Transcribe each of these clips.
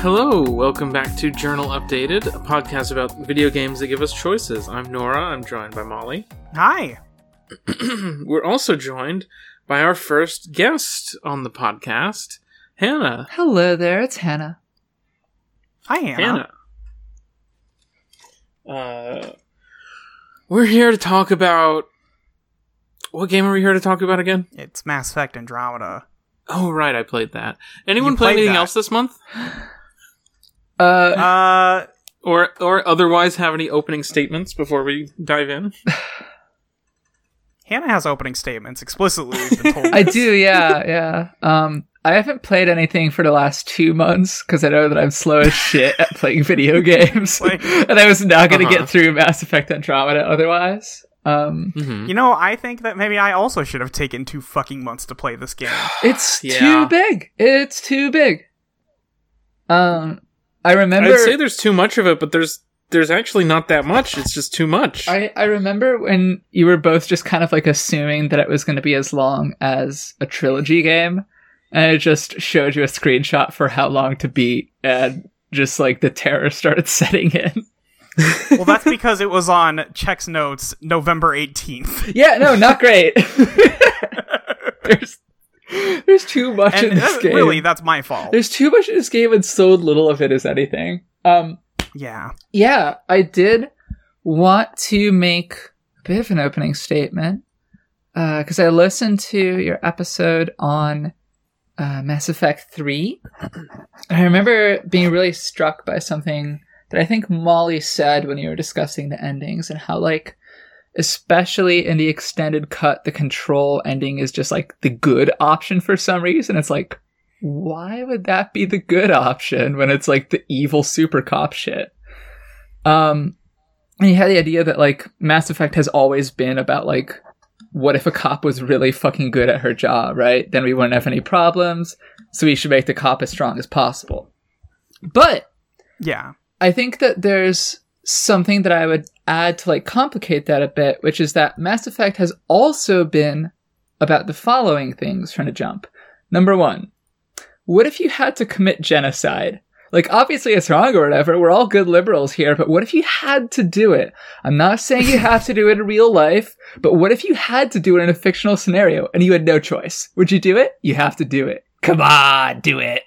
Hello, welcome back to Journal Updated, a podcast about video games that give us choices. I'm Nora, I'm joined by Molly. Hi. We're also joined by our first guest on the podcast, Hannah. Hello there, it's Hannah. Hi, Hannah. Hannah. Uh, we're here to talk about. What game are we here to talk about again? It's Mass Effect Andromeda. Oh, right, I played that. Anyone You play anything that. else this month? Uh, Uh, Or, or otherwise have any opening statements before we dive in? Hannah has opening statements explicitly. been told I do, yeah, yeah. Um, I haven't played anything for the last two months because I know that I'm slow as shit at playing video games, Like- and I was not going to Uh-huh. get through Mass Effect Andromeda otherwise. Um, Mm-hmm. You know, I think that maybe I also should have taken two fucking months to play this game. it's Yeah. too big. It's too big. Um, I remember. I'd say there's too much of it, but there's there's actually not that much. It's just too much. I, I remember when you were both just kind of like assuming that it was going to be as long as a trilogy game, and it just showed you a screenshot for how long to beat, and just like the terror started setting in. Well, that's because it was on Check's Notes November 18th. yeah, no, not great. there's there's too much in this uh, game. really, that's my fault. there's too much in this game, and so little of it is anything. Um, Yeah. yeah, I did want to make a bit of an opening statement because I listened to your episode on uh, Mass Effect 3. I remember being really struck by something that I think Molly said when you were discussing the endings and how, like, especially in the extended cut, the control ending is just like the good option for some reason. It's like, why would that be the good option when it's like the evil super cop shit? Um, and you had the idea that like Mass Effect has always been about like, what if a cop was really fucking good at her job, right? Then we wouldn't have any problems. So we should make the cop as strong as possible. But Yeah. I think that there's something that I would add to like complicate that a bit, which is that Mass Effect has also been about the following things trying to jump. Number one, what if you had to commit genocide? Like, obviously it's wrong or whatever. We're all good liberals here, but what if you had to do it? I'm not saying you have to do it in real life, but what if you had to do it in a fictional scenario and you had no choice? Would you do it? You have to do it. Come on, do it.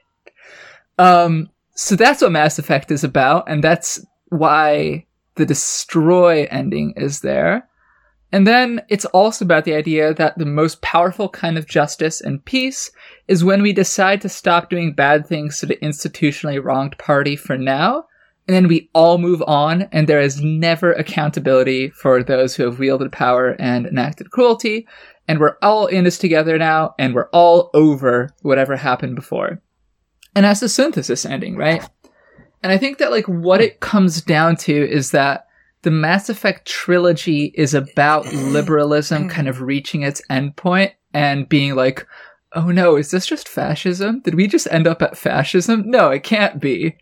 Um, so that's what Mass Effect is about, and that's why the destroy ending is there. And then it's also about the idea that the most powerful kind of justice and peace is when we decide to stop doing bad things to the institutionally wronged party for now, and then we all move on, and there is never accountability for those who have wielded power and enacted cruelty, and we're all in this together now, and we're all over whatever happened before. And that's the synthesis ending, right? And I think that like what it comes down to is that the Mass Effect trilogy is about liberalism kind of reaching its endpoint and being like, oh no, is this just fascism? Did we just end up at fascism? No, it can't be.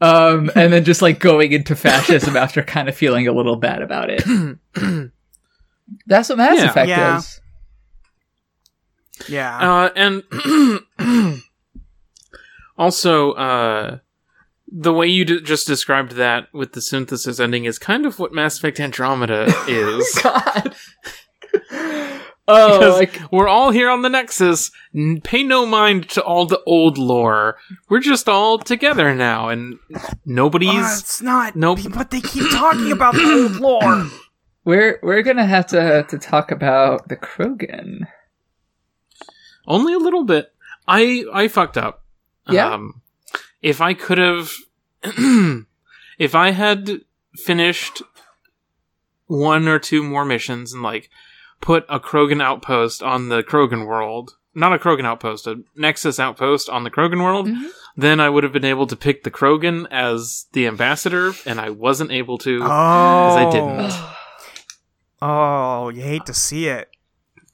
Um, and then just like going into fascism after kind of feeling a little bad about it. That's what Mass Yeah. Effect Yeah. is. Yeah. Uh, and also, uh, the way you d- just described that with the synthesis ending is kind of what Mass Effect Andromeda is. God. oh, like we're all here on the Nexus. N- Pay no mind to all the old lore. We're just all together now, and nobody's. Uh, it's not. Nope. But they keep talking about the old lore. we're we're gonna have to to talk about the Krogan. Only a little bit. I I fucked up. Yeah? Um, if I could have, if I had finished one or two more missions and like put a Krogan outpost on the Krogan world, not a Krogan outpost, a Nexus outpost on the Krogan world, Mhm. then I would have been able to pick the Krogan as the ambassador, and I wasn't able to. Oh. I didn't. Oh, you hate to see it.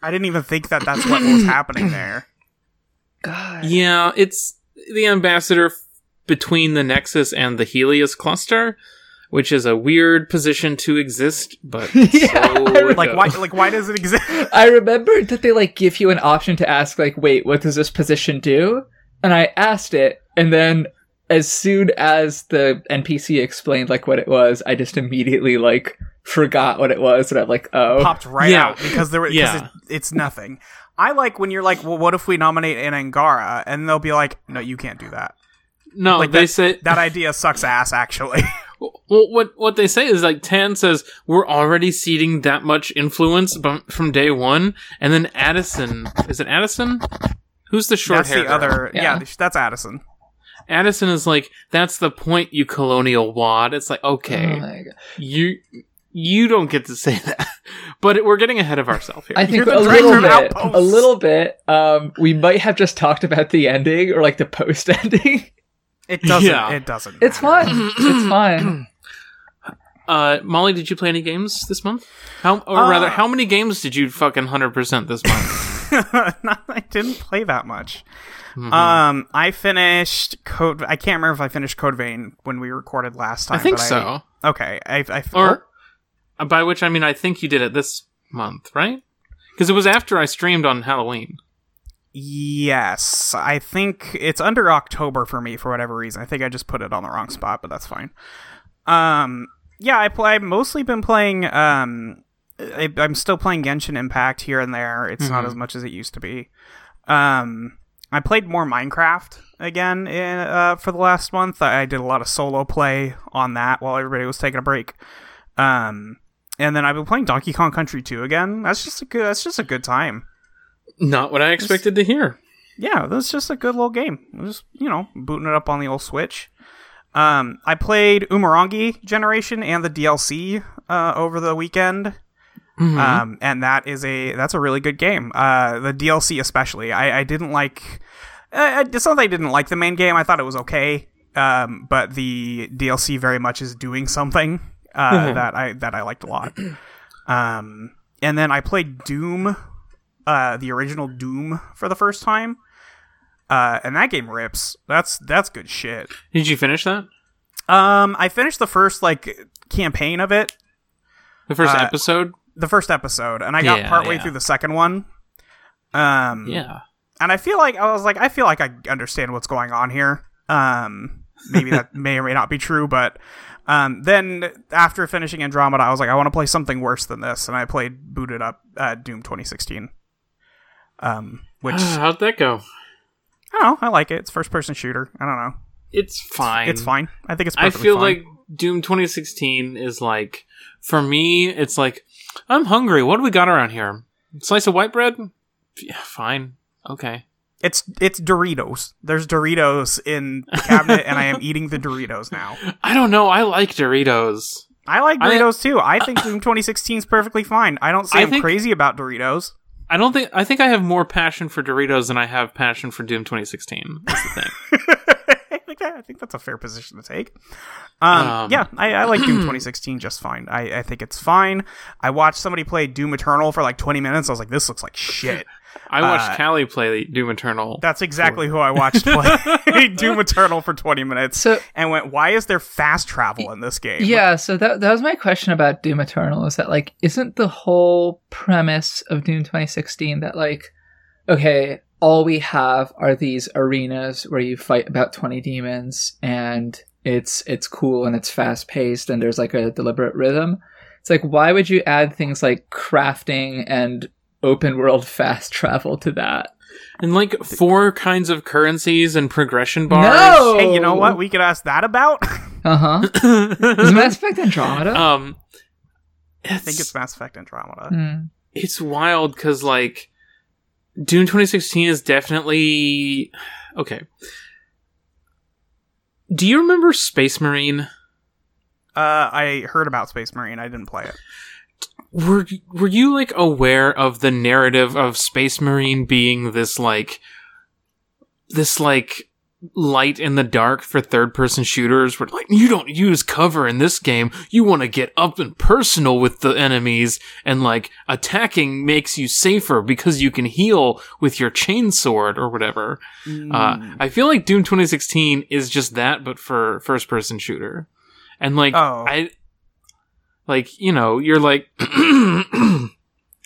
I didn't even think that that's what was happening there. God. Yeah, it's the ambassador f- between the Nexus and the Helios cluster, which is a weird position to exist, but Yeah, so Like why? Like why does it exist? I remember that they like give you an option to ask like, wait, what does this position do? And I asked it, and then as soon as the NPC explained like what it was, I just immediately like forgot what it was, and I'm like, oh, popped right Yeah. out because there were Yeah. it, it's nothing. I like when you're like, well, what if we nominate an Angara, and they'll be like, no, you can't do that. No, Like they that- say That idea sucks ass, actually. Well, what what they say is like Tann says we're already ceding that much influence bu- from day one, and then Addison is it Addison? Who's the short that's hair? the other. Yeah. Yeah, that's Addison. Addison is like that's the point, you colonial wad. It's like okay, Oh you you don't get to say that, but it, we're getting ahead of ourselves here. I think You're a little bit, Outposts. a little bit. Um, we might have just talked about the ending or like the post ending. It doesn't. Yeah. It doesn't. it's fine. it's fine. Uh, Molly, did you play any games this month? How or Uh, rather, how many games did you fucking hundred percent this month? No, I didn't play that much. Mhm. Um, I finished Code. I can't remember if I finished Code Vein when we recorded last time. I think but so. Okay, I, I Or uh, by which I mean I think you did it this month, right? Because it was after I streamed on Halloween. Yes, I think it's under October for me for whatever reason. I think I just put it on the wrong spot, but that's fine. Um, yeah, I play. I've mostly been playing. Um, I, I'm still playing Genshin Impact here and there. It's not Mhm. as much as it used to be. Um, I played more Minecraft again in, uh, for the last month. I, I did a lot of solo play on that while everybody was taking a break. Um, and then I've been playing Donkey Kong Country 2 again. That's just a good. That's just a good time. Not what I expected to hear. yeah, that's just a good little game. Was, you know, booting it up on the old Switch. Um, I played Umurangi Generation and the DLC uh, over the weekend, Mhm. um, and that is a that's a really good game. Uh, the DLC especially, I, I didn't like. Uh, it's not that I didn't like the main game. I thought it was okay, um, but the DLC very much is doing something uh, that I that I liked a lot. Um, and then I played Doom, uh, the original Doom for the first time. Uh, and that game rips. That's that's good shit. Did you finish that? Um, I finished the first like campaign of it, The first Uh, episode? the first episode, and I got Yeah, partway yeah. through the second one. Um, Yeah. and I feel like I was like I feel like I understand what's going on here. Um, maybe that may or may not be true, but um, then after finishing Andromeda, I was like I want to play something worse than this, and I played booted up uh, Doom 2016. Um, which How'd that go? I don't know, I like it. It's first person shooter. I don't know. It's fine. It's fine. I think it's. I feel fine. like Doom 2016 is like, for me, it's like, I'm hungry. What do we got around here? Slice of white bread? Yeah, fine. Okay. It's it's Doritos. There's Doritos in the cabinet, and I am eating the Doritos now. I don't know. I like Doritos. I like I- Doritos too. I think Doom 2016 is perfectly fine. I don't say I I'm think- crazy about Doritos. I don't think I think I have more passion for Doritos than I have passion for Doom 2016. That's the thing. I think that I think that's a fair position to take. Um, Um, yeah, I, I like Doom 2016 just fine. I, I think it's fine. I watched somebody play Doom Eternal for like 20 minutes. I was like, this looks like shit. I watched Uh, Callie play Doom Eternal. That's exactly who I watched play Doom Eternal for 20 minutes So and went, why is there fast travel in this game? yeah, so that that was my question about Doom Eternal. Is that like isn't the whole premise of Doom 2016 that like okay, all we have are these arenas where you fight about 20 demons and it's it's cool and it's fast paced and there's like a deliberate rhythm. It's like why would you add things like crafting and open world fast travel to that? and like four kinds of currencies and progression bars. No! Hey, you know what we could ask that about? Uh-huh. Is Mass Effect Andromeda? um, I think it's Mass Effect Andromeda. Hmm. it's wild because like Doom 2016 is definitely okay. Do you remember Space Marine? Uh, I heard about Space Marine. I didn't play it. Were were you like aware of the narrative of Space Marine being this like this like light in the dark for third person shooters where like you don't use cover in this game you want to get up and personal with the enemies and like attacking makes you safer because you can heal with your chainsword or whatever uh, I feel like Doom 2016 is just that, but for first person shooter. And like, Oh. I, like, you know, you're like,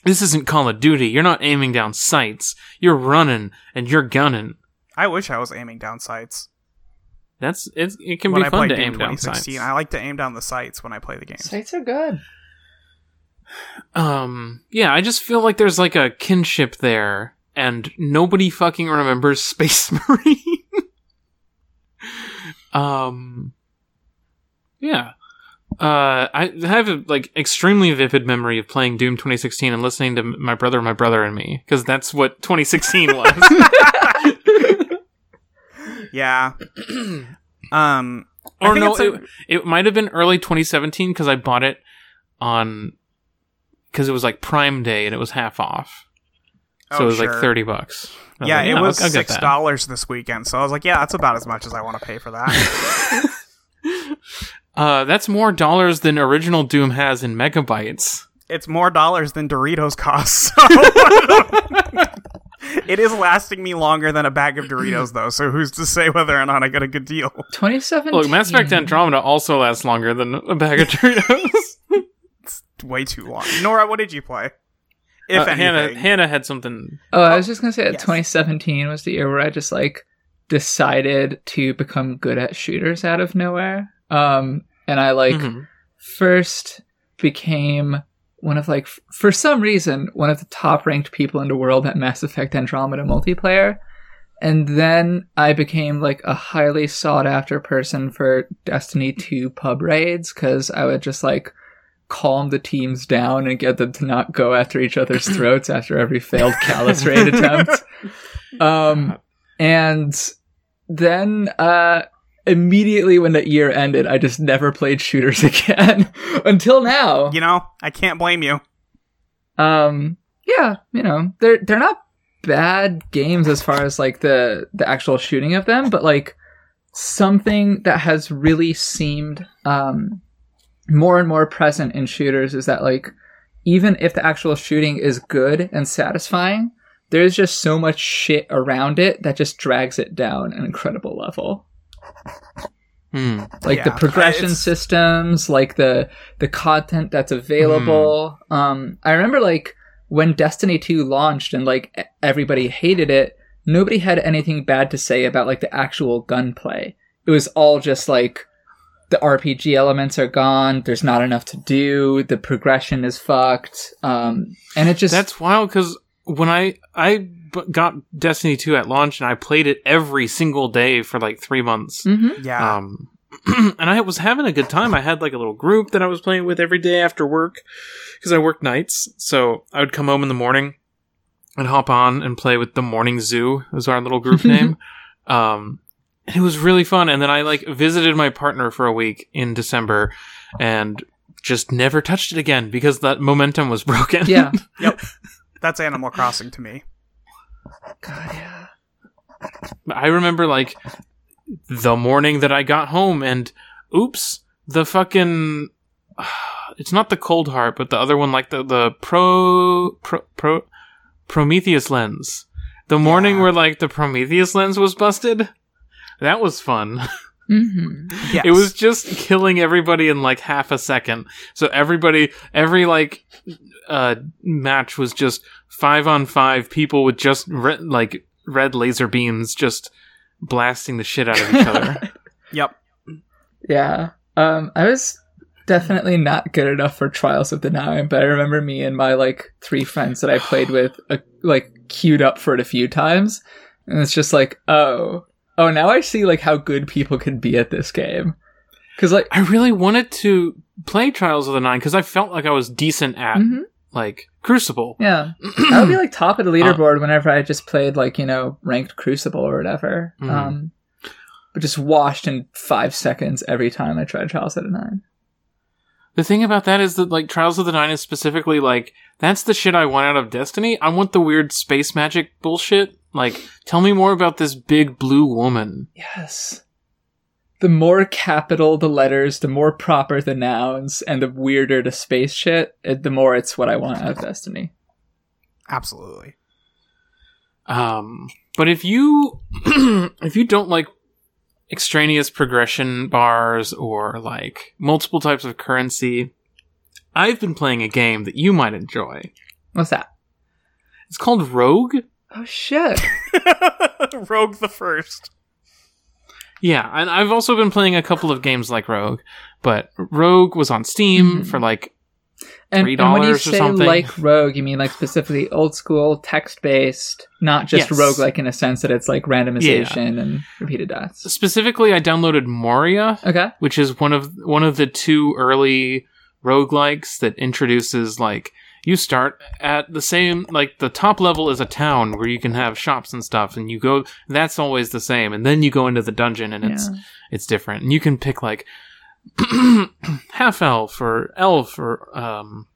this isn't Call of Duty. You're not aiming down sights. You're running and you're gunning. I wish I was aiming down sights. That's it's, it can when be I fun played to aim down 2016. sights. I like to aim down the sights when I play the game. Sights are good. Um, yeah, I just feel like there's like a kinship there, and nobody fucking remembers Space Marine. um, yeah. Uh, I have a like extremely vivid memory of playing Doom 2016 and listening to my brother, my brother, and me because that's what 2016 was. Yeah. um. Or no, it's a- it, it might have been early 2017 because I bought it on because it was like Prime Day and it was half off, so Oh, it was like 30 bucks. I was Yeah, like, it I'll- was I'll six dollars this weekend, so I was like, yeah, that's about as much as I want to pay for that. Uh, that's more dollars than original Doom has in megabytes. it's more dollars than Doritos cost. So it is lasting me longer than a bag of Doritos, though. So who's to say whether or not I got a good deal? Twenty seven. Look, Mass Effect Andromeda also lasts longer than a bag of Doritos. It's way too long. Nora, what did you play? If Uh, Hannah, Hannah had something. Oh, I was just gonna say that Yes. 2017 was the year where I just like decided to become good at shooters out of nowhere. Um, and I like Mhm. first became one of like f- for some reason one of the top ranked people in the world at Mass Effect Andromeda multiplayer. And then I became like a highly sought after person for Destiny 2 pub raids because I would just like calm the teams down and get them to not go after each other's throats after every failed Calus raid attempt. Um, and then uh, immediately when the year ended, I just never played shooters again until now. you know, I can't blame you. Um, yeah, you know, they're they're not bad games as far as like the the actual shooting of them, but like something that has really seemed um more and more present in shooters is that like even if the actual shooting is good and satisfying, there's just so much shit around it that just drags it down an incredible level Hmm. like the progression it's- systems like the the content that's available. Um i remember like when destiny 2 launched and like everybody hated it nobody had anything bad to say about like the actual gunplay. It was all just like the rpg elements are gone there's not enough to do the progression is fucked. Um and it just That's wild because when I I b- got Destiny 2 at launch and I played it every single day for like three months. Mhm. Yeah. Um, and I was having a good time. I had like a little group that I was playing with every day after work because I worked nights. So I would come home in the morning and hop on and play with the Morning Zoo. Was our little group name. Um, and it was really fun. And then I like visited my partner for a week in December and just never touched it again because that momentum was broken. yeah yep. That's Animal Crossing to me. God yeah I remember like the morning that I got home and oops, the fucking it's not the Coldheart, but the other one like the the pro pro, pro Prometheus lens. The morning Yeah. where like the Prometheus lens was busted. That was fun. hmm Yes. It was just killing everybody in like half a second. So everybody, every like uh match was just five on five people with just re- like red laser beams just blasting the shit out of each other. Yep. Yeah. Um, I was definitely not good enough for Trials of the Nine, but I remember me and my like three friends that I played with, uh, like queued up for it a few times, and it's just like, oh, oh, now I see like how good people can be at this game. Because like, I really wanted to play Trials of the Nine because I felt like I was decent at Mhm. like Crucible. yeah, I would be like top of Uh, the leaderboard whenever I just played like you know ranked Crucible or whatever. Mhm. Um, but just washed in five seconds every time I tried Trials of the Nine. The thing about that is that like Trials of the Nine is specifically like that's the shit I want out of Destiny. I want the weird space magic bullshit. Like, tell me more about this big blue woman. Yes. The more capital the letters, the more proper the nouns, and the weirder the space shit, it- the more it's what I want out of Destiny. Absolutely. Um, but if you if you don't like extraneous progression bars or like multiple types of currency, I've been playing a game that you might enjoy. What's that? It's called Rogue. Oh shit. Rogue the first. Yeah, and I've also been playing a couple of games like Rogue, but Rogue was on Steam Mhm. for like And, $3 and when you or say something. like Rogue, you mean like specifically old school, text based, not just Yes. Rogue like in a sense that it's like randomization and repeated deaths. specifically I downloaded Moria, Okay. which is one of one of the two early roguelikes that introduces like you start at the same like the top level is a town where you can have shops and stuff and you go that's always the same and then you go into the dungeon and it's Yeah. it's different and you can pick like half elf or elf or um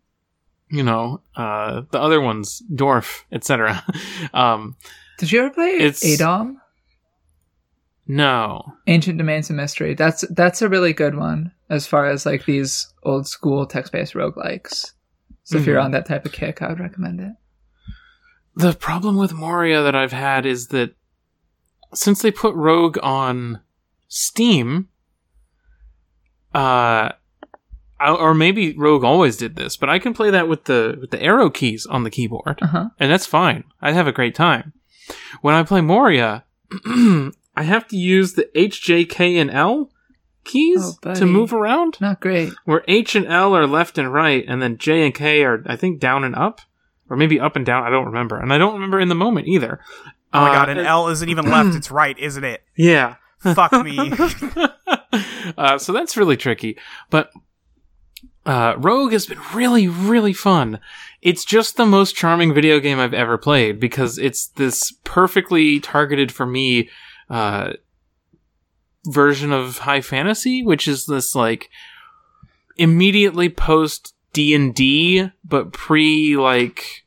you know uh the other ones dwarf etc um Did you ever play It's- Adom? no Ancient Domains of Mystery. That's that's a really good one as far as like these old school text based roguelikes. So if you're Mhm. on that type of kick, I would recommend it. The problem with Moria that I've had is that since they put Rogue on Steam, uh, or maybe Rogue always did this, but I can play that with the with the arrow keys on the keyboard, Uh huh. and that's fine. I have a great time. When I play Moria, I have to use the H, J, K, and L keys Oh, to move around. Not great. Where H and L are left and right, and then J and K are, I think, down and up, or maybe up and down. I don't remember, and I don't remember in the moment either. Oh my Uh, god, and L isn't even left; it's right, isn't it? Yeah. Fuck me. uh, so that's really tricky, but uh, Rogue has been really, really fun. It's just the most charming video game I've ever played because it's this perfectly targeted for me uh, version of high fantasy, which is this like immediately post D and D, but pre like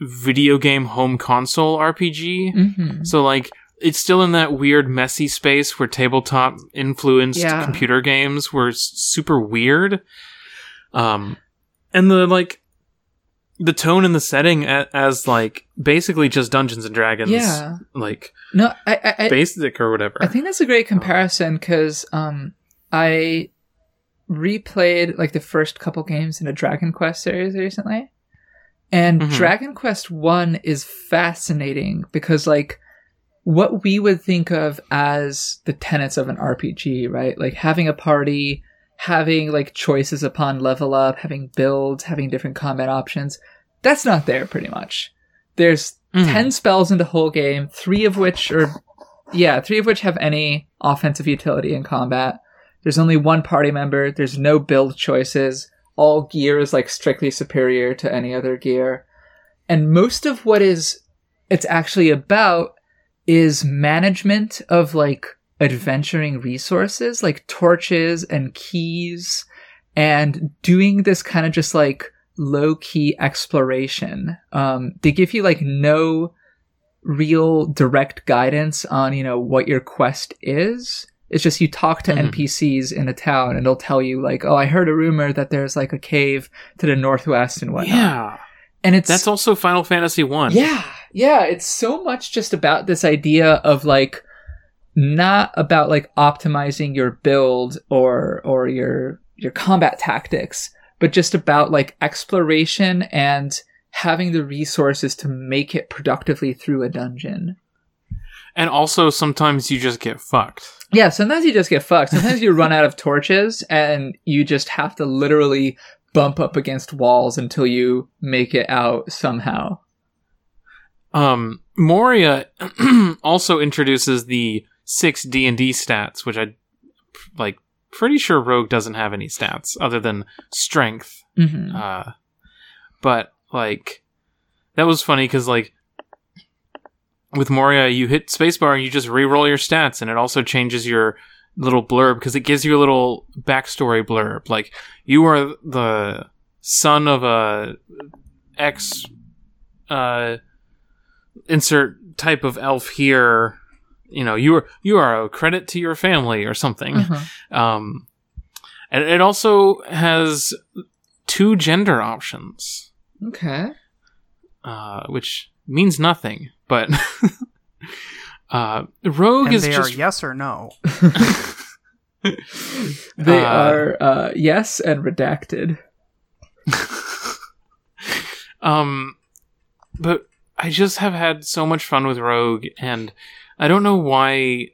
video game home console RPG. hmm So like it's still in that weird messy space where tabletop influenced Yeah. computer games were super weird. Um and the like the tone and the setting a- as like basically just Dungeons and Dragons Yeah. like No, I I, basic or whatever. I think that's a great comparison because um, I replayed like the first couple games in a Dragon Quest series recently, and Mhm. Dragon Quest One is fascinating because like what we would think of as the tenets of an RPG, right? Like having a party, having like choices upon level up, having builds, having different combat options. That's not there pretty much. There's Mhm. 10 spells in the whole game, three of which are, yeah, three of which have any offensive utility in combat. There's only one party member. There's no build choices. All gear is like strictly superior to any other gear. And most of what is, it's actually about is management of like adventuring resources, like torches and keys, and doing this kind of just like low key exploration. Um, they give you like no real direct guidance on, you know, what your quest is. It's just you talk to Mhm. NPCs in a town and they'll tell you like, oh, I heard a rumor that there's like a cave to the northwest and whatnot. yeah. And it's That's also Final Fantasy 1. yeah, yeah. It's so much just about this idea of like not about like optimizing your build or or your your combat tactics, but just about like exploration and having the resources to make it productively through a dungeon. And also sometimes you just get fucked. Yeah, sometimes you just get fucked. Sometimes you run out of torches and you just have to literally bump up against walls until you make it out somehow. Um, Moria also introduces the six D and D stats, which I like. Pretty sure Rogue doesn't have any stats other than strength. hmm Uh, but like that was funny because like with Moria, you hit spacebar and you just re-roll your stats, and it also changes your little blurb because it gives you a little backstory blurb. Like you are the son of a ex uh insert type of elf here. You know, you are you are a credit to your family or something. Uh-huh. Um, and it also has two gender options, Okay. uh, which means nothing. But uh, Rogue and is they just are yes or no. They Uh, are uh, yes and redacted. um, but I just have had so much fun with Rogue, and I don't know why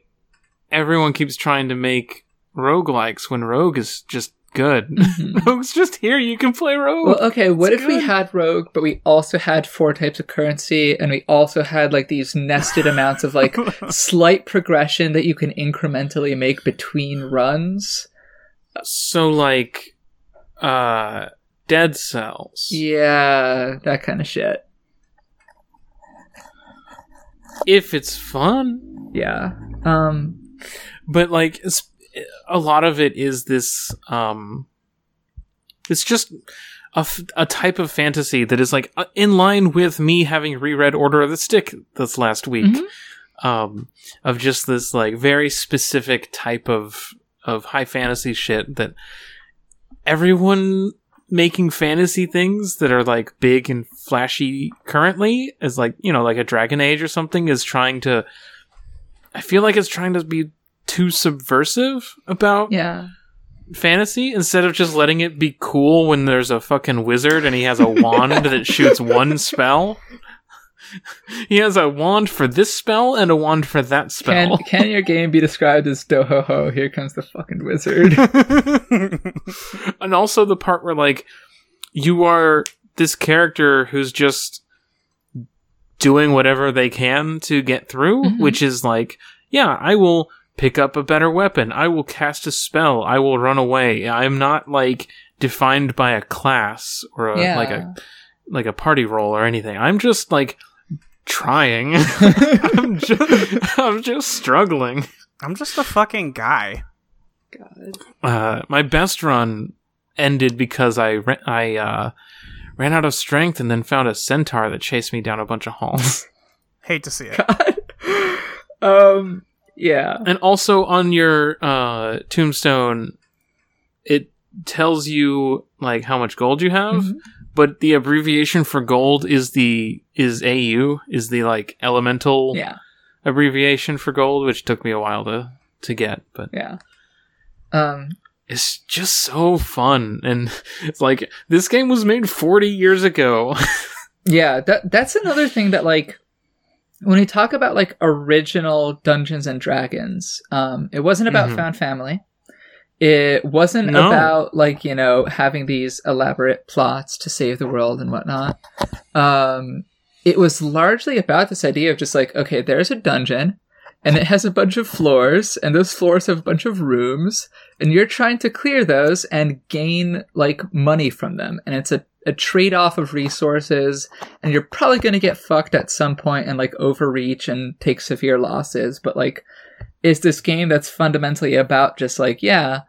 everyone keeps trying to make roguelikes when Rogue is just good. Mhm. Rogue's just here. You can play Rogue. Well, okay, what It's if we had Rogue, but we also had four types of currency, and we also had like these nested amounts of like slight progression that you can incrementally make between runs? so like, uh, Dead Cells. Yeah, that kind of shit. If it's fun, Yeah. Um, but like a lot of it is this um it's just a, f- a type of fantasy that is like uh, in line with me having reread order of the stick this last week Mhm. um of just this like very specific type of of high fantasy shit that everyone making fantasy things that are like big and flashy currently is like you know like a dragon age or something is trying to i feel like it's trying to be too subversive about yeah. fantasy instead of just letting it be cool when there's a fucking wizard and he has a wand that shoots one spell he has a wand for this spell and a wand for that spell Can can your game be described as do ho ho? Here comes the fucking wizard. and also the part where like you are this character who's just doing whatever they can to get through Mhm. which is like yeah i will pick up a better weapon i will cast a spell i will run away i'm not like defined by a class or a, yeah. like a like a party role or anything i'm just like trying i'm just i'm just struggling I'm just a fucking guy. God. uh, my best run ended because I ra- I uh, ran out of strength and then found a centaur that chased me down a bunch of halls. Hate to see it. God. um. Yeah. and also on your uh, tombstone, it tells you like how much gold you have, Mhm. But the abbreviation for gold is the is AU is the like elemental Yeah. abbreviation for gold, which took me a while to to get, but Yeah. Um. it's just so fun and it's like this game was made 40 years ago. Yeah. That that's another thing that like when we talk about like original Dungeons and Dragons, um, it wasn't about Mhm. found family. It wasn't No. about like you know having these elaborate plots to save the world and whatnot. Um, it was largely about this idea of just like okay, there's a dungeon. And it has a bunch of floors, and those floors have a bunch of rooms, and you're trying to clear those and gain like money from them. And it's a, a trade off of resources, and you're probably going to get fucked at some point and like overreach and take severe losses. But like, is this game that's fundamentally about just like, yeah,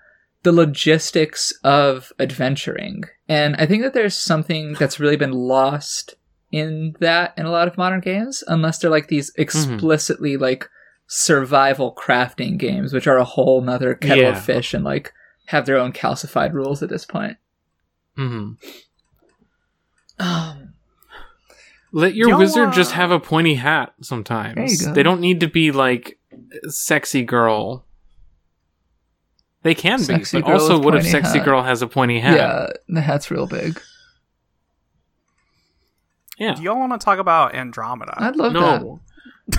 the logistics of adventuring. And I think that there's something that's really been lost in that in a lot of modern games, unless they're like these explicitly like survival crafting games, which are a whole nother kettle Yeah. of fish and like have their own calcified rules at this point. hmm Um, Let your wizard just have a pointy hat sometimes. There you go. They don't need to be like sexy girl. They can Sexy be, but also, what if sexy hat. girl has a pointy hat? yeah, the hat's real big. Yeah. Do y'all want to talk about Andromeda? I'd love that. No.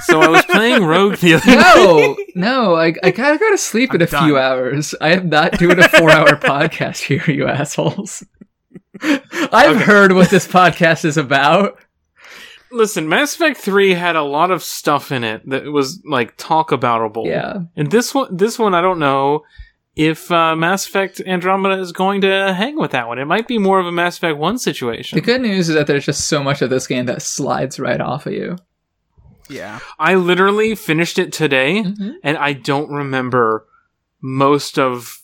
so I was playing Rogue the other No, no, I, I gotta go to sleep in I'm a few hours. I am not doing a four hour podcast here, you assholes. I've heard what this podcast is about. Listen, Mass Effect 3 had a lot of stuff in it that was like talk aboutable. Yeah. And this one this one I don't know if uh, Mass Effect Andromeda is going to hang with that one. It might be more of a Mass Effect 1 situation. The good news is that there's just so much of this game that slides right off of you. yeah. I literally finished it today Mhm. and I don't remember most of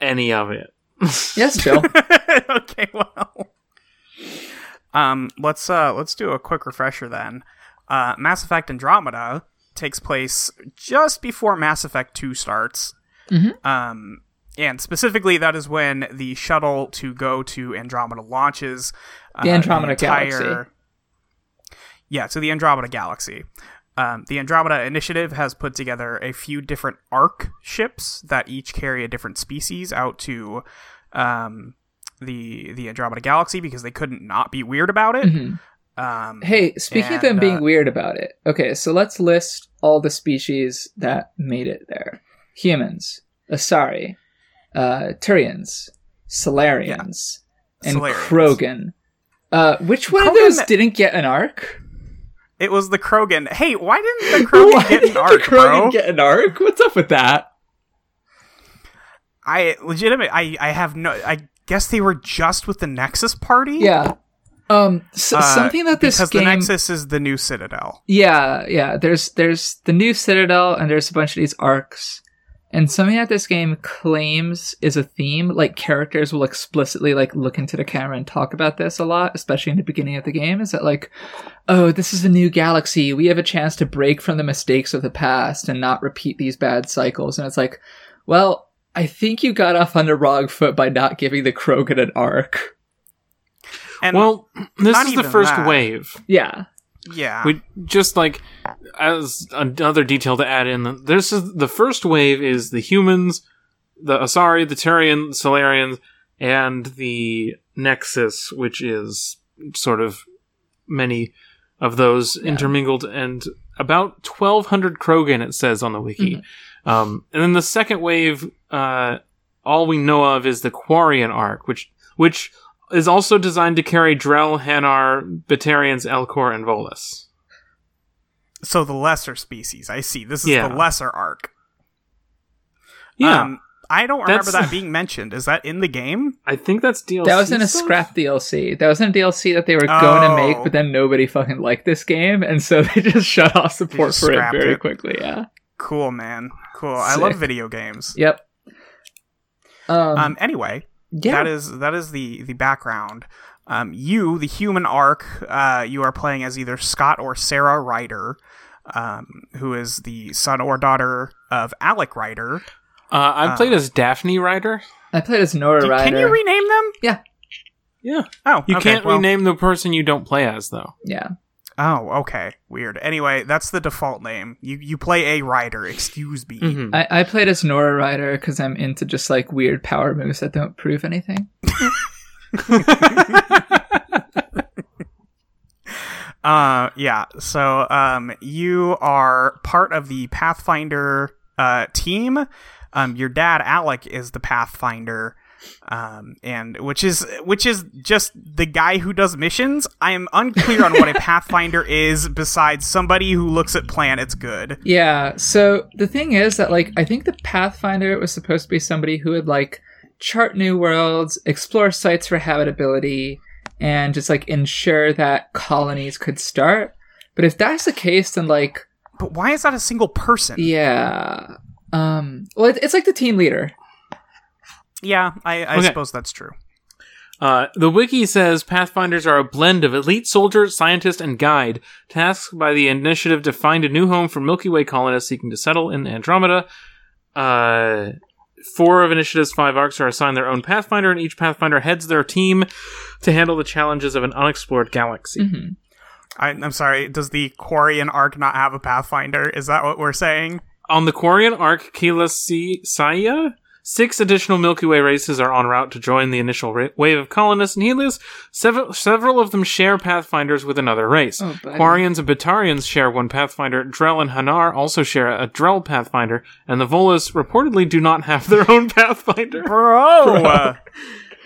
any of it. Yes, Bill. okay, well. Um, let's uh let's do a quick refresher then. Uh, Mass Effect Andromeda takes place just before Mass Effect 2 starts. Mhm. Um, and specifically, that is when the shuttle to go to Andromeda launches. uh, The Andromeda Galaxy. Yeah, so the Andromeda Galaxy. Um, the Andromeda Initiative has put together a few different ARC ships that each carry a different species out to um, the the Andromeda Galaxy because they couldn't not be weird about it. Mhm. Um, Hey, speaking of them And, being uh, weird about it, okay, so let's list all the species that made it there: humans, Asari, uh, Turians, Salarians, and Salarians. Krogan. Uh, which one of those didn't get an arc? it was the Krogan. Hey, why didn't the Krogan get an the arc, Krogan bro? get an arc? What's up with that? I legitimate. I I have no. I guess they were just with the Nexus party. Yeah. Um, so, Uh, something that this because game. the Nexus is the new Citadel. Yeah, yeah. There's there's the new Citadel, and there's a bunch of these arcs, and something that this game claims is a theme. Like characters will explicitly like look into the camera and talk about this a lot, especially in the beginning of the game. Is that like, oh, this is a new galaxy. We have a chance to break from the mistakes of the past and not repeat these bad cycles. And it's like, well, I think you got off on the wrong foot by not giving the Krogan an arc. And Well, this is the first that. wave. Yeah, yeah, We just like as another detail to add in. This is the first wave is the humans, the Asari, the Turian, Salarians, and the Nexus, which is sort of many of those intermingled, and about twelve hundred Krogan. It says on the wiki. Um, and then the second wave, uh, all we know of is the Quarian arc, which which is also designed to carry Drell, Hanar, Batarians, Elcor, and Volus. so the lesser species. I see. This is Yeah. the lesser arc. Yeah, Um, I don't remember That's- that being mentioned. Is that in the game? I think that's DLC. that was in a stuff? scrap DLC. That was in a DLC that they were going to make, Oh. but then nobody fucking liked this game, and so they just shut off support for it very it. quickly. Yeah. Cool, man. Cool. I love video games. Yep. Um. Um. Anyway, yeah. that is that is the the background. Um, you, the human arc, uh, you are playing as either Scott or Sarah Ryder, um, who is the son or daughter of Alec Ryder. Uh, I played as Daphne Ryder. I played as Nora D- Ryder. Can you rename them? yeah. Yeah, Oh, you okay, can't well- rename the person you don't play as, though. Yeah. Oh, okay, weird. Anyway, that's the default name. You you play a Ryder. Excuse me. Mhm. I, I played as Nora Ryder because I'm into just like weird power moves that don't prove anything. Uh, yeah. So, um, you are part of the Pathfinder uh, team. Um, your dad Alec is the Pathfinder, um, and which is which is just the guy who does missions. I am unclear on what a Pathfinder is besides somebody who looks at planets good. Yeah. So the thing is that like I think the Pathfinder was supposed to be somebody who would like chart new worlds, explore sites for habitability, and just like ensure that colonies could start. But if that's the case, then like But why is that a single person? yeah. Um. Well, it, it's like the team leader. Yeah, I, I Okay. suppose that's true. Uh, the wiki says Pathfinders are a blend of elite soldier, scientist, and guide, tasked by the initiative to find a new home for Milky Way colonists seeking to settle in Andromeda. Uh, four of Initiative's five arcs are assigned their own Pathfinder, and each Pathfinder heads their team to handle the challenges of an unexplored galaxy. hmm I, I'm sorry. Does the Quarian arc not have a Pathfinder? Is that what we're saying? On the Quarian arc, Keelah Si- Si'yah, six additional Milky Way races are en route to join the initial ra- wave of colonists in Helios. Several, several of them share Pathfinders with another race. Oh, buddy. Quarians and Batarians share one Pathfinder. Drell and Hanar also share a Drell Pathfinder, and the Volus reportedly do not have their own Pathfinder. Bro!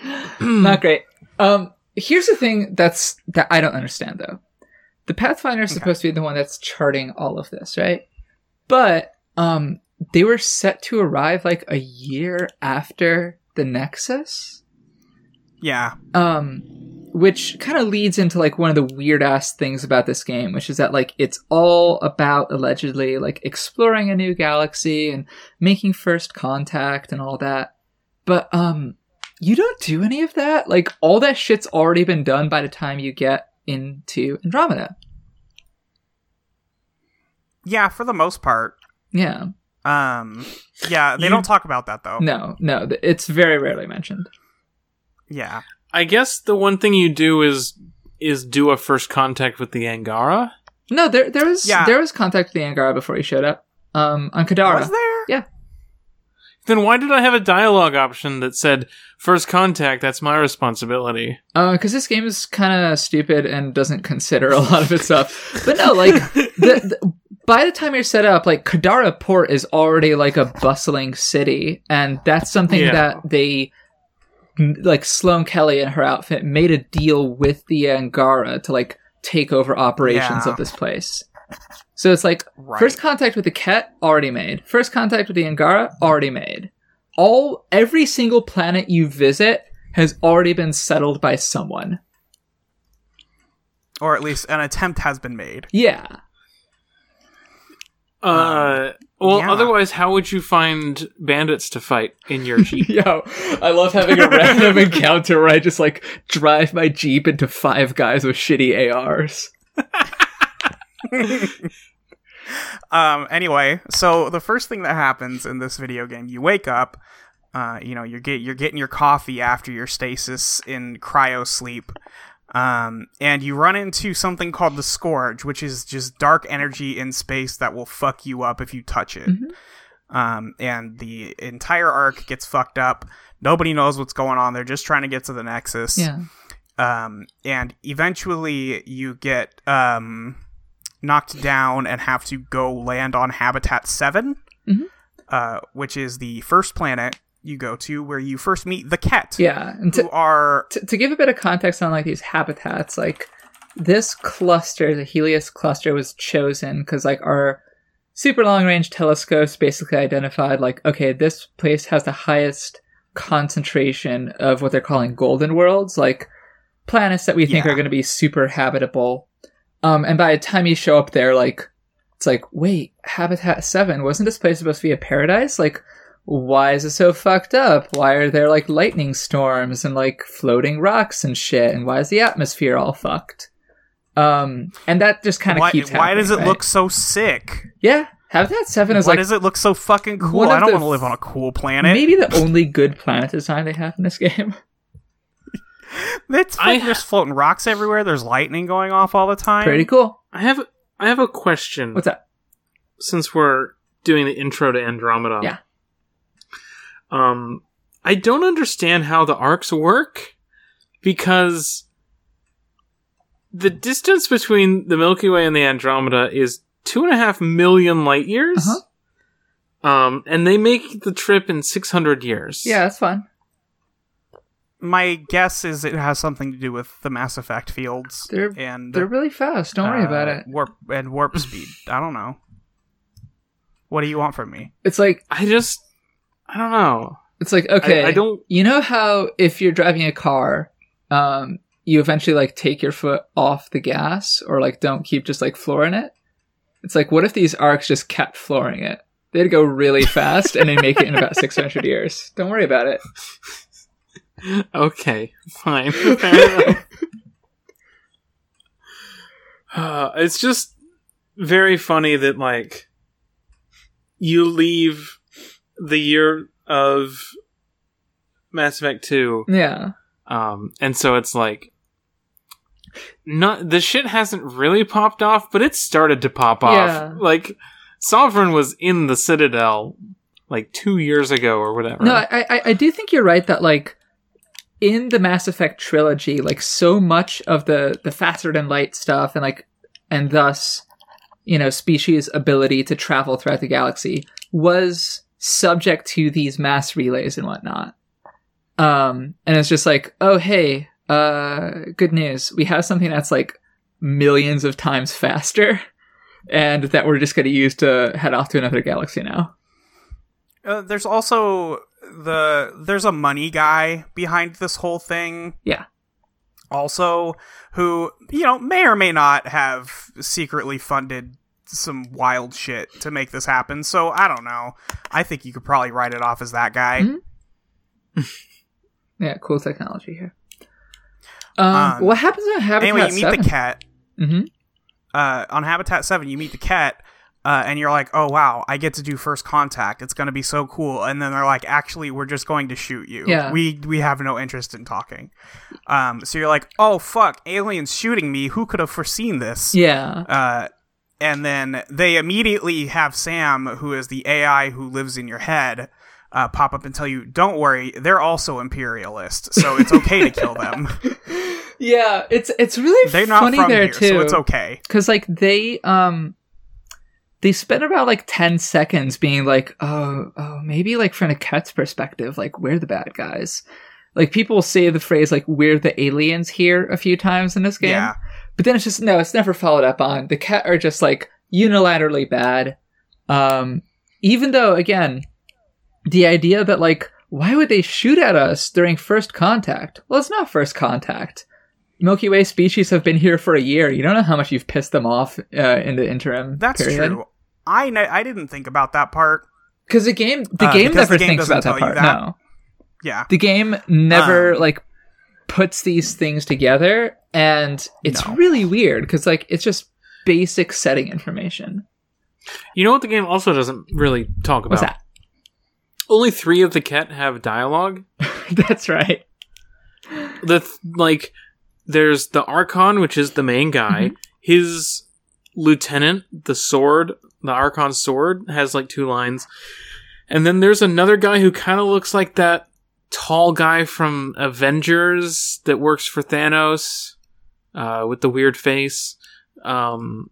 Not great. Um. Here's the thing that's that I don't understand though. The Pathfinder is supposed to be the one that's charting all of this, right? But um, they were set to arrive like a year after the Nexus. yeah. um which kind of leads into like one of the weird ass things about this game which is that like it's all about allegedly like exploring a new galaxy and making first contact and all that but um you don't do any of that like all that shit's already been done by the time you get into andromeda Yeah, for the most part. yeah Um, yeah, they You- don't talk about that though. no no it's very rarely mentioned Yeah, I guess the one thing you do is is do a first contact with the Angara. no there there was Yeah. there was contact with the angara before he showed up um on kadara was there? yeah then why did I have a dialogue option that said first contact? That's my responsibility. Uh, because this game is kind of stupid and doesn't consider a lot of its stuff. But no, like the, the by the time you're set up, like Kadara Port is already like a bustling city, and that's something Yeah. that they like Sloan Kelly and her outfit made a deal with the Angara to like take over operations Yeah. of this place. So it's like Right. first contact with the Kett already made. First contact with the Angara already made. All every single planet you visit has already been settled by someone. or at least an attempt has been made. Yeah. Uh, well, yeah. otherwise, how would you find bandits to fight in your jeep? Yo, I love having a random encounter where I just like drive my Jeep into five guys with shitty ARs. Um, anyway, so the first thing that happens in this video game, you wake up, uh, you know, you're get you're getting your coffee after your stasis in cryo sleep. Um, and you run into something called the Scourge, which is just dark energy in space that will fuck you up if you touch it. Um, and the entire Ark gets fucked up. Nobody knows what's going on. They're just trying to get to the Nexus Yeah. um, and eventually you get um, knocked down and have to go land on Habitat 7, Mhm. uh, which is the first planet you go to where you first meet the Kett. Yeah. And to, are to, to give a bit of context on like these habitats, like this cluster, the Helios cluster, was chosen because like our super long range telescopes basically identified like okay, this place has the highest concentration of what they're calling golden worlds, like planets that we think Yeah. are going to be super habitable. Um, and by the time you show up there, like it's like wait, Habitat Seven wasn't this place supposed to be a paradise? Like why is it so fucked up? Why are there like lightning storms and like floating rocks and shit? And why is the atmosphere all fucked? Um, and that just kind of why, keeps. why does it right? look so sick? Yeah, Habitat Seven is Why like does it look so fucking cool? I don't want to live on a cool planet. maybe the only good planet design they have in this game. It's I- like there's floating rocks everywhere. There's lightning going off all the time. Pretty cool. I have I have a question. What's that? Since we're doing the intro to Andromeda, Yeah. Um, I don't understand how the arks work because the distance between the Milky Way and the Andromeda is two and a half million light years. Uh-huh. Um, and they make the trip in 600 years. Yeah, that's fun. My guess is it has something to do with the Mass Effect fields They're and they're really fast. Don't worry about uh, it. Warp and warp speed. I don't know. What do you want from me? It's like I just, I don't know. It's like okay, I, I don't. You know how if you're driving a car, um, you eventually like take your foot off the gas or like don't keep just like flooring it. It's like what if these arks just kept flooring it? They'd go really fast and they make it in about 600 years. Don't worry about it. Okay, fine. Uh, it's just very funny that like you leave the year of Mass Effect Two, Yeah. um, and so it's like not the shit hasn't really popped off, but it started to pop off. Yeah. Like Sovereign was in the Citadel like two years ago or whatever. No, I, I I do think you're right that like in the Mass Effect trilogy, like so much of the the faster than light stuff and like and thus you know species ability to travel throughout the galaxy was subject to these mass relays and whatnot. Um, and it's just like, oh hey, uh, good news, we have something that's like millions of times faster. And that we're just going to use to head off to another galaxy now. Uh, there's also the there's a money guy behind this whole thing. Yeah. Also, who you know may or may not have secretly funded some wild shit to make this happen. So I don't know. I think you could probably write it off as that guy. Mhm. Yeah, cool technology here. Um, Um, what happens in Habitat Anyway, you meet 7? the Kett. hmm uh, on Habitat 7, you meet the Kett, uh, and you're like, oh, wow, I get to do first contact. It's going to be so cool. And then they're like, actually, we're just going to shoot you. Yeah. We, we have no interest in talking. Um, so you're like, oh, fuck, aliens shooting me. Who could have foreseen this? Yeah. Uh, and then they immediately have Sam, who is the AI who lives in your head, uh, pop up and tell you, "Don't worry, they're also imperialist, so it's okay to kill them. Yeah, it's it's really They're not funny from there here, too. so it's okay." because like they um they spend about like 10 seconds being like oh oh maybe like from a Kett's perspective like we're the bad guys like people say the phrase like we're the aliens here a few times in this game Yeah, but then it's just no it's never followed up on the Kett are just like unilaterally bad um even though again the idea that like why would they shoot at us during first contact well it's not first contact milky way species have been here for a year you don't know how much you've pissed them off uh, in the interim that's period. true. I ne- I didn't think about that part. because the game the Uh, game never the game thinks about that part that. no Yeah, the game never Um, like puts these things together and it's No. really weird because like it's just basic setting information You know what the game also doesn't really talk about? what's that Only three of the Kett have dialogue. that's right The th- like, there's the Archon, which is the main guy. Mm-hmm. His lieutenant, the sword, the Archon sword, has like two lines. And then there's another guy who kind of looks like that tall guy from Avengers that works for Thanos, uh, with the weird face. Um,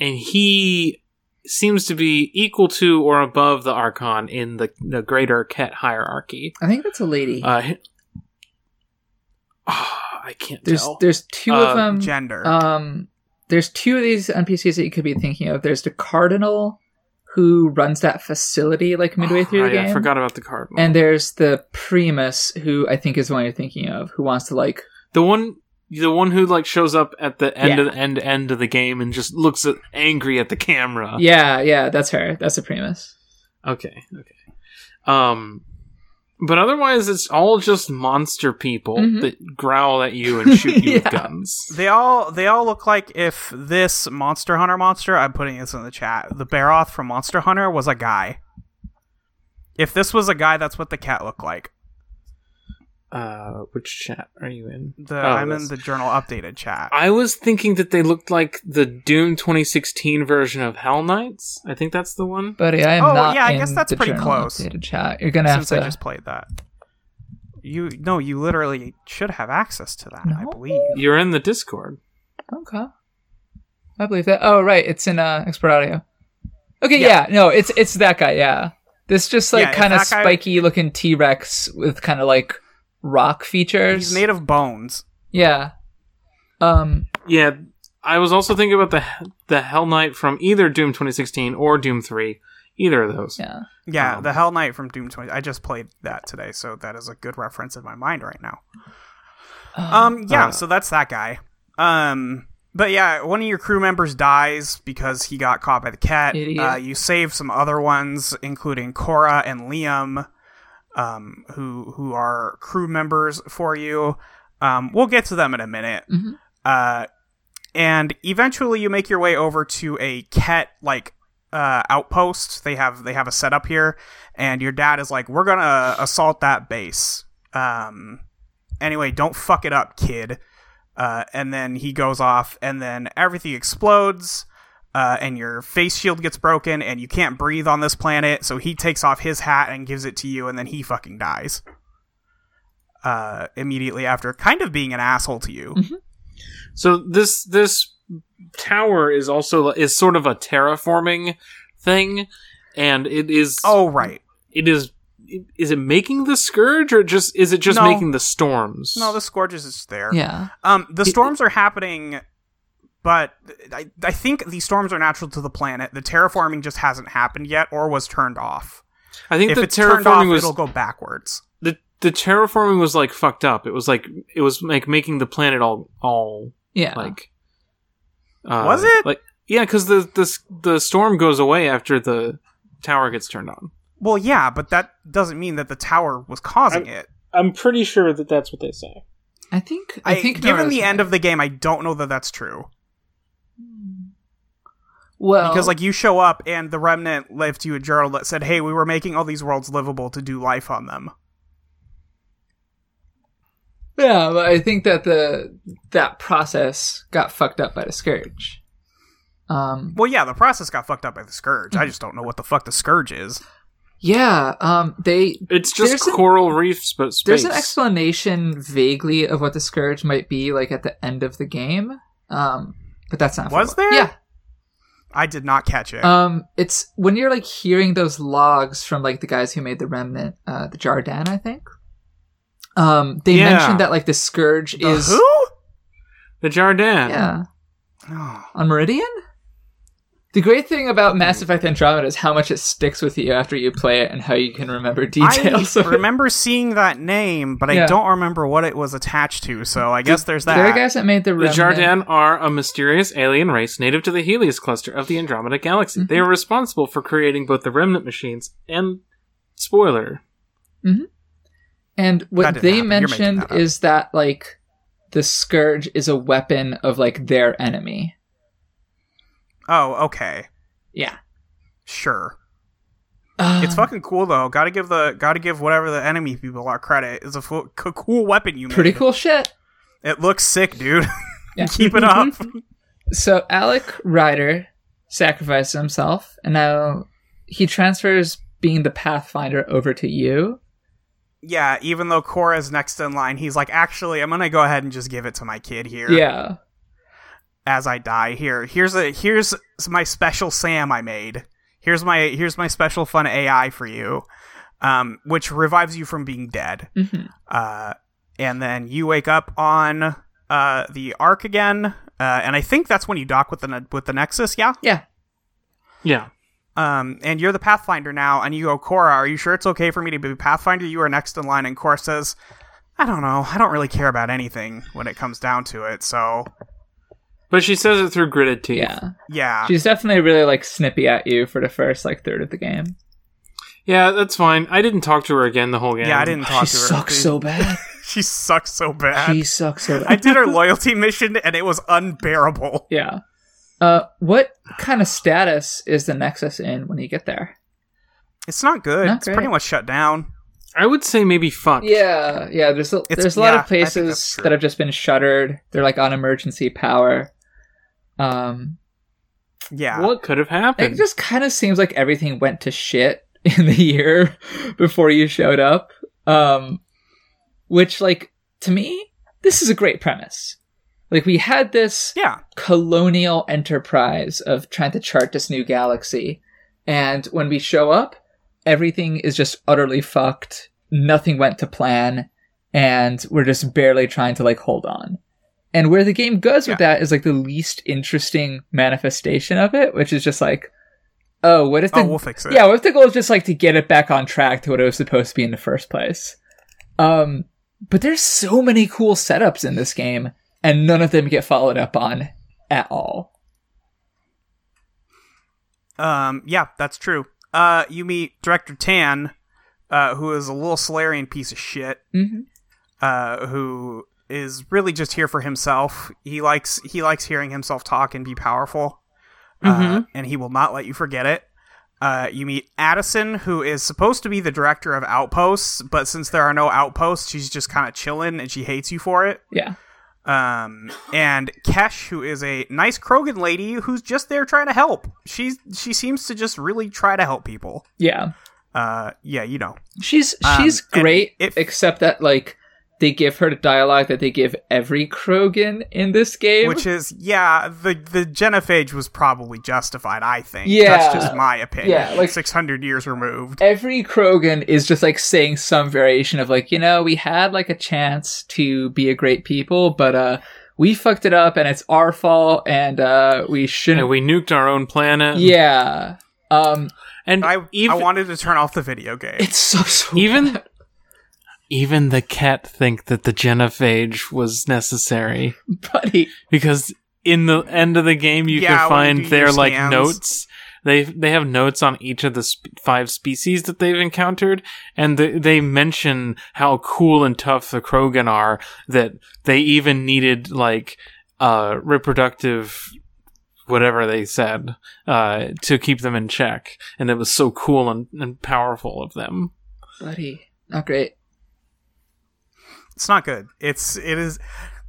and he seems to be equal to or above the Archon in the, the greater Kett hierarchy. i think that's a lady Uh, hi- Ah, I can't there's tell. there's two Uh, of them gender. um there's two of these npcs that you could be thinking of there's the cardinal who runs that facility like midway through the game I forgot about the cardinal. and there's the primus who i think is the one you're thinking of who wants to like the one, the one who like shows up at the end Yeah. of the end end of the game and just looks at, angry at the camera. yeah yeah that's her that's the primus Okay. Okay. Um, but otherwise, it's all just monster people Mhm. that growl at you and shoot you with guns. They all they all look like if this Monster Hunter monster, I'm putting this in the chat, the Barroth from Monster Hunter was a guy. If this was a guy, that's what the Kett looked like. Uh, which chat are you in? The Oh, I'm in the journal updated chat. I was thinking that they looked like the Doom 2016 version of Hell Knights. I think that's the one. buddy i am Oh, not yeah, I in guess that's pretty close. updated chat you're gonna have since to I just played that. You no, you literally should have access to that. I believe. You're in the Discord. Okay. I believe that. Oh, right. It's in uh, expert audio. Okay, Yeah. yeah. No, it's it's that guy. Yeah, this just like Yeah, kind of that guy- spiky looking T Rex with kind of like rock features. He's made of bones. yeah. Um. Yeah, I was also thinking about the the Hell Knight from either Doom 2016 or Doom 3. Either of those. Yeah. Yeah, Um, the Hell Knight from Doom 20. I just played that today, so that is a good reference in my mind right now. Um, yeah, Uh, so that's that guy. Um, but yeah, one of your crew members dies because he got caught by the Kett. Idiot. Uh, you save some other ones, including Cora and Liam, um, who who are crew members for you. Um, we'll get to them in a minute. Mhm. Uh, and eventually you make your way over to a Kett like uh, outpost. They have they have a setup here, and your dad is like, "We're gonna assault that base." Um, anyway, don't fuck it up, kid. Uh, and then he goes off, and then everything explodes, uh, and your face shield gets broken, and you can't breathe on this planet. So he takes off his hat and gives it to you, and then he fucking dies. Uh, immediately after, kind of being an asshole to you. So this this tower is also is sort of a terraforming thing and it is Oh, right. it is is it making the scourge or just is it just No. making the storms? No, the Scourges is there. Yeah. Um, the storms are happening, but I, I think these storms are natural to the planet. The terraforming just hasn't happened yet, or was turned off. I think If the it's turned off, was it'll go backwards. the the terraforming was like fucked up. It was like it was like making the planet all all Yeah. like uh, Was it? like yeah because the the the storm goes away after the tower gets turned on. Well, yeah, but that doesn't mean that the tower was causing it. I'm pretty sure that that's what they say. I think. I, I, think. given Nora's the end of the game, I don't know that that's true well, because like you show up and the remnant left you a journal that said, "Hey, we were making all these worlds livable to do life on them." yeah, but I think that the that process got fucked up by the scourge. Um. Well, yeah, the process got fucked up by the scourge. I just don't know what the fuck the scourge is. Yeah, um, they It's just There's an- coral reefs, but space. there's an explanation vaguely of what the scourge might be like at the end of the game. Um, but that's not. Was there? Yeah. I did not catch it. Um, it's when you're like hearing those logs from like the guys who made the remnant, uh, the Jardaan, I think. Um, they Yeah. mentioned that like the scourge The is who? the Jardaan. yeah Oh, on Meridian. The great thing about Mass Effect Andromeda is how much it sticks with you after you play it and how you can remember details. I of it. remember seeing that name, but I don't remember what it was attached to. So I guess there's that. They're the guys that made the The remnant. Jardaan are a mysterious alien race native to the Helios cluster of the Andromeda Galaxy. Mm-hmm. They are responsible for creating both the remnant machines and spoiler. And what they happen. Mentioned that up. is that like the scourge is a weapon of like their enemy. Oh, okay, Yeah. sure. Uh, It's fucking cool though. Got to give the got to give whatever the enemy people are credit. It's a c- cool weapon you made. pretty cool shit. It looks sick, dude. Yeah. Keep it up. So Alec Ryder sacrificed himself, and now he transfers being the Pathfinder over to you. yeah, even though Cora's next in line, he's like, actually, I'm gonna go ahead and just give it to my kid here. Yeah. As I die here, here's a here's my special Sam I made. Here's my here's my special fun AI for you, um, which revives you from being dead. hmm Uh, and then you wake up on uh the Ark again, uh, and I think that's when you dock with the with the Nexus. Yeah. Yeah. Yeah. Um, and you're the Pathfinder now, and you go, Cora, are you sure it's okay for me to be Pathfinder? You are next in line, and Cora says, I don't know, I don't really care about anything when it comes down to it, so But she says it through gritted teeth. Yeah. yeah. She's definitely really like snippy at you for the first like third of the game. Yeah, that's fine. I didn't talk to her again the whole game. yeah, I didn't talk she to her. sucks so bad. she sucks so bad. she sucks so bad. I did her loyalty mission, and it was unbearable. Yeah. Uh, what kind of status is the Nexus in when you get there? It's not good. Not it's great. pretty much shut down. I would say maybe fucked. Yeah, yeah. There's a, It's- there's a lot yeah, of places that have just been shuttered. They're like on emergency power. Um, Yeah. What could have happened? it just kind of seems like everything went to shit in the year before you showed up. Um, which, like, to me, this is a great premise. Like, we had this Yeah. colonial enterprise of trying to chart this new galaxy. And when we show up, everything is just utterly fucked. Nothing went to plan. And we're just barely trying to like hold on. And where the game goes with that is like the least interesting manifestation of it, which is just like, oh, what if the Oh, we'll fix it. yeah, what if the goal is just like to get it back on track to what it was supposed to be in the first place? Um, but there's so many cool setups in this game, and none of them get followed up on at all. Um, yeah, that's true. Uh, you meet Director Tann, uh, who is a little Salarian piece of shit, Mm-hmm. uh, who is really just here for himself. He likes he likes hearing himself talk and be powerful, uh, and he will not let you forget it. Uh, you meet Addison, who is supposed to be the director of Outposts, but since there are no outposts, she's just kind of chilling and she hates you for it. Yeah, Um, and Kesh, who is a nice Krogan lady who's just there trying to help. She's she seems to just really try to help people. yeah. Uh, yeah, you know. She's Um, she's and great, if- except that like they give her the dialogue that they give every Krogan in this game. Which is yeah, the the genophage was probably justified. I think. Yeah. that's just my opinion. Yeah, like- six hundred years removed. every Krogan is just like saying some variation of like, you know, we had like a chance to be a great people, but uh we fucked it up and it's our fault and uh we shouldn't and we nuked our own planet. Yeah. Um and I even I wanted to turn off the video game. it's so so even bad, even the Kett think that the genophage was necessary buddy. because in the end of the game you Yeah, can find their like scans. notes. They they have notes on each of the sp- five species that they've encountered, and they, they mention how cool and tough the Krogan are. That they even needed like uh reproductive whatever they said uh to keep them in check, and it was so cool and, and powerful of them. Buddy. Not great. It's not good. It's it is.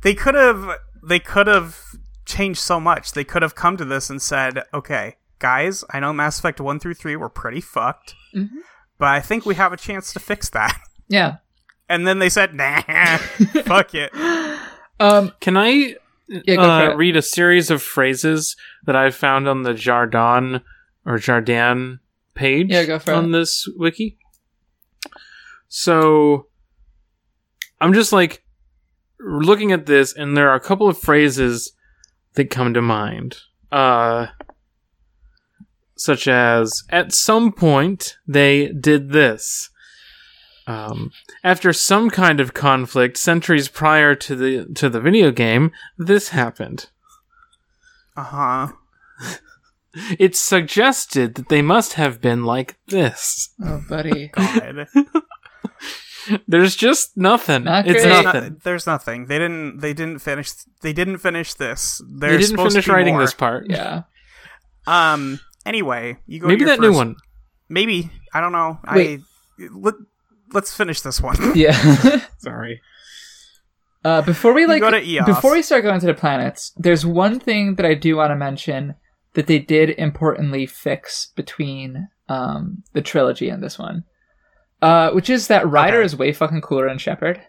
They could have they could have changed so much. They could have come to this and said, "Okay, guys, I know Mass Effect one through three were pretty fucked, Mhm. but I think we have a chance to fix that. Yeah. And then they said, nah, fuck it. Um. Can I Yeah. Uh, read a series of phrases that I found on the Jardaan or Jardaan page Yeah, go for it. on this wiki? So I'm just like looking at this, and there are a couple of phrases that come to mind. Uh, such as, at some point, they did this. Um, after some kind of conflict centuries prior to the to the video game, this happened. Uh huh. It's suggested that they must have been like this. Oh, buddy. God. There's just nothing. Not it's great. nothing. No- there's nothing. They didn't. They didn't finish. They didn't finish this. They There's didn't finish writing this part. Yeah. Um. Anyway, you go. Maybe your that new one. Maybe I don't know. Wait. I let, let's finish this one. Yeah. Sorry. Uh, before we like go to Eos. before we start going to the planets, there's one thing that I do want to mention that they did importantly fix between um, the trilogy and this one, uh, which is that Ryder Okay. is way fucking cooler than Shepard.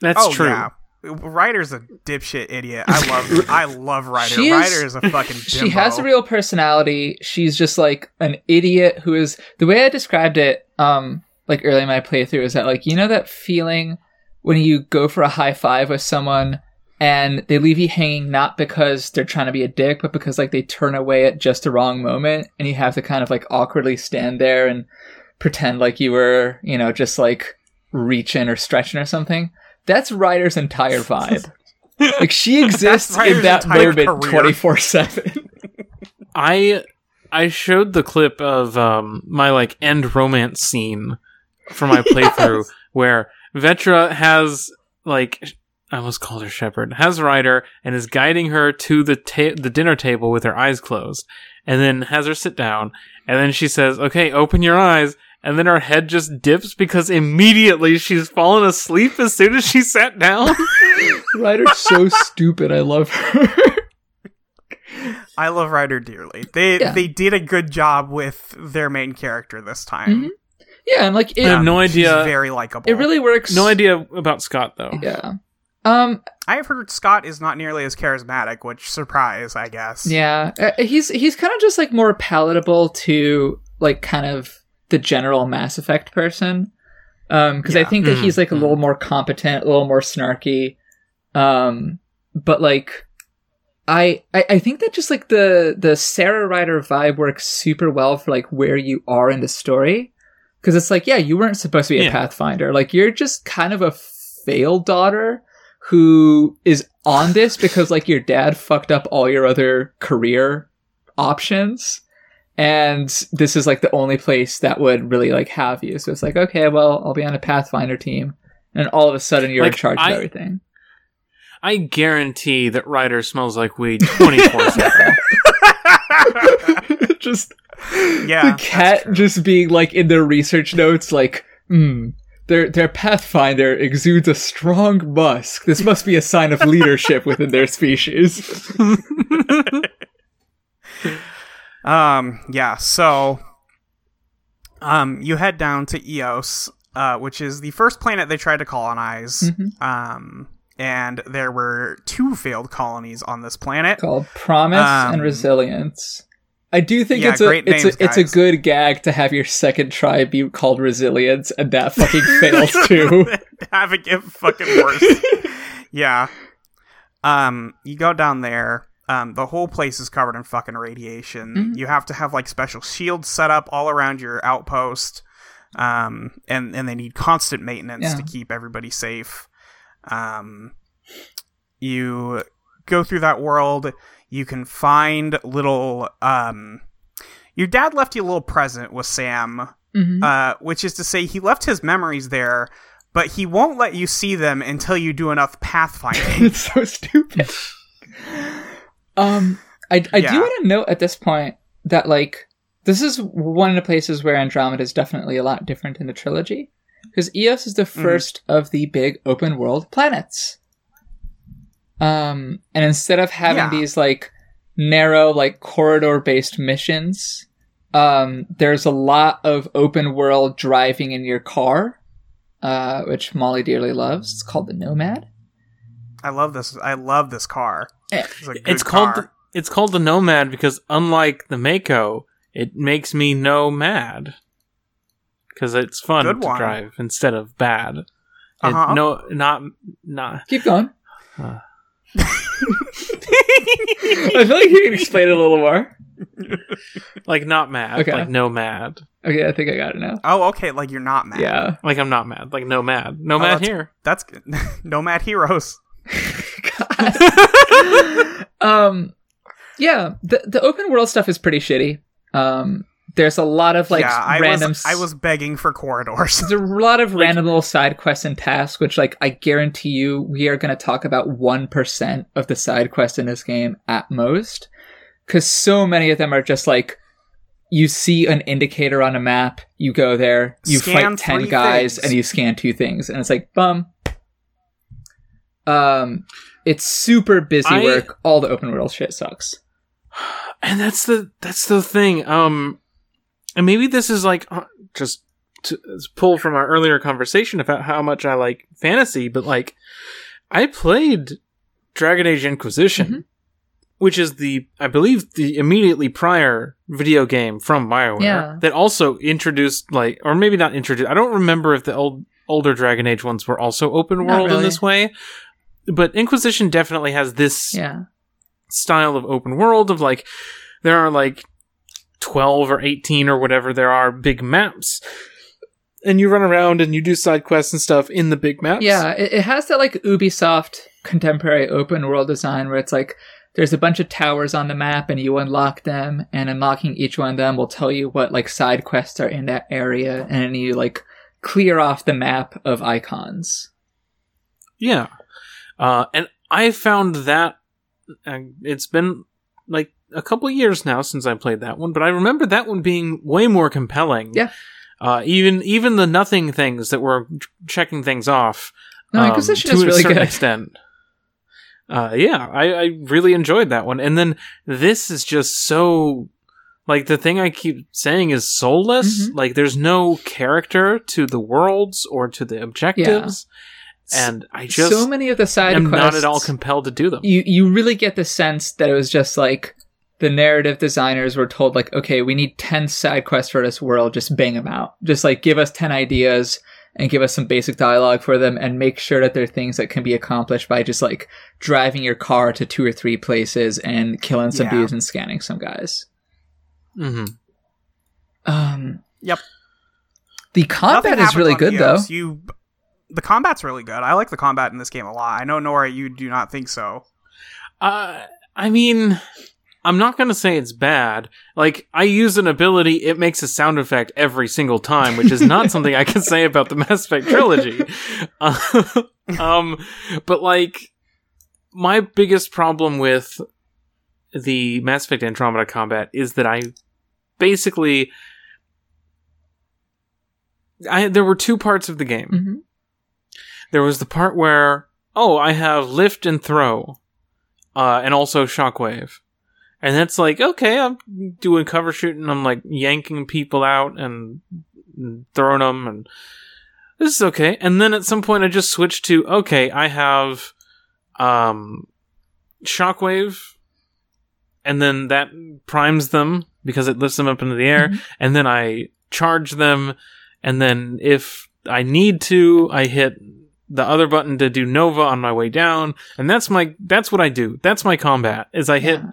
That's oh true. yeah. Ryder's a dipshit idiot. I love. I love Ryder. She is- Ryder is a fucking. Bimbo. She has a real personality. She's just like an idiot who is the way I described it. Um, like early in my playthrough is that like you know that feeling when you go for a high five with someone and they leave you hanging not because they're trying to be a dick, but because like they turn away at just the wrong moment, and you have to kind of like awkwardly stand there and pretend like you were you know just like reaching or stretching or something. That's Ryder's entire vibe. like she exists in that career. twenty four seven. I I showed the clip of um, my like end romance scene for my playthrough where Vetra has like I almost called her Shepherd has Ryder and is guiding her to the ta- the dinner table with her eyes closed, and then has her sit down, and then she says, "Okay, open your eyes." And then her head just dips because immediately she's fallen asleep as soon as she sat down. Ryder's so stupid. I love her. I love Ryder dearly. They Yeah. they did a good job with their main character this time. Mhm. yeah, and like it, I have no She's idea. very likable. it really works. No idea about Scott though. Yeah. Um. I have heard Scott is not nearly as charismatic, which surprise, I guess. Yeah. Uh, he's he's kind of just like more palatable to like kind of the general Mass Effect person. Um. Because I think that Mhm, he's like a little more competent, a little more snarky. Um. But like. I, I I think that just like the the Sara Ryder vibe works super well for like where you are in the story because it's like yeah you weren't supposed to be a Yeah. pathfinder like you're just kind of a failed daughter who is on this because like your dad fucked up all your other career options and this is like the only place that would really like have you. So it's like okay well i'll be on a pathfinder team. And all of a sudden you're in charge I- of everything. I guarantee that Ryder smells like weed 24 7. just Yeah, the Kett just being like in their research notes like hmm their their pathfinder exudes a strong musk. This must be a sign of leadership within their species Um, yeah, so um you head down to Eos, uh, which is the first planet they tried to colonize. Mhm. Um and there were two failed colonies on this planet. called promise Um, and resilience i do think yeah, it's a it's names, a it's a good gag to have your second try be called resilience and that fucking fails too have it get fucking worse. yeah. Um, you go down there. Um, the whole place is covered in fucking radiation. Mhm. You have to have like special shields set up all around your outpost. Um, and and they need constant maintenance Yeah. to keep everybody safe. Um, you go through that world. You can find little. Um, your dad left you a little present with Sam Mhm. uh, which is to say he left his memories there, but he won't let you see them until you do enough pathfinding. it's so stupid. Um, I I Yeah. do want to note at this point that like this is one of the places where Andromeda is definitely a lot different in the trilogy because Eos is the 1st of the big open world planets. Um, and instead of having Yeah. these like narrow like corridor based missions, Um, there's a lot of open world driving in your car, uh, which Molly dearly loves. It's called the Nomad. I love this. I love this car. Yeah. It's, it's called the, it's called the Nomad because unlike the Mako, it makes me no mad because it's fun Good to one. drive instead of bad. Uh-huh. no, not not. Keep going. Uh. I feel like you can explain it a little more. Like not mad, Okay. like no mad. Okay, I think I got it now. Oh, okay. Like you're not mad. Yeah. Like I'm not mad, like no mad, no Oh, mad that's- here. That's good. Nomad Heroes. Um yeah the the open world stuff is pretty shitty um there's a lot of like yeah, I random was. I was begging for corridors. there's a lot of random little side quests and tasks which like i guarantee you we are going to talk about 1% of the side quests in this game at most because so many of them are just like you see an indicator on a map you go there you fight 10 guys things. and you scan two things and it's like bum um it's super busy I- work all the open world shit sucks and that's the that's the thing um and maybe this is like uh, just to to pull from our earlier conversation about how much i like fantasy but like i played dragon age inquisition Mhm. which is the i believe the immediately prior video game from bioware Yeah. that also introduced like or maybe not introduced i don't remember if the old older dragon age ones were also open Not world in this way but inquisition definitely has this yeah. style of open world of like there are like 12 or 18 or whatever there are big maps and you run around and you do side quests and stuff in the big maps. Yeah, it, it has that like Ubisoft contemporary open world design where it's like there's a bunch of towers on the map and you unlock them and unlocking each one of them will tell you what like side quests are in that area and you like clear off the map of icons. yeah uh, and i found that uh, it's been like a couple years now since i played that one but i remember that one being way more compelling Yeah. uh, even even the nothing things that were checking things off No, um, Inquisition to is a really certain good. extent. Uh, yeah, I, I really enjoyed that one. And then this is just so like the thing I keep saying is soulless. Mhm. Like there's no character to the worlds or to the objectives, and I just so many of the side am quests not at all compelled to do them. you you really get the sense that it was just like the narrative designers were told like okay we need 10 side quests for this world just bang them out just like give us 10 ideas and give us some basic dialogue for them and make sure that they're things that can be accomplished by just like driving your car to two or three places and killing some Yeah. dudes and scanning some guys hmm um Yep. the Nothing combat is really good though You, the combat's really good. I like the combat in this game a lot. I know Nora, you do not think so. Uh, I mean, I'm not gonna say it's bad. Like, I use an ability, it makes a sound effect every single time, which is not something I can say about the Mass Effect trilogy. Uh, um, but like, my biggest problem with the Mass Effect Andromeda combat is that I basically, I there were two parts of the game. Mhm. There was the part where, oh, I have lift and throw, uh, and also shockwave. And that's like, okay, I'm doing cover shooting, I'm like yanking people out and, and throwing them, and this is okay. And then at some point I just switched to, okay, I have, um, shockwave, and then that primes them because it lifts them up into the air, Mhm. and then I charge them, and then if I need to, I hit the other button to do Nova on my way down, and that's my that's what I do. That's my combat. Is I hit Yeah.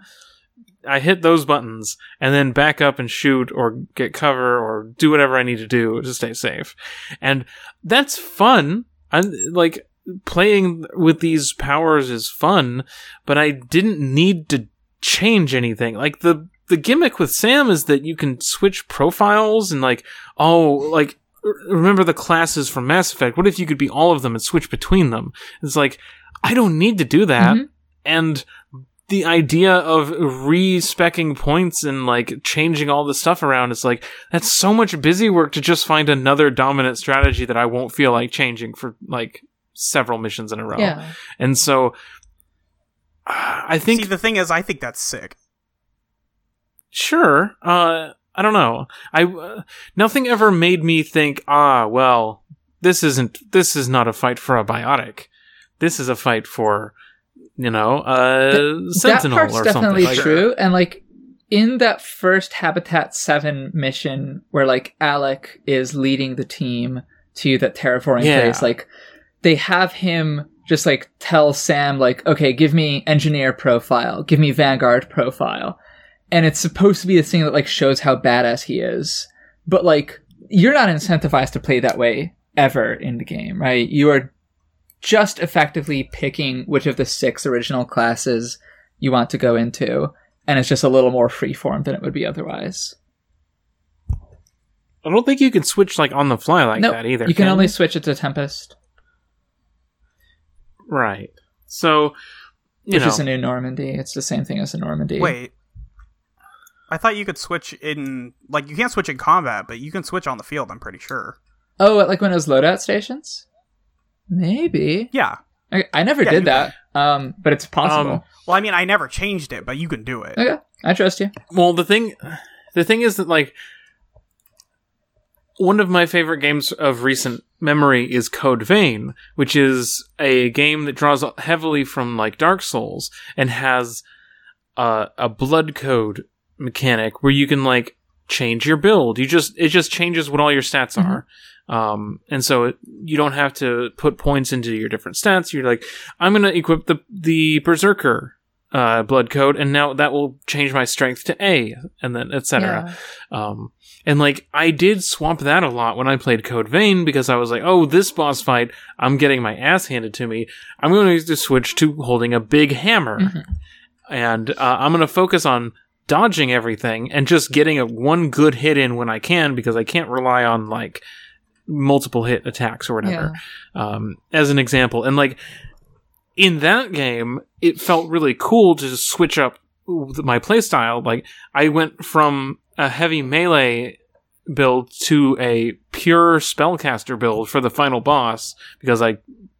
I hit those buttons and then back up and shoot or get cover or do whatever I need to do to stay safe. And that's fun. I like playing with these powers is fun, but I didn't need to change anything. Like the the gimmick with Sam is that you can switch profiles and like oh like remember the classes from Mass Effect. What if you could be all of them and switch between them? It's like I don't need to do that. Mhm. And the idea of respecking points and like changing all the stuff around is like that's so much busy work to just find another dominant strategy that I won't feel like changing for like several missions in a row. yeah And so I think See, the thing is, I think that's sick. sure uh I don't know. I uh, nothing ever made me think, ah, well, this isn't this is not a fight for a biotic. This is a fight for you know, uh sentinel that part's or definitely something. Like, true. And like in that first Habitat Seven mission, where like Alec is leading the team to that terraforming Yeah. place, like they have him just like tell Sam like, okay, give me engineer profile, give me Vanguard profile, and it's supposed to be this thing that like shows how badass he is, but like you're not incentivized to play that way ever in the game, right? You are just effectively picking which of the six original classes you want to go into, and it's just a little more freeform than it would be otherwise. I don't think you can switch like on the fly like no, that either. you can only switch it to Tempest, right. So you which know, is a new Normandy. It's the same thing as a Normandy. Wait. I thought you could switch in like you can't switch in combat, but you can switch on the field. I'm pretty sure. Oh, like when it was loadout stations? Maybe. Yeah. I, I never Yeah, did you- that, um, but it's possible. Um, Well, I mean, I never changed it, but you can do it. okay, I trust you. Well, the thing, the thing is that like one of my favorite games of recent memory is Code Vein, which is a game that draws heavily from like Dark Souls and has uh, a blood code mechanic where you can like change your build. You just it just changes what all your stats are. Um, and so it, you don't have to put points into your different stats. You're like, I'm going to equip the the berserker uh, blood code, and now that will change my strength to A, and then etc. Um, and like I did swap that a lot when I played Code Vein because I was like, oh, this boss fight, I'm getting my ass handed to me. I'm going to switch to holding a big hammer, Mhm. and uh, I'm going to focus on dodging everything and just getting a one good hit in when I can because I can't rely on like multiple hit attacks or whatever um, as an example. And like in that game, it felt really cool to just switch up my playstyle. Like I went from a heavy melee build to a pure spellcaster build for the final boss because I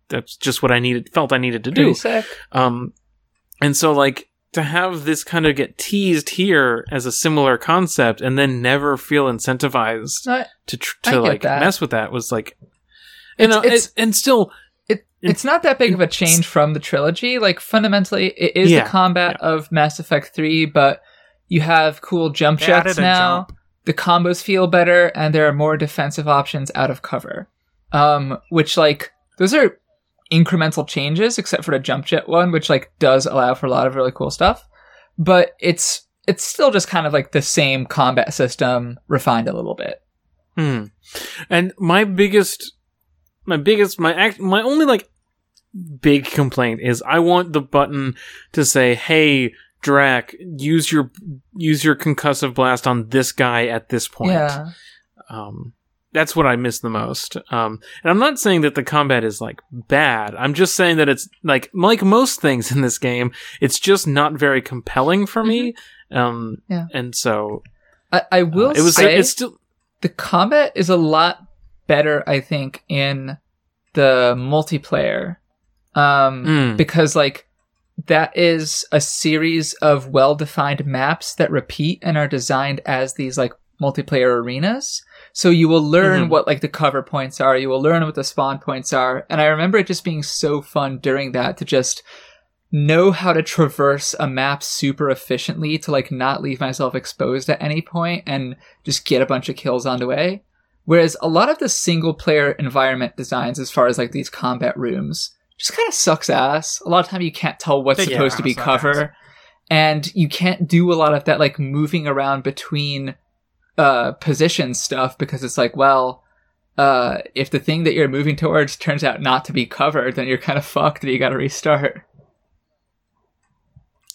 that's just what I needed felt I needed to do. sick. Um, and so like to have this kind of get teased here as a similar concept and then never feel incentivized No, to tr- to like that. mess with that was like you know it's- it, and still it, it's not that big of a change from the trilogy. Like fundamentally, it is Yeah, the combat of Mass Effect Three, but you have cool jump They shots now. jump. The combos feel better, and there are more defensive options out of cover. Um, which like those are incremental changes, except for the jump jet one, which like does allow for a lot of really cool stuff. But it's it's still just kind of like the same combat system refined a little bit. Hmm. And my biggest, my biggest, my act, my only like big complaint is I want the button to say, "Hey, Drack, use your use your concussive blast on this guy at this point." Yeah. Um, that's what I miss the most. Um, and I'm not saying that the combat is like bad. I'm just saying that it's like like most things in this game, it's just not very compelling for me. Um, Mm-hmm. Yeah. and so I, I will uh, it was say it's still the combat is a lot better, I think, in the multiplayer. Um, Mm. because like that is a series of well-defined maps that repeat and are designed as these like multiplayer arenas. So you will learn Mhm. what like the cover points are, you will learn what the spawn points are, and I remember it just being so fun during that to just know how to traverse a map super efficiently to like not leave myself exposed at any point and just get a bunch of kills on the way. Whereas a lot of the single player environment designs, as far as like these combat rooms, just kind of sucks ass. A lot of time you can't tell what's supposed to be cover, ass. and you can't do a lot of that like moving around between uh position stuff because it's like, well, uh, if the thing that you're moving towards turns out not to be covered, then you're kind of fucked and you gotta restart.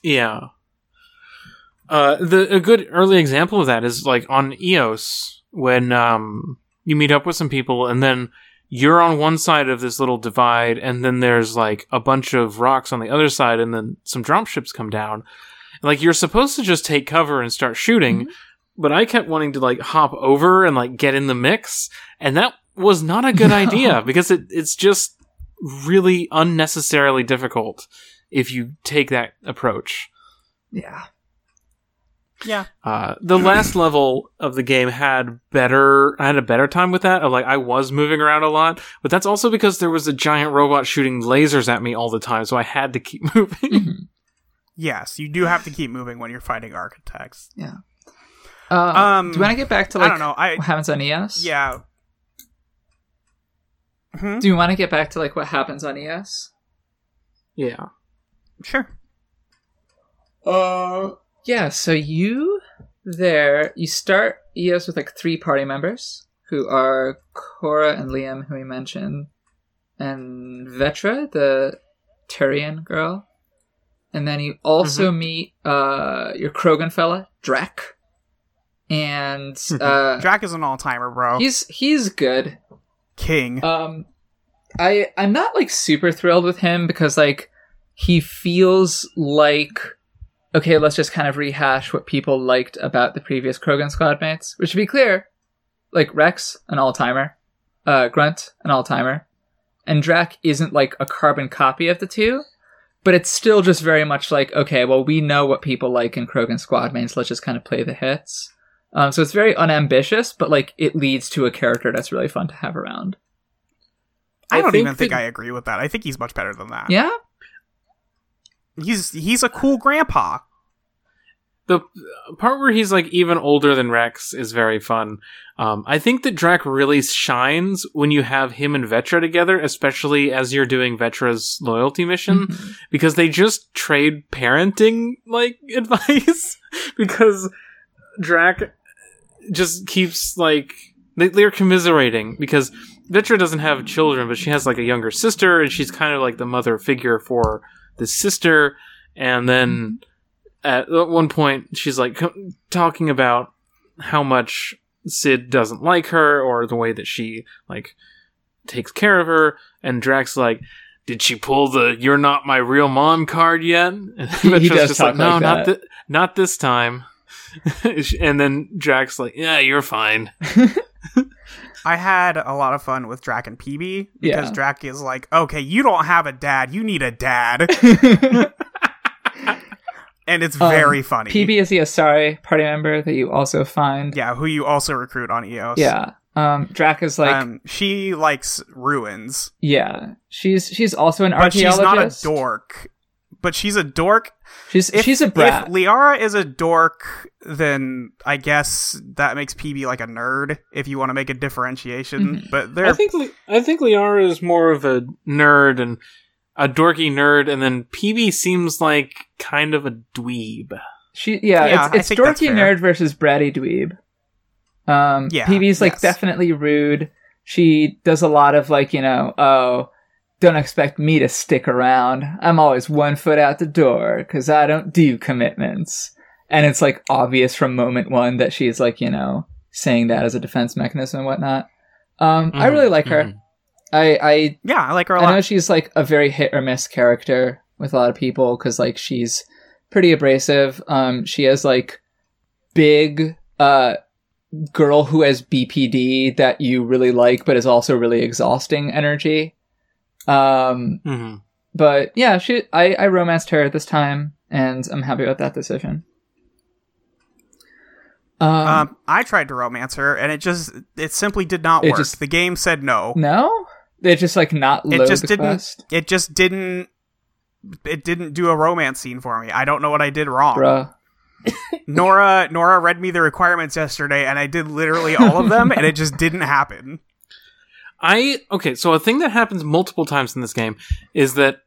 Yeah. Uh, the a good early example of that is like on EOS when um you meet up with some people and then you're on one side of this little divide and then there's like a bunch of rocks on the other side and then some drop ships come down. Like you're supposed to just take cover and start shooting, but I kept wanting to like hop over and like get in the mix and that was not a good No. idea because it it's just really unnecessarily difficult if you take that approach. Yeah. Yeah. Uh, the last level of the game had better. I had a better time with that. Of like I was moving around a lot, but that's also because there was a giant robot shooting lasers at me all the time, so I had to keep moving. Mhm. Yes, you do have to keep moving when you're fighting architects. Uh, Um, do you want to get back to like I don't know. I what happens on Eos? yeah. Hmm? Do you want to get back to like what happens on Eos? yeah. Sure. Uh, yeah. So you there, you start Eos with like three party members who are Cora and Liam, who we mentioned, and Vetra, the Turian girl, and then you also meet uh your Krogan fella, Drack, and uh Jack is an all timer, bro. he's he's good. king. Um, I I'm not like super thrilled with him because like he feels like okay, let's just kind of rehash what people liked about the previous Krogan squad mates. Which to be clear, like Wrex, an all timer, uh, Grunt, an all timer, and Drack isn't like a carbon copy of the two. But it's still just very much like, okay, well, we know what people like in Krogan squad mates. Let's just kind of play the hits. Um, so it's very unambitious, but like it leads to a character that's really fun to have around. I I don't think even think that- I agree with that. I think he's much better than that. Yeah, He's he's a cool grandpa. The part where he's like even older than Wrex is very fun. Um, I think that Drack really shines when you have him and Vetra together, especially as you're doing Vetra's loyalty mission, Mhm. because they just trade parenting like advice. because Drack just keeps like they, they're commiserating because Vetra doesn't have children, but she has like a younger sister, and she's kind of like the mother figure for the sister. And then at one point, she's like co- talking about how much Sid doesn't like her, or the way that she like takes care of her. And Drack's like, "Did she pull the "You're not my real mom" card yet?" And does just talk like, "No, like not that." thi- not this time." and then Drack's like, "Yeah, you're fine." I had a lot of fun with Drack and Peebee because Yeah. Drack is like, okay, you don't have a dad, you need a dad, and it's Um, very funny. Peebee is the Asari party member that you also find. yeah, who you also recruit on EOS. Yeah. Um, Drack is like, um, she likes ruins, yeah, she's she's also an but she's not a dork. But she's a dork. She's If, she's a brat. If Liara is a dork, then I guess that makes Peebee like a nerd. If you want to make a differentiation, Mhm. but they're I think Li- I think Liara is more of a nerd and a dorky nerd, and then Peebee seems like kind of a dweeb. She yeah, Yeah, it's, it's dorky nerd versus bratty dweeb. Um, Yeah, Peebee's like yes. definitely rude. She does a lot of like you know, oh, don't expect me to stick around. I'm always one foot out the door because I don't do commitments. And it's like obvious from moment one that she's like you know saying that as a defense mechanism and whatnot. Um, I Mhm, really like her. mhm. I I yeah, I like her a I know she's like a very hit or miss character with a lot of people because like she's pretty abrasive. Um, she has like big uh girl who has BPD that you really like, but is also really exhausting energy. Um, Mhm. but yeah, she I I romanced her at this time, and I'm happy with that decision. Um, Um, I tried to romance her, and it just it simply did not work. just- the game said no. no, it just like not It just didn't. quest, It just didn't. It didn't do a romance scene for me. I don't know what I did wrong. bruh. Nora Nora read me the requirements yesterday, and I did literally all of them, and it just didn't happen. I okay, so a thing that happens multiple times in this game is that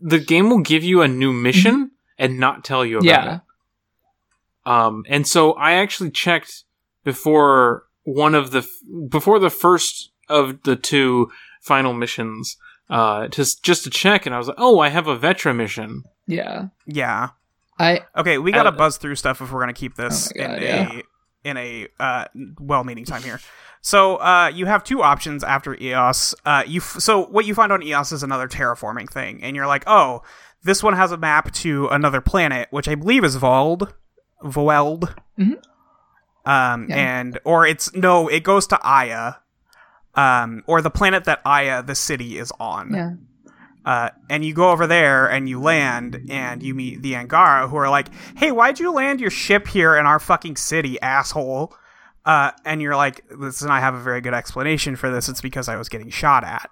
the game will give you a new mission and not tell you about Yeah. it. Um, and so I actually checked before one of the f- before the first of the two final missions, uh, to just to check, and I was like, oh, I have a Vetra mission. Yeah, Yeah. I Okay, we gotta Uh, buzz through stuff if we're gonna keep this Oh God, in yeah. a in a uh, well-meaning time here. So uh, you have two options after EOS. Uh, you f- so what you find on EOS is another terraforming thing, and you're like, oh, this one has a map to another planet, which I believe is Vald, Voeld. Mhm. Um, Yeah. and or it's no, it goes to Aya, um, or the planet that Aya, the city, is on. yeah. Uh, and you go over there and you land and you meet the Angara who are like, "Hey, why'd you land your ship here in our fucking city, asshole?" Uh, and you're like, "Listen, I have a very good explanation for this. It's because I was getting shot at."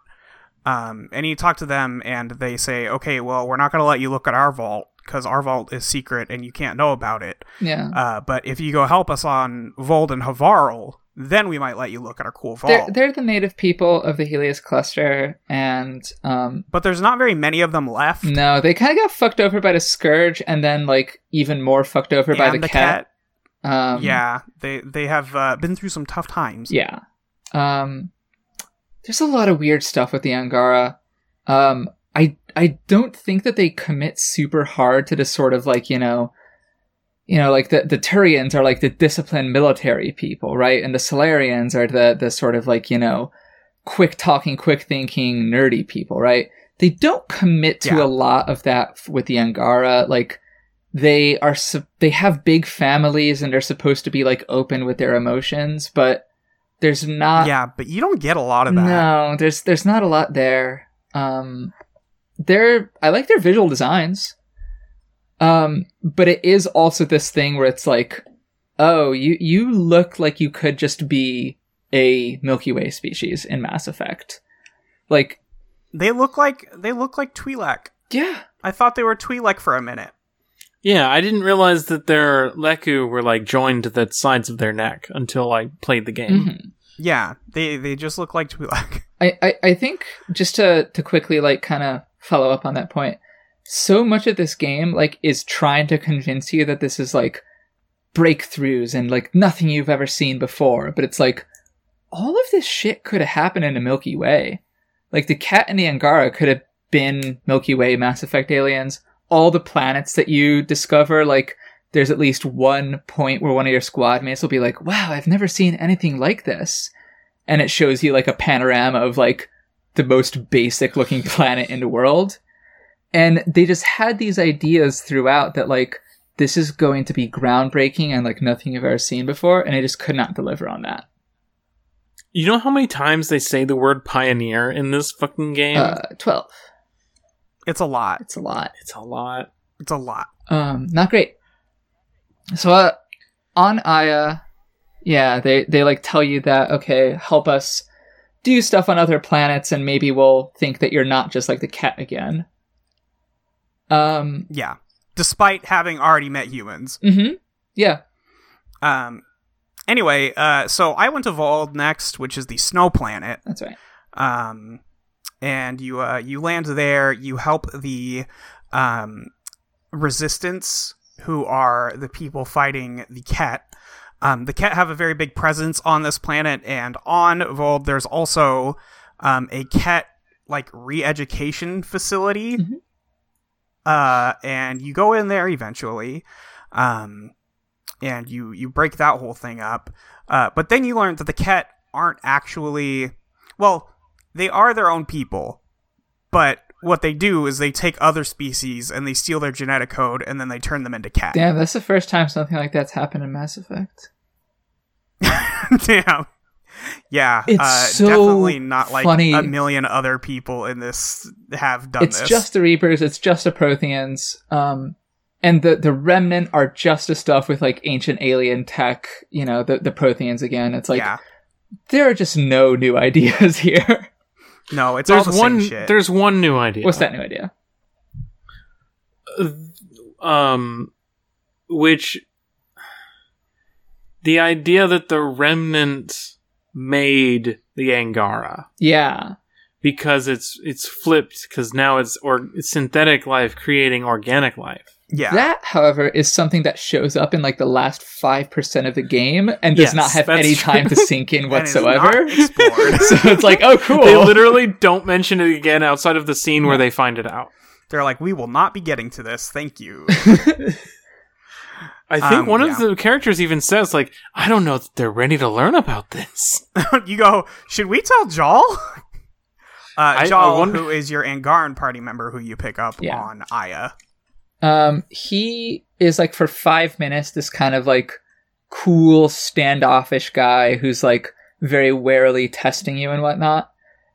Um, and you talk to them and they say, "Okay, well, we're not going to let you look at our vault because our vault is secret and you can't know about it. Yeah. Uh, but if you go help us on Voeld and Havarl, then we might let you look at our cool vault." They're, they're the native people of the Heleus cluster, and um, but there's not very many of them left. no, they kind of got fucked over by the scourge, and then like even more fucked over by And the, Kett. Um, yeah, they they have uh, been through some tough times. Yeah. Um, there's a lot of weird stuff with the Angara. Um, I I don't think that they commit super hard to the sort of like you know, you know, like the the Turians are like the disciplined military people, right? And the Salarians are the the sort of like you know, quick talking, quick thinking, nerdy people, right? They don't commit to Yeah. a lot of that with the Angara, like. They are sup- they have big families and they're supposed to be like open with their emotions, but there's not yeah, but you don't get a lot of that. no, there's there's not a lot there. Um, they're I like their visual designs. Um, but it is also this thing where it's like, oh, you you look like you could just be a Milky Way species in Mass Effect. Like, They look like they look like Twi'lek. yeah, I thought they were Twi'lek for a minute. Yeah, I didn't realize that their Leku were like joined to the sides of their neck until I played the game. Mhm. Yeah, they they just look like Twi'lek. I, I, I think just to to quickly like kind of follow up on that point, so much of this game like is trying to convince you that this is like breakthroughs and like nothing you've ever seen before, but it's like all of this shit could have happened in a Milky Way. Like the Kett and the Angara could have been Milky Way Mass Effect aliens. All the planets that you discover, like there's at least one point where one of your squad mates will be like, "Wow, I've never seen anything like this." and it shows you like a panorama of like the most basic looking planet in the world. And they just had these ideas throughout that like this is going to be groundbreaking and like nothing you've ever seen before, and they just could not deliver on that. You know how many times they say the word pioneer in this fucking game? Uh, twelve. It's a lot. It's a lot. it's a lot. It's a lot. Um, not great. So uh, on Aya, yeah, they they like tell you that okay, help us do stuff on other planets, and maybe we'll think that you're not just like the Kett again. Um. Yeah. Despite having already met humans. Mm-hmm. Yeah. Um anyway, uh so I went to Voeld next, which is the snow planet. That's right. um, and you uh, you land there. You help the um, resistance, who are the people fighting the Kett. Um, the Kett have a very big presence on this planet, and on Vold, there's also um, a Kett like re-education facility. Mhm. Uh, and you go in there eventually, um, and you you break that whole thing up. Uh, but then you learn that the Kett aren't actually well, they are their own people, but what they do is they take other species and they steal their genetic code and then they turn them into Kett. Damn, that's the first time something like that's happened in Mass Effect. Damn. Yeah, It's uh, so definitely not like funny. a million other people in this have done this. it's this. just the Reapers. It's just the Protheans. Um, and the the Remnant are just the stuff with like ancient alien tech. You know, the the Protheans again. It's like yeah. there are just no new ideas here. No, it's There's all the one. same shit. There's one new idea. What's that new idea? Um, which the idea that the remnant made the Angara Yeah, because it's it's flipped because now it's or it's synthetic life creating organic life. Yeah. that, however, is something that shows up in like the last five percent of the game and does Yes, not have any true. time to sink in And is not whatsoever. explored. so it's like, oh, cool. They literally don't mention it again outside of the scene where they find it out. They're like, we will not be getting to this. Thank you. I think Um, one yeah. of the characters even says like, "I don't know that they're ready to learn about this." you go, should we tell Jaal? Uh, I- I Jaal, wonder- who is your Angaran party member who you pick up Yeah. on Aya. Um, he is like for five minutes this kind of like cool standoffish guy who's like very warily testing you and whatnot.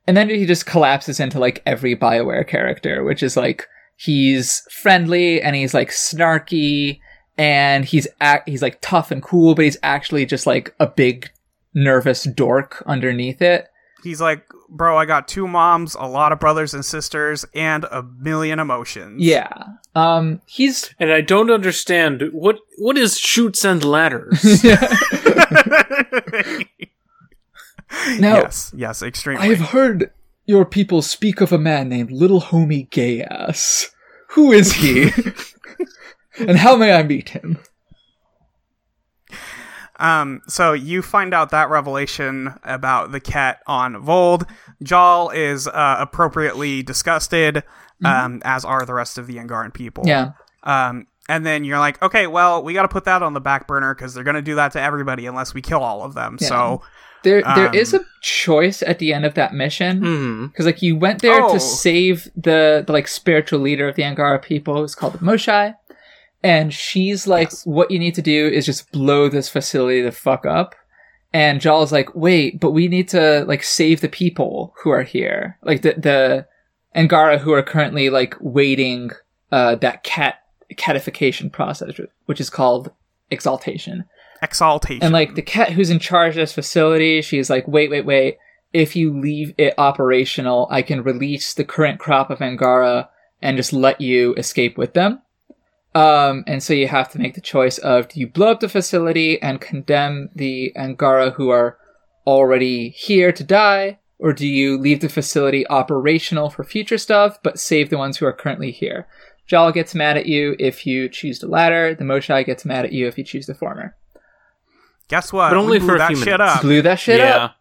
and then he just collapses into like every Bioware character, which is like he's friendly and he's like snarky and he's act he's like tough and cool, but he's actually just like a big nervous dork underneath it. He's like, bro, I got two moms, a lot of brothers and sisters, and a million emotions. Yeah. Um he's And I don't understand what what is shoots and ladders. now yes, yes, extremely. I have heard your people speak of a man named Little Homie Gay Ass. Who is he? and how may I meet him? Um, so you find out that revelation about the Kett on Voeld. Jaal is uh, appropriately disgusted, um, as are the rest of the Angaran people. Yeah. Um, and then you're like, okay, well, we got to put that on the back burner because they're going to do that to everybody unless we kill all of them. Yeah. So There there is Um, a choice at the end of that mission. hmm Because like you went there Oh. to save the, the like spiritual leader of the Angara people, who's called Moshae, and she's like, Yes. "What you need to do is just blow this facility the fuck up." And Jaal's like, "Wait, but we need to like save the people who are here, like the the Angara who are currently like waiting uh that Kett catification process, which is called exaltation." exaltation. And like the Kett who's in charge of this facility, she's like, wait, wait, wait. If you leave it operational, I can release the current crop of Angara and just let you escape with them. Um, and so you have to make the choice of do you blow up the facility and condemn the Angara who are already here to die, or do you leave the facility operational for future stuff but save the ones who are currently here? Jaal gets mad at you if you choose the latter. The Moshae gets mad at you if you choose the former. Guess what? But only we blew for a that few shit minutes. up. Blew that shit yeah. up.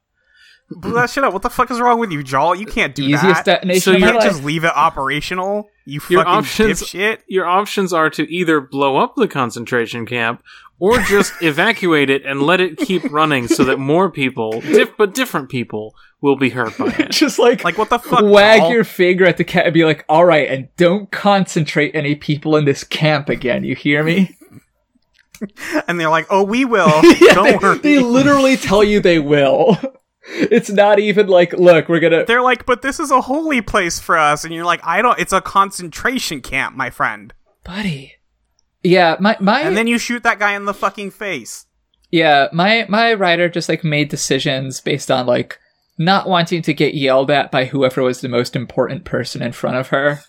Blew that shit up. What the fuck is wrong with you, Jaal? You can't do Easiest that. detonation So you can't life. just leave it operational. You Your fucking options- dipshit. Your options are to either blow up the concentration camp or just evacuate it and let it keep running so that more people, diff- but different people, will be hurt by it. just like, Like what the fuck? wag Jaal? your finger at the Kett and be like, all right, and don't concentrate any people in this camp again. You hear me? and they're like, "Oh, we will. Yeah, Don't they, worry." they literally tell you they will. It's not even like, look, we're gonna. They're like, "But this is a holy place for us," and you're like, "I don't. It's a concentration camp, my friend." Buddy. Yeah, my, my, And then you shoot that guy in the fucking face. yeah, my, my writer just like made decisions based on like not wanting to get yelled at by whoever was the most important person in front of her.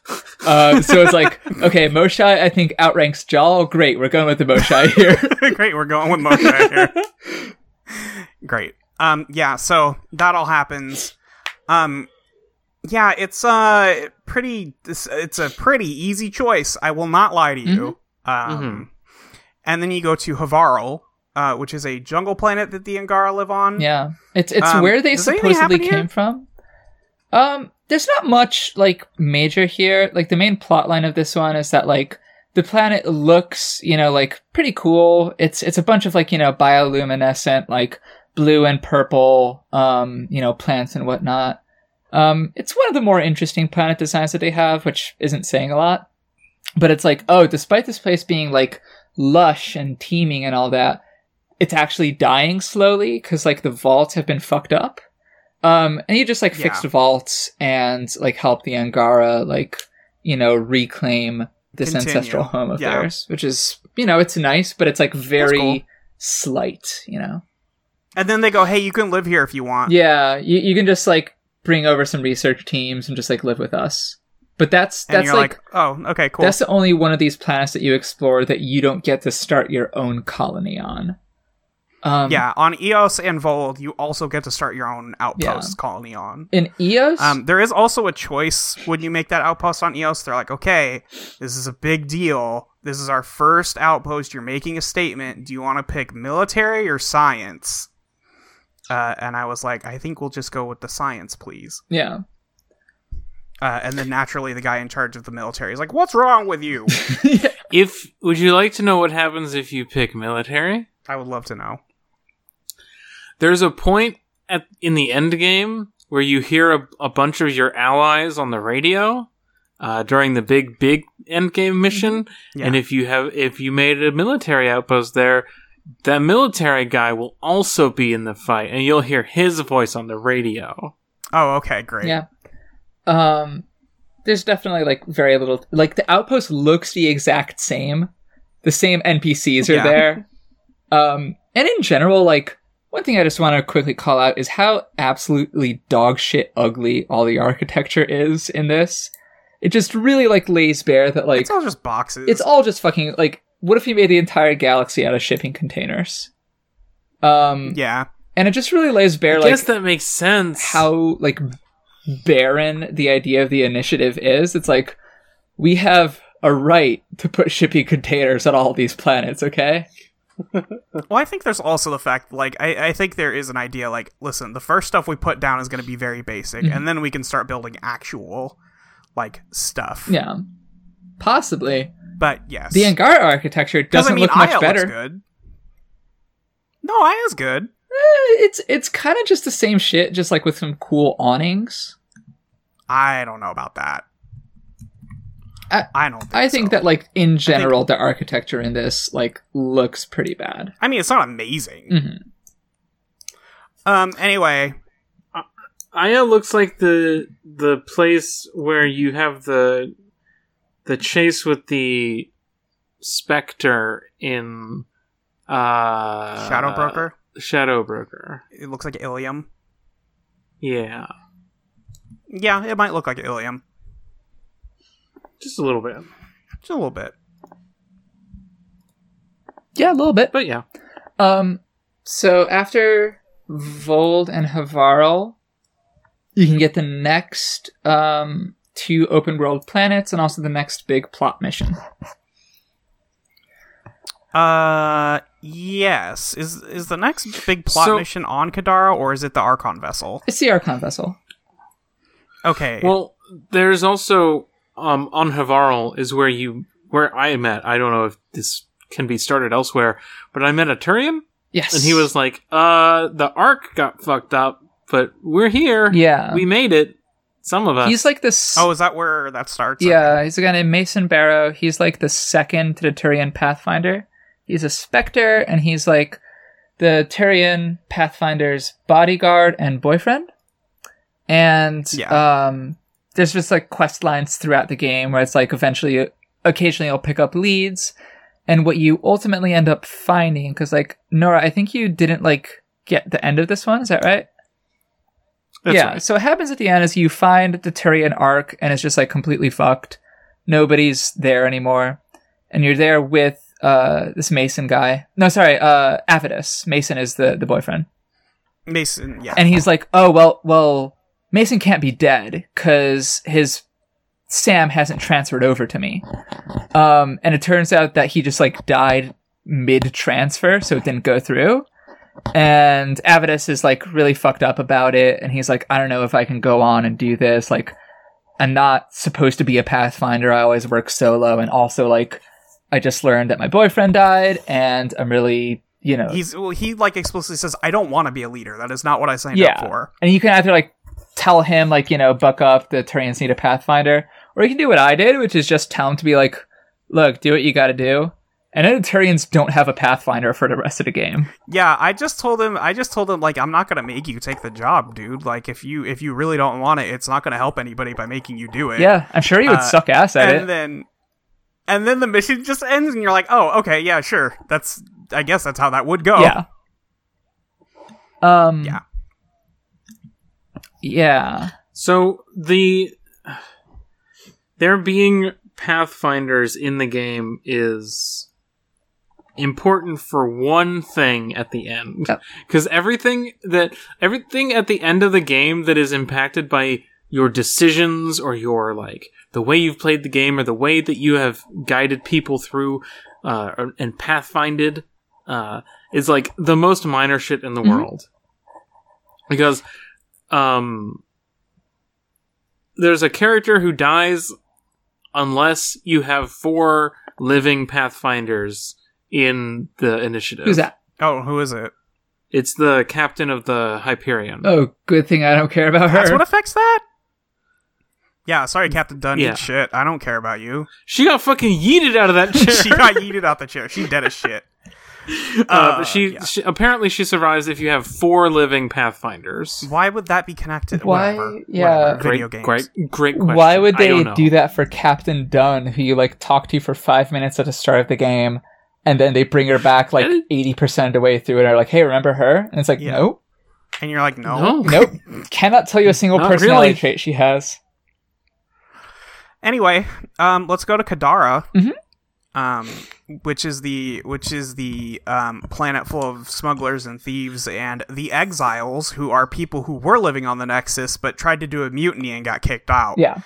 Uh, so it's like, okay, Moshae, I think outranks Jaal. Great, we're going with the Moshae here. Great, we're going with Moshae here. Great. Um, yeah, so that all happens. Um, yeah, it's uh pretty. It's, it's a pretty easy choice. I will not lie to you. Um, and then you go to Havarl, uh, which is a jungle planet that the Angara live on. Yeah, it's it's Um, where they supposedly happen here? came from. Um, there's not much like major here. Like the main plot line of this one is that like the planet looks, you know, like pretty cool. It's it's a bunch of like you know bioluminescent like blue and purple, um, you know, plants and whatnot. Um, it's one of the more interesting planet designs that they have, which isn't saying a lot. But it's like, oh, despite this place being like lush and teeming and all that, it's actually dying slowly because like the vaults have been fucked up. Um, and you just like fix Yeah. the vaults and like help the Angara like you know reclaim this Continue. ancestral home of Yeah. theirs, which is you know it's nice, but it's like very cool. slight, you know. And then they go, "Hey, you can live here if you want." Yeah, you you can just like bring over some research teams and just like live with us. But that's And that's you're like, like, "Oh, okay, cool." that's the only one of these planets that you explore that you don't get to start your own colony on. Um, yeah, on Eos and Voeld, you also get to start your own outpost colony on. In Eos, Um, there is also a choice when you make that outpost on Eos. They're like, okay, this is a big deal. This is our first outpost. You're making a statement. Do you want to pick military or science? Uh, and I was like, I think we'll just go with the science, please. yeah. Uh, and then naturally, the guy in charge of the military is like, "What's wrong with you?" If would you like to know what happens if you pick military? I would love to know. There's a point at in the end game where you hear a, a bunch of your allies on the radio uh, during the big big end game mission, Yeah. and if you have if you made a military outpost there, that military guy will also be in the fight, and you'll hear his voice on the radio. Oh, okay, great. Yeah. Um, there's definitely like very little. Like the outpost looks the exact same. The same NPCs are Yeah. there. Um, and in general, like one thing I just want to quickly call out is how absolutely dog shit ugly all the architecture is in this. It just really like lays bare that like It's all just boxes. it's all just fucking like what if you made the entire galaxy out of shipping containers? Um, yeah. and it just really lays bare I like guess that makes sense. how like barren the idea of the initiative is. It's like we have a right to put shipping containers on all these planets, okay? Well, I think there's also the fact, like, I, I think there is an idea, like, listen, the first stuff we put down is going to be very basic, Mm-hmm. and then we can start building actual, like, stuff. Yeah. Possibly. But yes, The Angara architecture doesn't I mean, look much Aya better. Looks good. No, Aya's good. Eh, it's it's kind of just the same shit, just like with some cool awnings. I don't know about that. I- don't. Think I think so. that like in general, the architecture in this like looks pretty bad. I mean, it's not amazing. Mhm. Um. Anyway, Aya looks like the the place where you have the the chase with the specter in uh Shadow Broker. Shadow Broker. It looks like Ilium. Yeah. Yeah, it might look like Ilium. Just a little bit. Just a little bit. Yeah, a little bit. But yeah. Um, so after Voeld and Havarl, you can get the next um two open world planets and also the next big plot mission. Uh, yes. Is is the next big plot So- mission on Kadara or is it the Archon vessel? It's the Archon vessel. Okay. Well, there's also um on Havarl is where you where I met. I don't know if this can be started elsewhere, but I met a Turian Yes, and he was like, "Uh, the ark got fucked up, but we're here. Yeah. we made it. Some of us. He's like this. oh, is that where that starts? Yeah, he's a guy named Macen Barro. He's like the second to the Turian Pathfinder. He's a Spectre, and he's like the Turian Pathfinder's bodyguard and boyfriend. And Yeah. um, there's just like quest lines throughout the game where it's like eventually, occasionally, I'll pick up leads, and what you ultimately end up finding, because like Nora, I think you didn't like get the end of this one. Is that right? That's yeah. right. So what happens at the end is you find the Turian ark and it's just like completely fucked. Nobody's there anymore. And you're there with uh this Macen guy. No, sorry, uh Avitus. Macen is the the boyfriend. Macen. Yeah. And he's like, "Oh, well, well, Macen can't be dead cuz his Sam hasn't transferred over to me." Um and it turns out that he just like died mid transfer, so it didn't go through and Avitus is like really fucked up about it, and he's like, I don't know if I can go on and do this. Like, I'm not supposed to be a Pathfinder. I always work solo, and also like, I just learned that my boyfriend died, and I'm really, you know, He's well, he like explicitly says, "I don't want to be a leader. That is not what I signed yeah. up for." And you can either like tell him like, you know, buck up. The Turians need a Pathfinder, or you can do what I did, which is just tell him to be like, look, do what you got to do. And Editarians don't have a Pathfinder for the rest of the game. Yeah, I just told him. I just told him like, I'm not gonna make you take the job, dude. Like, if you if you really don't want it, it's not gonna help anybody by making you do it. Yeah, I'm sure he would Uh, suck ass at and it. then and then the mission just ends, and you're like, "Oh, okay, yeah, sure. That's I guess that's how that would go." Yeah. Um. Yeah. Yeah. So the there being pathfinders in the game is important for one thing at the end. Because everything that everything at the end of the game that is impacted by your decisions or your like the way you've played the game or the way that you have guided people through uh, and pathfinded uh, is like the most minor shit in the Mhm. world. Because um there's a character who dies unless you have four living pathfinders in the initiative. Who's that? Oh, who is it? It's the captain of the Hyperion. Oh, good thing I don't care about her. That's what affects that. Yeah, sorry, Captain Dunn. Yeah. Shit, I don't care about you. She got fucking yeeted out of that chair. she got yeeted out of the chair. She's dead as shit. Uh, Uh, she, yeah. she apparently she survives if you have four living pathfinders. Why would that be connected? Why- Whatever. yeah. Whatever. Great, Video games. great, great question. Why would they don't do that for Captain Dunn, who you like talk to for five minutes at the start of the game, and then they bring her back like eighty percent of the way through, and are like, "Hey, remember her?" And it's like, Yeah. "Nope, And you're like, no. No, nope, cannot tell you a single Not personality really. trait she has." Anyway, um, let's go to Kadara, Mhm. um, which is the which is the um, planet full of smugglers and thieves and the exiles, who are people who were living on the Nexus but tried to do a mutiny and got kicked out. Yeah.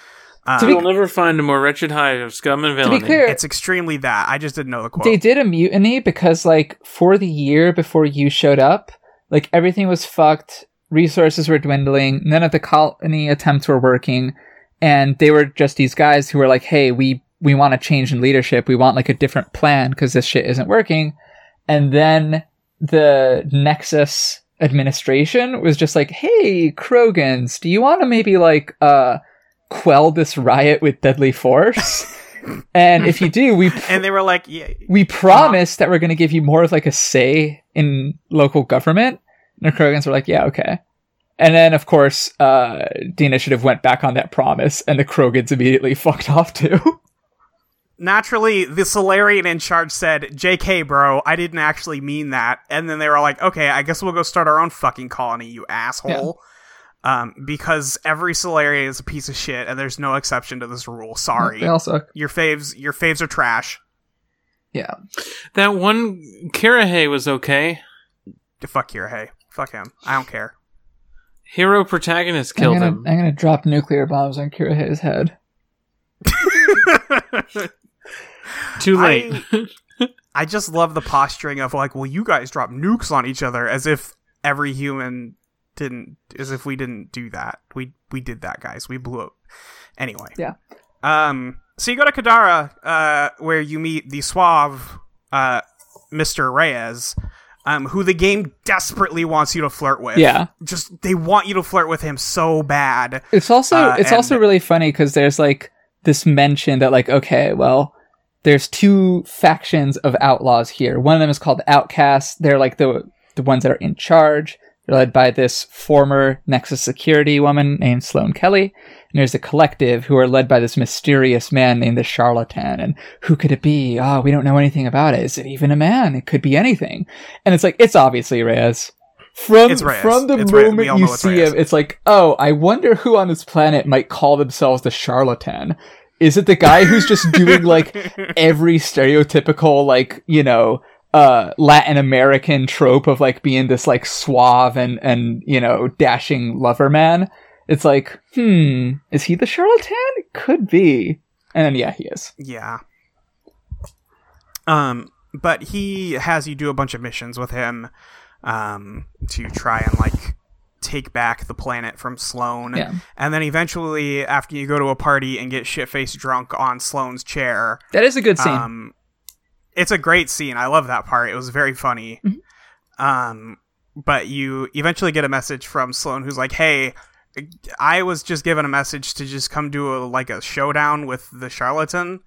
Um, To be- You'll never find a more wretched hive of scum and To villainy. be clear, it's extremely that. I just didn't know the quote. they did a mutiny because like for the year before you showed up, like everything was fucked. Resources were dwindling. None of the colony attempts were working, and they were just these guys who were like, "Hey, we we want a change in leadership. We want like a different plan because this shit isn't working." And then the Nexus administration was just like, "Hey, Krogans, do you want to maybe like uh quell this riot with deadly force?" and if you do, we and they were like, yeah, we promised that we're going to give you more of like a say in local government. And the Krogans were like, yeah, okay. And then, of course, uh, the initiative went back on that promise, and the Krogans immediately fucked off too. naturally the Salarian in charge said, "JK, bro, I didn't actually mean that." And then they were like, "Okay, I guess we'll go start our own fucking colony, you asshole." Um, because every Salarian is a piece of shit, and there's no exception to this rule. Sorry, they all suck. your faves, your faves are trash. Yeah. That one Kirrahe was okay. Fuck your hey, fuck him. I don't care. Hero protagonist I'm killed gonna, him. I'm gonna drop nuclear bombs on Kirrahe's head. Too late. I just love the posturing of like, well, you guys drop nukes on each other as if every human didn't, as if we didn't do that. We we did that, guys. We blew up. Anyway. Yeah. Um. So you go to Kadara, uh, where you meet the suave, uh, Mister Reyes, um, who the game desperately wants you to flirt with. Yeah. Just they want you to flirt with him so bad. It's also Uh, it's and- also really funny because there's like this mention that like okay, well, there's two factions of outlaws here. One of them is called Outcasts. They're like the the ones that are in charge. Led by this former Nexus security woman named Sloane Kelly. And there's a collective who are led by this mysterious man named the Charlatan. And who could it be? Oh, we don't know anything about it. Is it even a man? It could be anything. And it's like, it's obviously Reyes. From, Reyes. from the It's moment you see Reyes. him, it's like, oh, I wonder who on this planet might call themselves the Charlatan. Is it the guy who's just doing like every stereotypical, like, you know, uh, Latin American trope of like being this like suave and, and, you know, dashing lover man? It's like, hmm, is he the charlatan? Could be. And then, yeah, he is. Yeah. Um, but he has you do a bunch of missions with him, um, to try and like take back the planet from Sloane. Yeah. And then eventually, after you go to a party and get shit faced drunk on Sloane's chair, That is a good scene. um, it's a great scene. I love that part. It was very funny. Mm-hmm. Um, but you eventually get a message from Sloane who's like, "Hey, I was just given a message to just come do a like a showdown with the charlatan.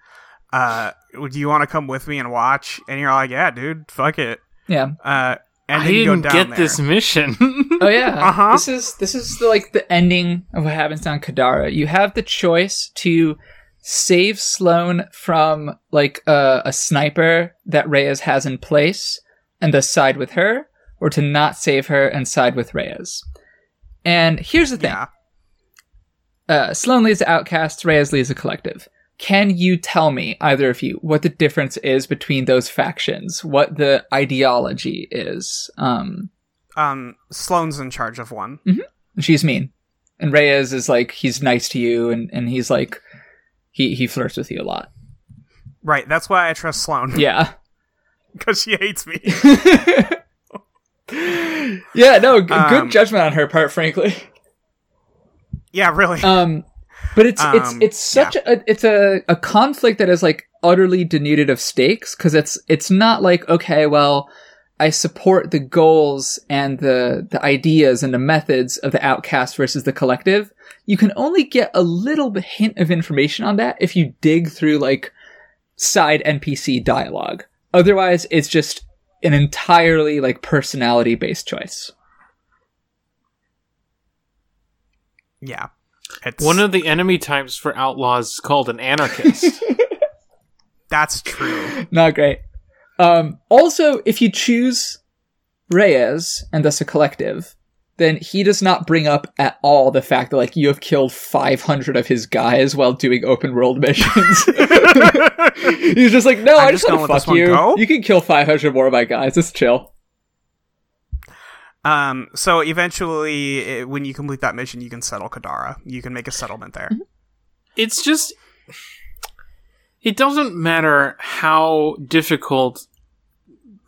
Uh, do you want to come with me and watch?" And you're like, "Yeah, dude, fuck it." yeah. Uh, and I then you go didn't down get there. this mission. Oh yeah. Uh-huh. This is this is the, like the ending of what happens on Kadara. You have the choice to save Sloane from like a, a sniper that Reyes has in place and thus side with her, or to not save her and side with Reyes. And here's the thing: Yeah. uh, Sloane leads the outcasts, Reyes leads the collective. Can you tell me, either of you, what the difference is between those factions? What the ideology is? Um, Um, Sloane's in charge of one. she's mean, and Reyes is like he's nice to you, and and he's like he he flirts with you a lot. Right. That's why I trust Sloane Yeah, because she hates me. yeah. No, g- Um, good judgment on her part, frankly. yeah, really. Um, but it's it's Um, it's such a it's a a conflict that is like utterly denuded of stakes because it's it's not like okay, well. I support the goals and the the ideas and the methods of the outcast versus the collective. You can only get a little hint of information on that if you dig through like side NPC dialogue. Otherwise, it's just an entirely like personality based choice. Yeah. It's, One of the enemy types for outlaws is called an anarchist. that's true. Not great. Um, also, if you choose Reyes and thus a collective, then he does not bring up at all the fact that like you have killed 500 of his guys while doing open world missions. He's just like, no, I'm I just just gonna want to fuck you. go." You can kill 500 more of my guys. It's chill. Um, so eventually, it, when you complete that mission, you can settle Kadara. You can make a settlement there. it's just it doesn't matter how difficult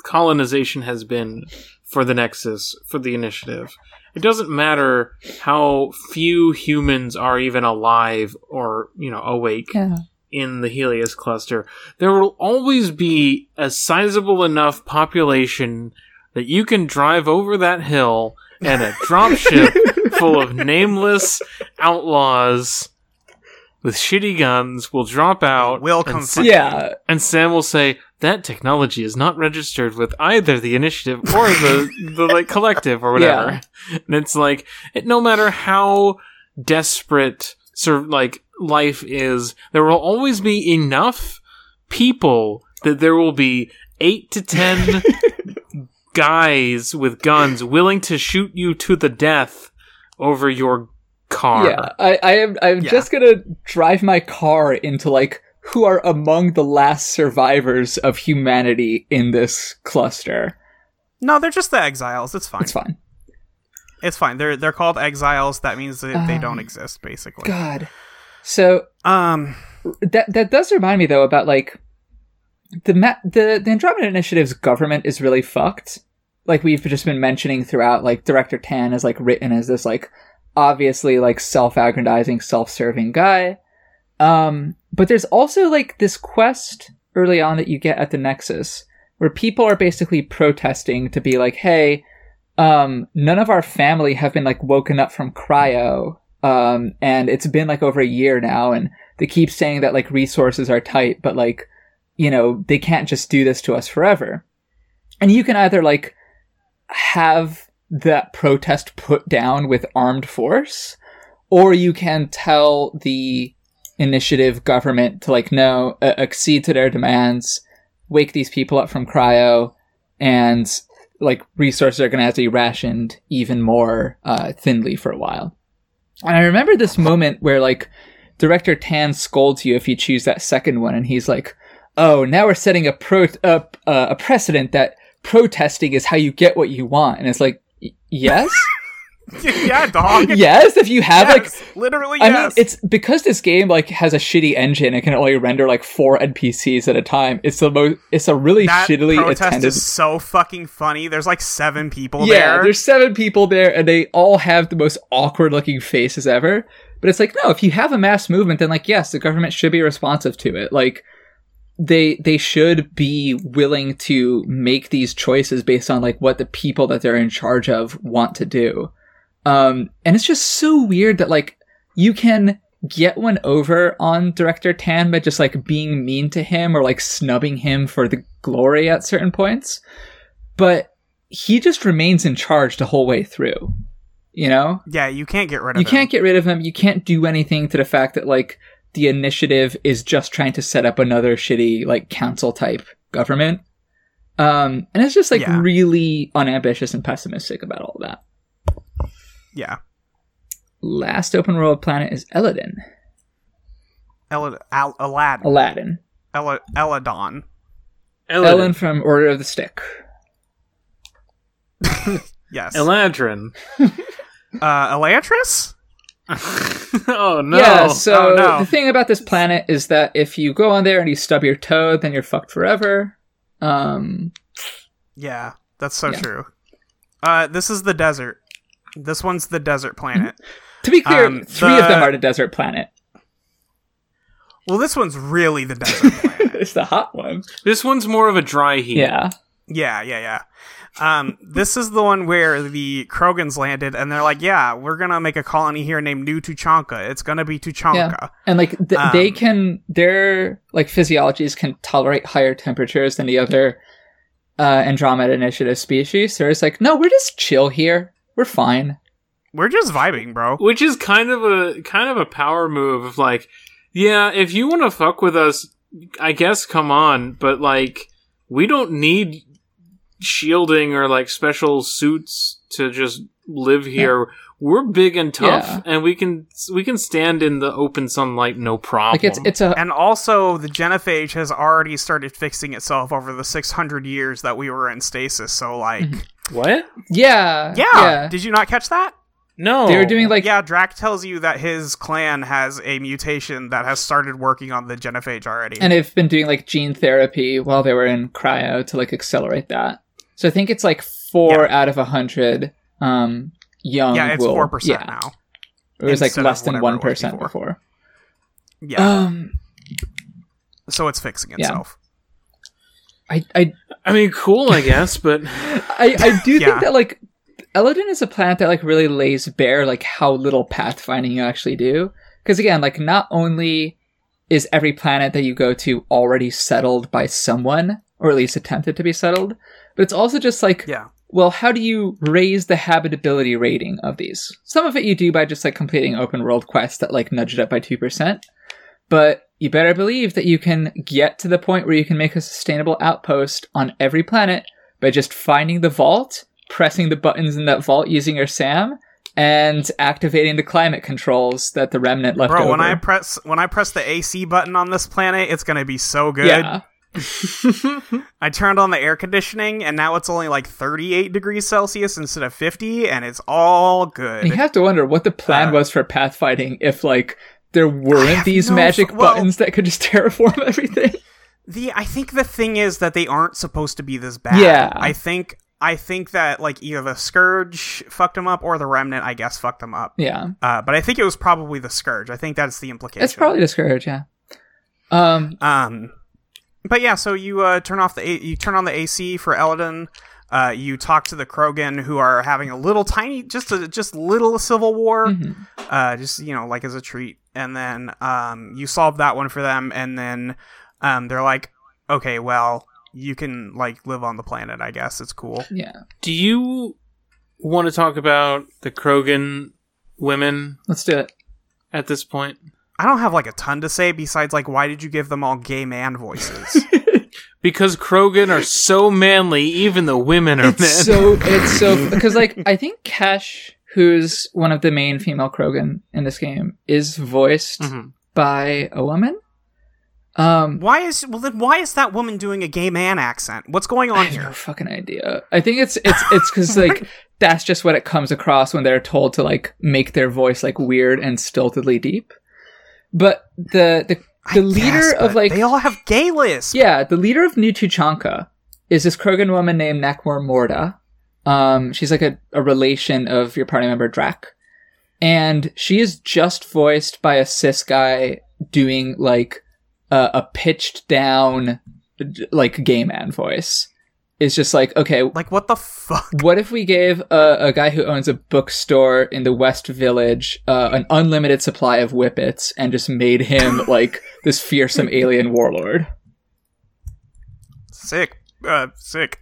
colonization has been for the nexus for the initiative it doesn't matter how few humans are even alive or you know awake Yeah. in the Heleus cluster, there will always be a sizable enough population that you can drive over that hill and a dropship full of nameless outlaws with shitty guns will drop out. Will and, come Sa- fight. Yeah. and Sam will say that technology is not registered with either the initiative or the the like collective or whatever. And it's like it, no matter how desperate sort of like life is, there will always be enough people that there will be eight to ten guys with guns willing to shoot you to the death over your car. Yeah, I, I am. I'm Yeah. just gonna drive my car into like who are among the last survivors of humanity in this cluster. No, they're just the exiles. It's fine. It's fine. It's fine. They're they're called exiles. That means that they don't Um, exist, basically. God. So Um, that that does remind me though about like the ma- the the Andromeda Initiative's government is really fucked. Like we've just been mentioning throughout, like Director Tann is like written as this like obviously like self-aggrandizing, self-serving guy. Um, but there's also like this quest early on that you get at the Nexus where people are basically protesting to be like, hey, um, none of our family have been like woken up from cryo. Um, and it's been like over a year now, and they keep saying that like resources are tight, but like, you know, they can't just do this to us forever. And you can either like have that protest put down with armed force, or you can tell the initiative government to like, no, uh, accede to their demands, wake these people up from cryo, and like resources are going to have to be rationed even more uh, thinly for a while. And I remember this moment where like director Tann scolds you if you choose that second one, and he's like, "Oh, now we're setting a pro uh, a precedent that protesting is how you get what you want." And it's like, yes, yeah, dog. yes. If you have like literally. I Yes. mean, it's because this game like has a shitty engine. It can only render like four NPCs at a time. It's the most. It's a really that shittily protest attended. is so fucking funny. There's like seven people yeah, there. there's seven people there, and they all have the most awkward looking faces ever. But it's like, no, if you have a mass movement, then like, yes, the government should be responsive to it. Like, they they should be willing to make these choices based on like what the people that they're in charge of want to do. Um, and it's just so weird that like you can get one over on director Tann by just like being mean to him or like snubbing him for the glory at certain points, but he just remains in charge the whole way through. You know, yeah, you can't get rid of you him. You can't get rid of him. You can't do anything to the fact that like the initiative is just trying to set up another shitty like council type government. Um, and it's just like Yeah. really unambitious and pessimistic about all that. Yeah. Last open world planet is Elaaden. El- Al- Aladdin. Aladdin. El- Eladon. Ellen from Order of the Stick. Yes. Eladrin. uh, Elantris? oh no. Yeah, so Oh, no. the thing about this planet is that if you go on there and you stub your toe, then you're fucked forever. Um, Yeah, that's so Yeah. true. Uh, this is the desert. This one's the desert planet. to be clear, Um, three of them are the desert planet. Well, this one's really the desert planet. it's the hot one. This one's more of a dry heat. Yeah. Yeah, yeah, yeah. Um, this is the one where the Krogans landed, and they're like, "Yeah, we're gonna make a colony here named New Tuchanka. It's gonna be Tuchanka." Yeah. And like th- Um, they can their like physiologies can tolerate higher temperatures than the other uh, Andromeda Initiative species. They're just like, no, we're just chill here. We're fine. We're just vibing, bro. which is kind of a kind of a power move of like, yeah, if you want to fuck with us, I guess come on, but like we don't need shielding or like special suits to just live here. We're big and tough, Yeah. and we can we can stand in the open sunlight, no problem. Like it's it's a And also, the genophage has already started fixing itself over the 600 years that we were in stasis. So, like, mm-hmm. what? yeah yeah. yeah. Did you not catch that? No, They were doing like yeah, Drack tells you that his clan has a mutation that has started working on the genophage already. and they've been doing like gene therapy while they were in cryo to like accelerate that. So I think it's like four Yeah. out of a hundred um young. yeah, it's will- four percent yeah. now. It was like less than one it was percent before. before. Yeah, Um, so it's fixing itself. yeah. itself. I I I mean, cool, I guess, but I, I do Yeah. think that like Elaaden is a planet that like really lays bare like how little pathfinding you actually do. Because again, like not only is every planet that you go to already settled by someone, or at least attempted to be settled, but it's also just like Yeah, well, how do you raise the habitability rating of these? Some of it you do by just like completing open world quests that like nudge it up by 2%. But you better believe that you can get to the point where you can make a sustainable outpost on every planet by just finding the vault, pressing the buttons in that vault using your SAM, and activating the climate controls that the remnant left bro. over. When I press when I press the AC button on this planet, it's gonna be so good. yeah. I turned on the air conditioning, and now it's only like 38 degrees Celsius instead of 50, and it's all good. You have to wonder what the plan Uh, was for pathfinding if like there weren't these no magic f- well- buttons that could just terraform everything. The I think the thing is that they aren't supposed to be this bad. Yeah. I think I think that like either the scourge fucked them up or the remnant, I guess, fucked them up. Yeah. Uh, but I think it was probably the scourge. I think that's the implication. It's probably the scourge. yeah. Um, Um, but yeah, so you uh, turn off the A- you turn on the AC for Elaaden. Uh, you talk to the Krogan who are having a little tiny, just a just little civil war, mhm. uh, just you know, like as a treat. And then um, you solve that one for them, and then um, they're like, okay, well, you can like live on the planet. I guess it's cool. yeah. do you want to talk about the Krogan women Let's do it. at this point? I don't have like a ton to say besides like, why did you give them all gay man voices? Because Krogan are so manly, even the women are men. So it's so because like I think Kesh, who's one of the main female Krogan in this game, is voiced Mhm. by a woman. Um, why is well then why is that woman doing a gay man accent? What's going I on have no here? fucking idea. I think it's it's it's because like that's just what it comes across when they're told to like make their voice like weird and stiltedly deep. But the the I the leader guess, of like they all have gay lists. Yeah, the leader of New Tuchanka is this Krogan woman named Nakmor Morda. Um, she's like a, a relation of your party member Drack. And she is just voiced by a cis guy doing like a, a pitched down, like gay man voice. It's just like, okay, Like what the fuck? what if we gave a, a guy who owns a bookstore in the West Village uh, an unlimited supply of whippets and just made him like this fearsome alien warlord? Sick. Uh, sick.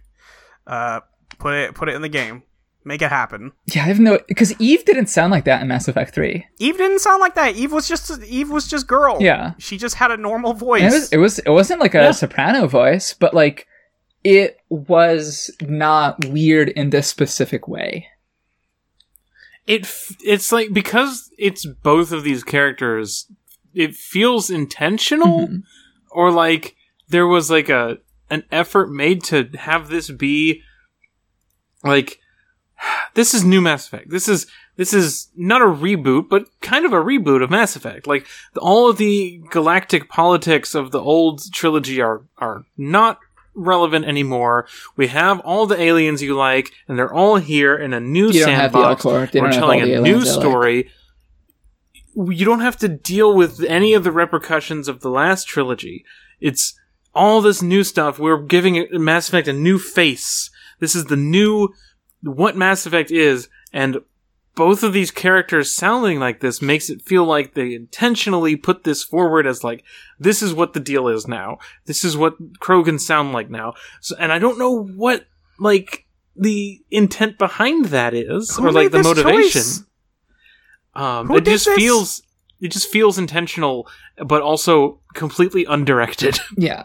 Uh, put it put it in the game. Make it happen. Yeah, I have no because Eve didn't sound like that in Mass Effect Three. Eve didn't sound like that. Eve was just Eve was just girl. Yeah. She just had a normal voice. And it was it was it wasn't like a Yeah. soprano voice, but like it was not weird in this specific way. it f- it's like because it's both of these characters it feels intentional Mhm. or like there was like a an effort made to have this be like this is new Mass Effect. This is this is not a reboot, but kind of a reboot of Mass Effect. Like the, all of the galactic politics of the old trilogy are are not relevant anymore. We have all the aliens you like, and they're all here in a new You don't have the sandbox. We're telling a new I like. story. You don't have to deal with any of the repercussions of the last trilogy. It's all this new stuff. We're giving Mass Effect a new face. This is the new what Mass Effect is, and both of these characters sounding like this makes it feel like they intentionally put this forward as like this is what the deal is now. This is what Krogan sound like now. So, and I don't know what like the intent behind that is Who or like the motivation. choice? Um, Who it just this? feels it just feels intentional, but also completely undirected Yeah.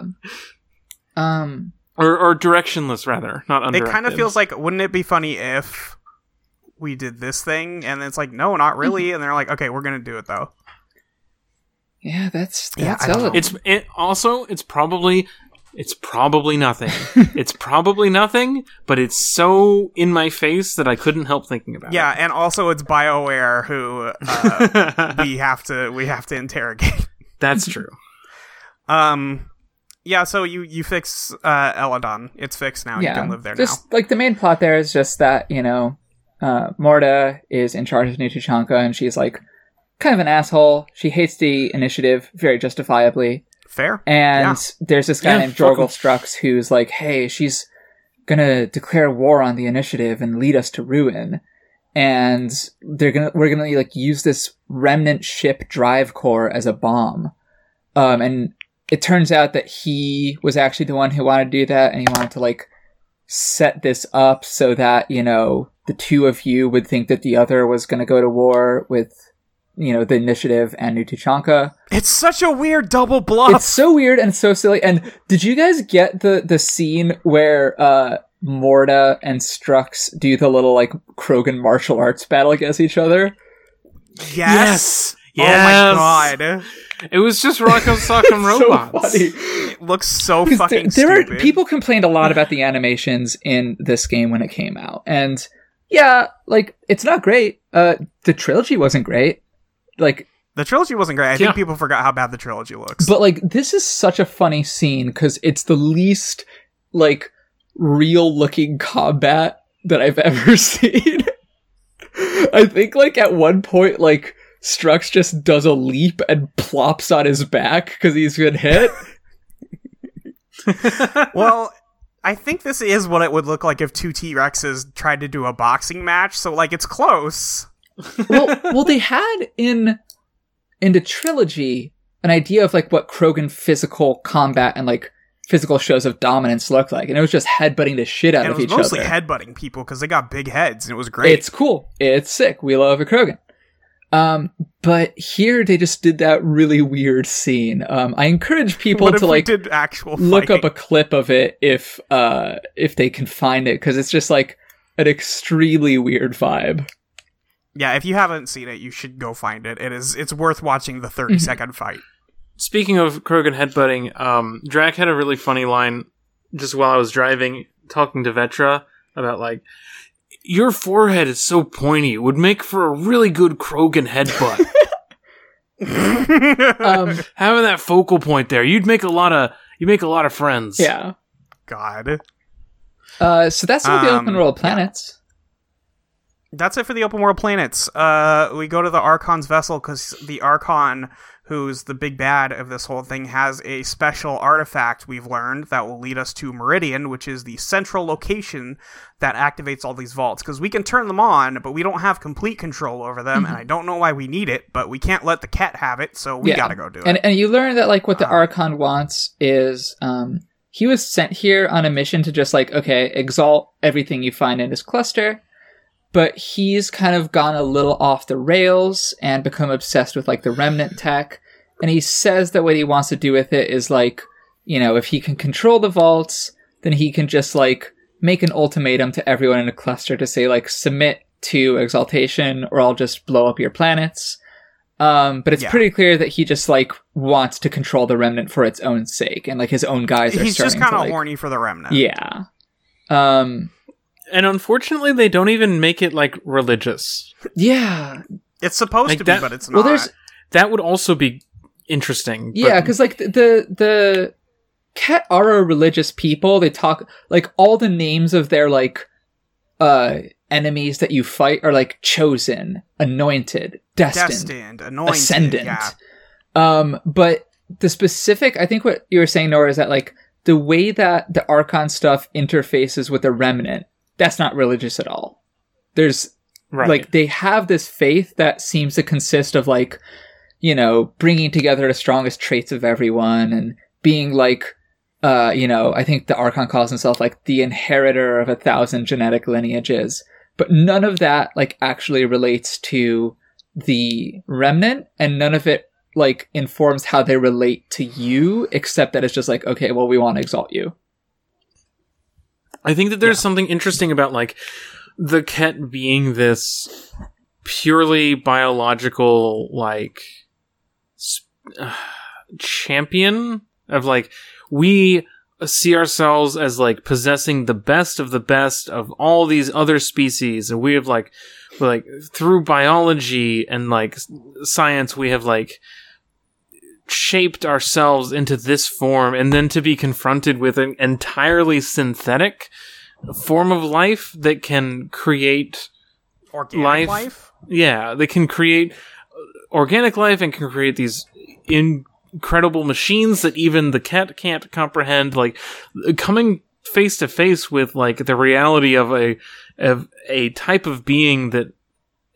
Um. or, or directionless rather, not undirected. It kind of feels like, wouldn't it be funny if we did this thing? And it's like, no, not really. And they're like, okay, we're gonna do it though. Yeah, that's Yeah, that's I don't know. Zelda. It's it also it's probably it's probably nothing. it's probably nothing, but it's so in my face that I couldn't help thinking about Yeah, and also it's Bioware who uh, we have to we have to interrogate. That's true. Um, yeah. So you you fix uh, Elaaden. It's fixed now. yeah. You can live there just like the main plot there is just that you know, uh, Morda is in charge of New Tuchanka, and she's like kind of an asshole. She hates the initiative very justifiably. Fair. And there's this guy Yeah, named. Jorgal Strux who's like, hey, she's gonna declare war on the initiative and lead us to ruin. And they're gonna, we're gonna like use this remnant ship drive core as a bomb. Um, and it turns out that he was actually the one who wanted to do that and he wanted to like set this up so that, you know, the two of you would think that the other was gonna go to war with, you know, the initiative and New Tuchanka It's such a weird double bluff. it's so weird and so silly. And did you guys get the the scene where uh Morda and Strux do the little like Krogan martial arts battle against each other? yes. Yes. Oh my god. It was just Rocco Sock'em Robots. So funny. It looks so fucking there, there stupid. are people complained a lot about the animations in this game when it came out, and yeah, like it's not great. Uh, the trilogy wasn't great. Like the trilogy wasn't great. I Yeah. think people forgot how bad the trilogy looks. But like this is such a funny scene because it's the least like real looking combat that I've ever seen. I think like at one point like Strux just does a leap and plops on his back because he's been hit. well, I think this is what it would look like if two T Rexes tried to do a boxing match. So like it's close. well, well, they had in in the trilogy an idea of like what Krogan physical combat and like physical shows of dominance look like, and it was just headbutting the shit out And it of was each mostly other. headbutting people because they got big heads and it was great. It's cool. It's sick. We love a Krogan. Um, but here they just did that really weird scene. Um, I encourage people to like did actual look up a clip of it if uh if they can find it because it's just like an extremely weird vibe. Yeah, if you haven't seen it, you should go find it. It is it's worth watching the 30 Mhm. second fight. Speaking of Krogan headbutting, um, Drack had a really funny line just while I was driving, talking to Vetra about like, your forehead is so pointy; it would make for a really good Krogan headbutt. Um, Having that focal point there, you'd make a lot of you make a lot of friends. yeah. God. Uh, so that's all the Um, open world planets. That's it for the open world planets. Uh, we go to the Archon's vessel because the Archon, who's the big bad of this whole thing, has a special artifact we've learned that will lead us to Meridian, which is the central location that activates all these vaults. Because we can turn them on, but we don't have complete control over them, and I don't know why we need it, but we can't let the Kett have it, so we Yeah. gotta go do it. And and you learn that like what the Uh. Archon wants is um he was sent here on a mission to just like okay exalt everything you find in this cluster, but he's kind of gone a little off the rails and become obsessed with like the remnant tech, and he says that what he wants to do with it is like you know if he can control the vaults, then he can just like make an ultimatum to everyone in a cluster to say like submit to exaltation or I'll just blow up your planets. Um, but it's Yeah. pretty clear that he just like wants to control the remnant for its own sake, and like his own guys are He's just kind of like, horny for the remnant. yeah. Um, and unfortunately, they don't even make it like religious. yeah, It's supposed Like to be, but it's well, not. there's That would also be interesting. yeah, because like the, the the Kett are a religious people. They talk like all the names of their like uh enemies that you fight are like chosen, anointed, destined, Destined, anointed. ascendant. Yeah. Um, but the specific, I think what you were saying, Nora, is that like the way that the Archon stuff interfaces with the Remnant, that's not religious at all. There's Right. Like they have this faith that seems to consist of like, you know, bringing together the strongest traits of everyone and being like, uh, you know, I think the Archon calls himself like the inheritor of a thousand genetic lineages, but none of that like actually relates to the remnant and none of it like informs how they relate to you except that it's just like okay well we want to exalt you I think that there's something interesting about like the Kett being this purely biological like uh, champion of like we see ourselves as like possessing the best of the best of all these other species. And we have like like through biology and like science we have like shaped ourselves into this form and then to be confronted with an entirely synthetic form of life that can create Organic Life- life. yeah they can create uh, organic life and can create these incredible machines that even the Kett can't comprehend like coming face to face with like the reality of a of a type of being that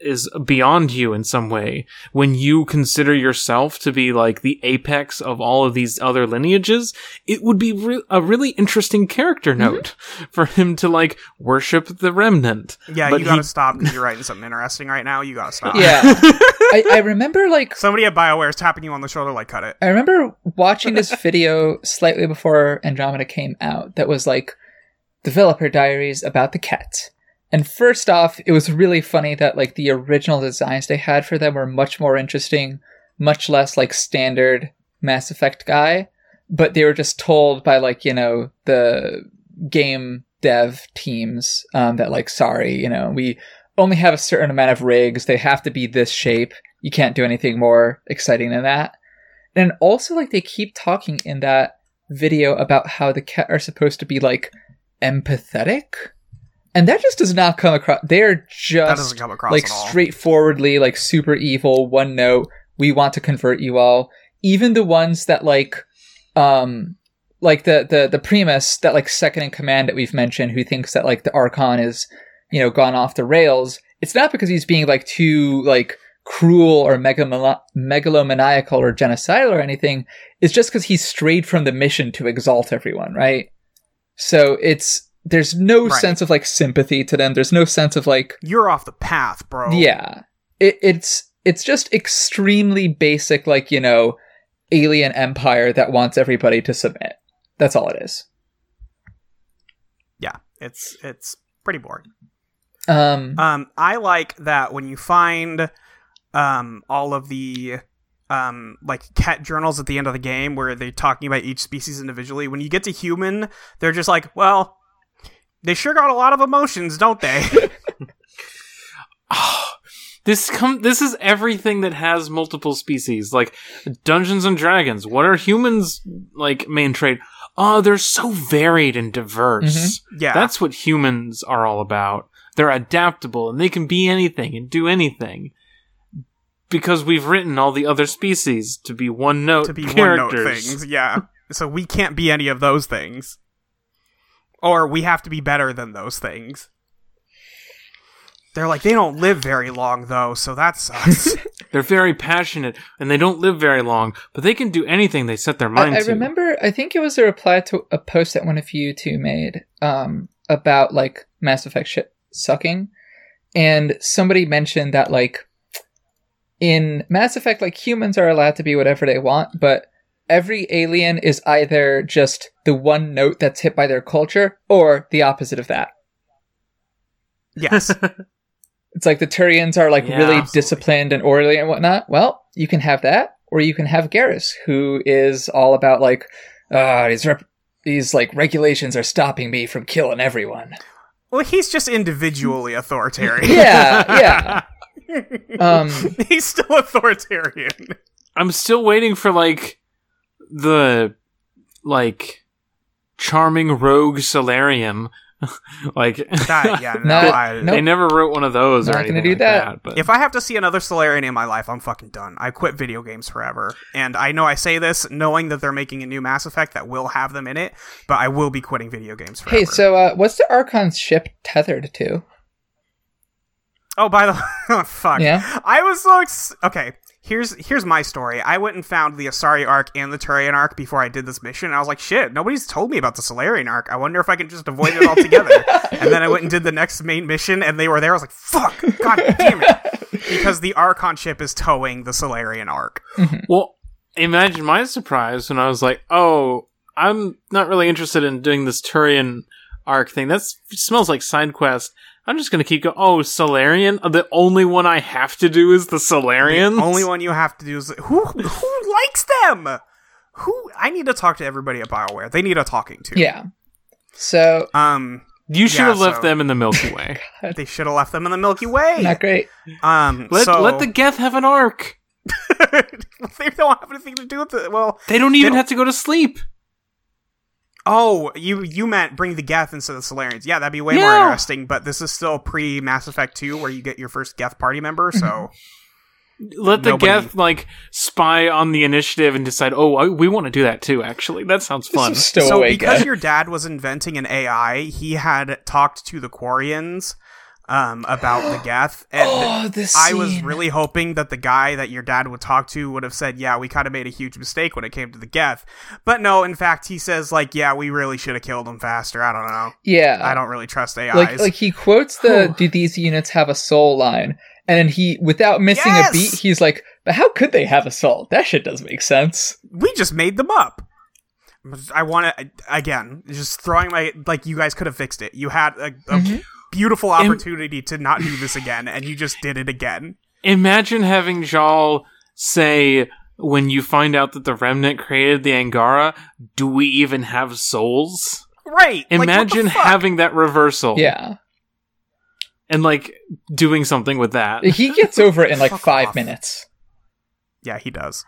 is beyond you in some way when you consider yourself to be like the apex of all of these other lineages it would be re- a really interesting character mm-hmm. note for him to like worship the remnant Yeah, But you gotta he- stop because you're writing something interesting right now. You gotta stop. yeah I, I remember like Somebody at Bioware is tapping you on the shoulder, like, cut it. I remember watching this video slightly before Andromeda came out that was like developer diaries about the Kett. And first off, it was really funny that like the original designs they had for them were much more interesting, much less like standard Mass Effect guy. But they were just told by like, you know, the game dev teams um, that like, sorry, you know, we only have a certain amount of rigs. They have to be this shape. You can't do anything more exciting than that. And also, like, they keep talking in that video about how the Kett are supposed to be, like, empathetic. And that just does not come across. They're That just, doesn't come across like, at all. straightforwardly, like, super evil, one note. We want to convert you all. Even the ones that, like, um, like the, the, the Primus, that, like, second in command that we've mentioned, who thinks that, like, the Archon is, you know, gone off the rails. It's not because he's being, like, too, like, cruel or megalomaniacal or genocidal or anything. It's just because he's strayed from the mission to exalt everyone, right? So it's there's no Right. sense of like sympathy to them. There's no sense of like You're off the path, bro. yeah. It, it's it's just extremely basic, like you know, alien empire that wants everybody to submit. That's all it is. Yeah. It's it's pretty boring. Um, Um, I like that when you find um all of the um like Kett journals at the end of the game where they're talking about each species individually. When you get to human, they're just like, well, they sure got a lot of emotions, don't they? Ah, this come this is everything that has multiple species. Like Dungeons and Dragons. What are humans like main trait? Oh, they're so varied and diverse. Mm-hmm. yeah. That's what humans are all about. They're adaptable and they can be anything and do anything. Because we've written all the other species to be one note to be one note things. Yeah. So we can't be any of those things. Or we have to be better than those things. They're like, they don't live very long though, so that sucks. They're very passionate and they don't live very long, but they can do anything they set their mind I, I to. remember. I think it was a reply to a post that one of you two made um, about like Mass Effect shit sucking, and somebody mentioned that like in Mass Effect, like humans are allowed to be whatever they want, but every alien is either just the one note that's hit by their culture or the opposite of that. yes. It's like the Turians are like Yeah, really absolutely. disciplined and orderly and whatnot. Well, you can have that, or you can have Garrus, who is all about like, uh, these rep- these like regulations are stopping me from killing everyone. Well, he's just individually authoritarian. Yeah, yeah. Um, he's still authoritarian. I'm still waiting for like the like charming rogue Salarian. like That, yeah, no, Not- I, no. they never wrote one of those Not or gonna anything do like that. that. but If I have to see another Salarian in my life, I'm fucking done. I quit video games forever. And I know I say this knowing that they're making a new Mass Effect that will have them in it, but I will be quitting video games forever. hey, so uh, what's the Archon's ship tethered to? Oh, by the way, oh, fuck. Yeah? I was so ex- okay. Here's here's my story. I went and found the Asari ark and the Turian ark before I did this mission. I was like, shit, nobody's told me about the Salarian ark. I wonder if I can just avoid it altogether. and then I went and did the next main mission, and they were there. I was like, fuck, god damn it, because the Archon ship is towing the Salarian ark. Well, imagine my surprise when I was like, "Oh, I'm not really interested in doing this Turian ark thing. That smells like side quest. I'm just gonna keep going. Oh, Salarian. The only one I have to do is the Salarians. The only one you have to do is who who likes them. Who I need to talk to everybody at Bioware. They need a talking to. Yeah. So Um, You should Yeah, have left so- them in the Milky Way. they should have left them in the Milky Way. not great. Um, let so let the Geth have an ark. they don't have anything to do with it. Well, They don't even don't- have to go to sleep. Oh, you you meant bring the Geth instead of the Salarians. Yeah, that'd be way more interesting. But this is still pre Mass Effect Two, where you get your first Geth party member. So Let the Nobody- Geth like spy on the initiative and decide. Oh, I, we want to do that too. Actually, that sounds fun. So because guy. your dad was inventing an AI, he had talked to the Quarians um, about the Geth, and Oh, this I was really hoping that the guy that your dad would talk to would have said, "Yeah, we kind of made a huge mistake when it came to the Geth," but no. In fact, he says like, "Yeah, we really should have killed him faster." I don't know. Yeah. I don't really trust AIs. like like he quotes the do these units have a soul line and then he without missing Yes! a beat he's like but how could they have a soul that shit doesn't make sense we just made them up. I want to again, just throwing my like you guys could have fixed it. You had a, a Mm-hmm. Beautiful opportunity to not do this again, and you just did it again. Imagine having Jaal say when you find out that the Remnant created the Angara, "Do we even have souls?" Right? Like, what the Imagine fuck? having that reversal. yeah and like doing something with that. he gets over it in like Fuck five off. minutes Yeah, he does.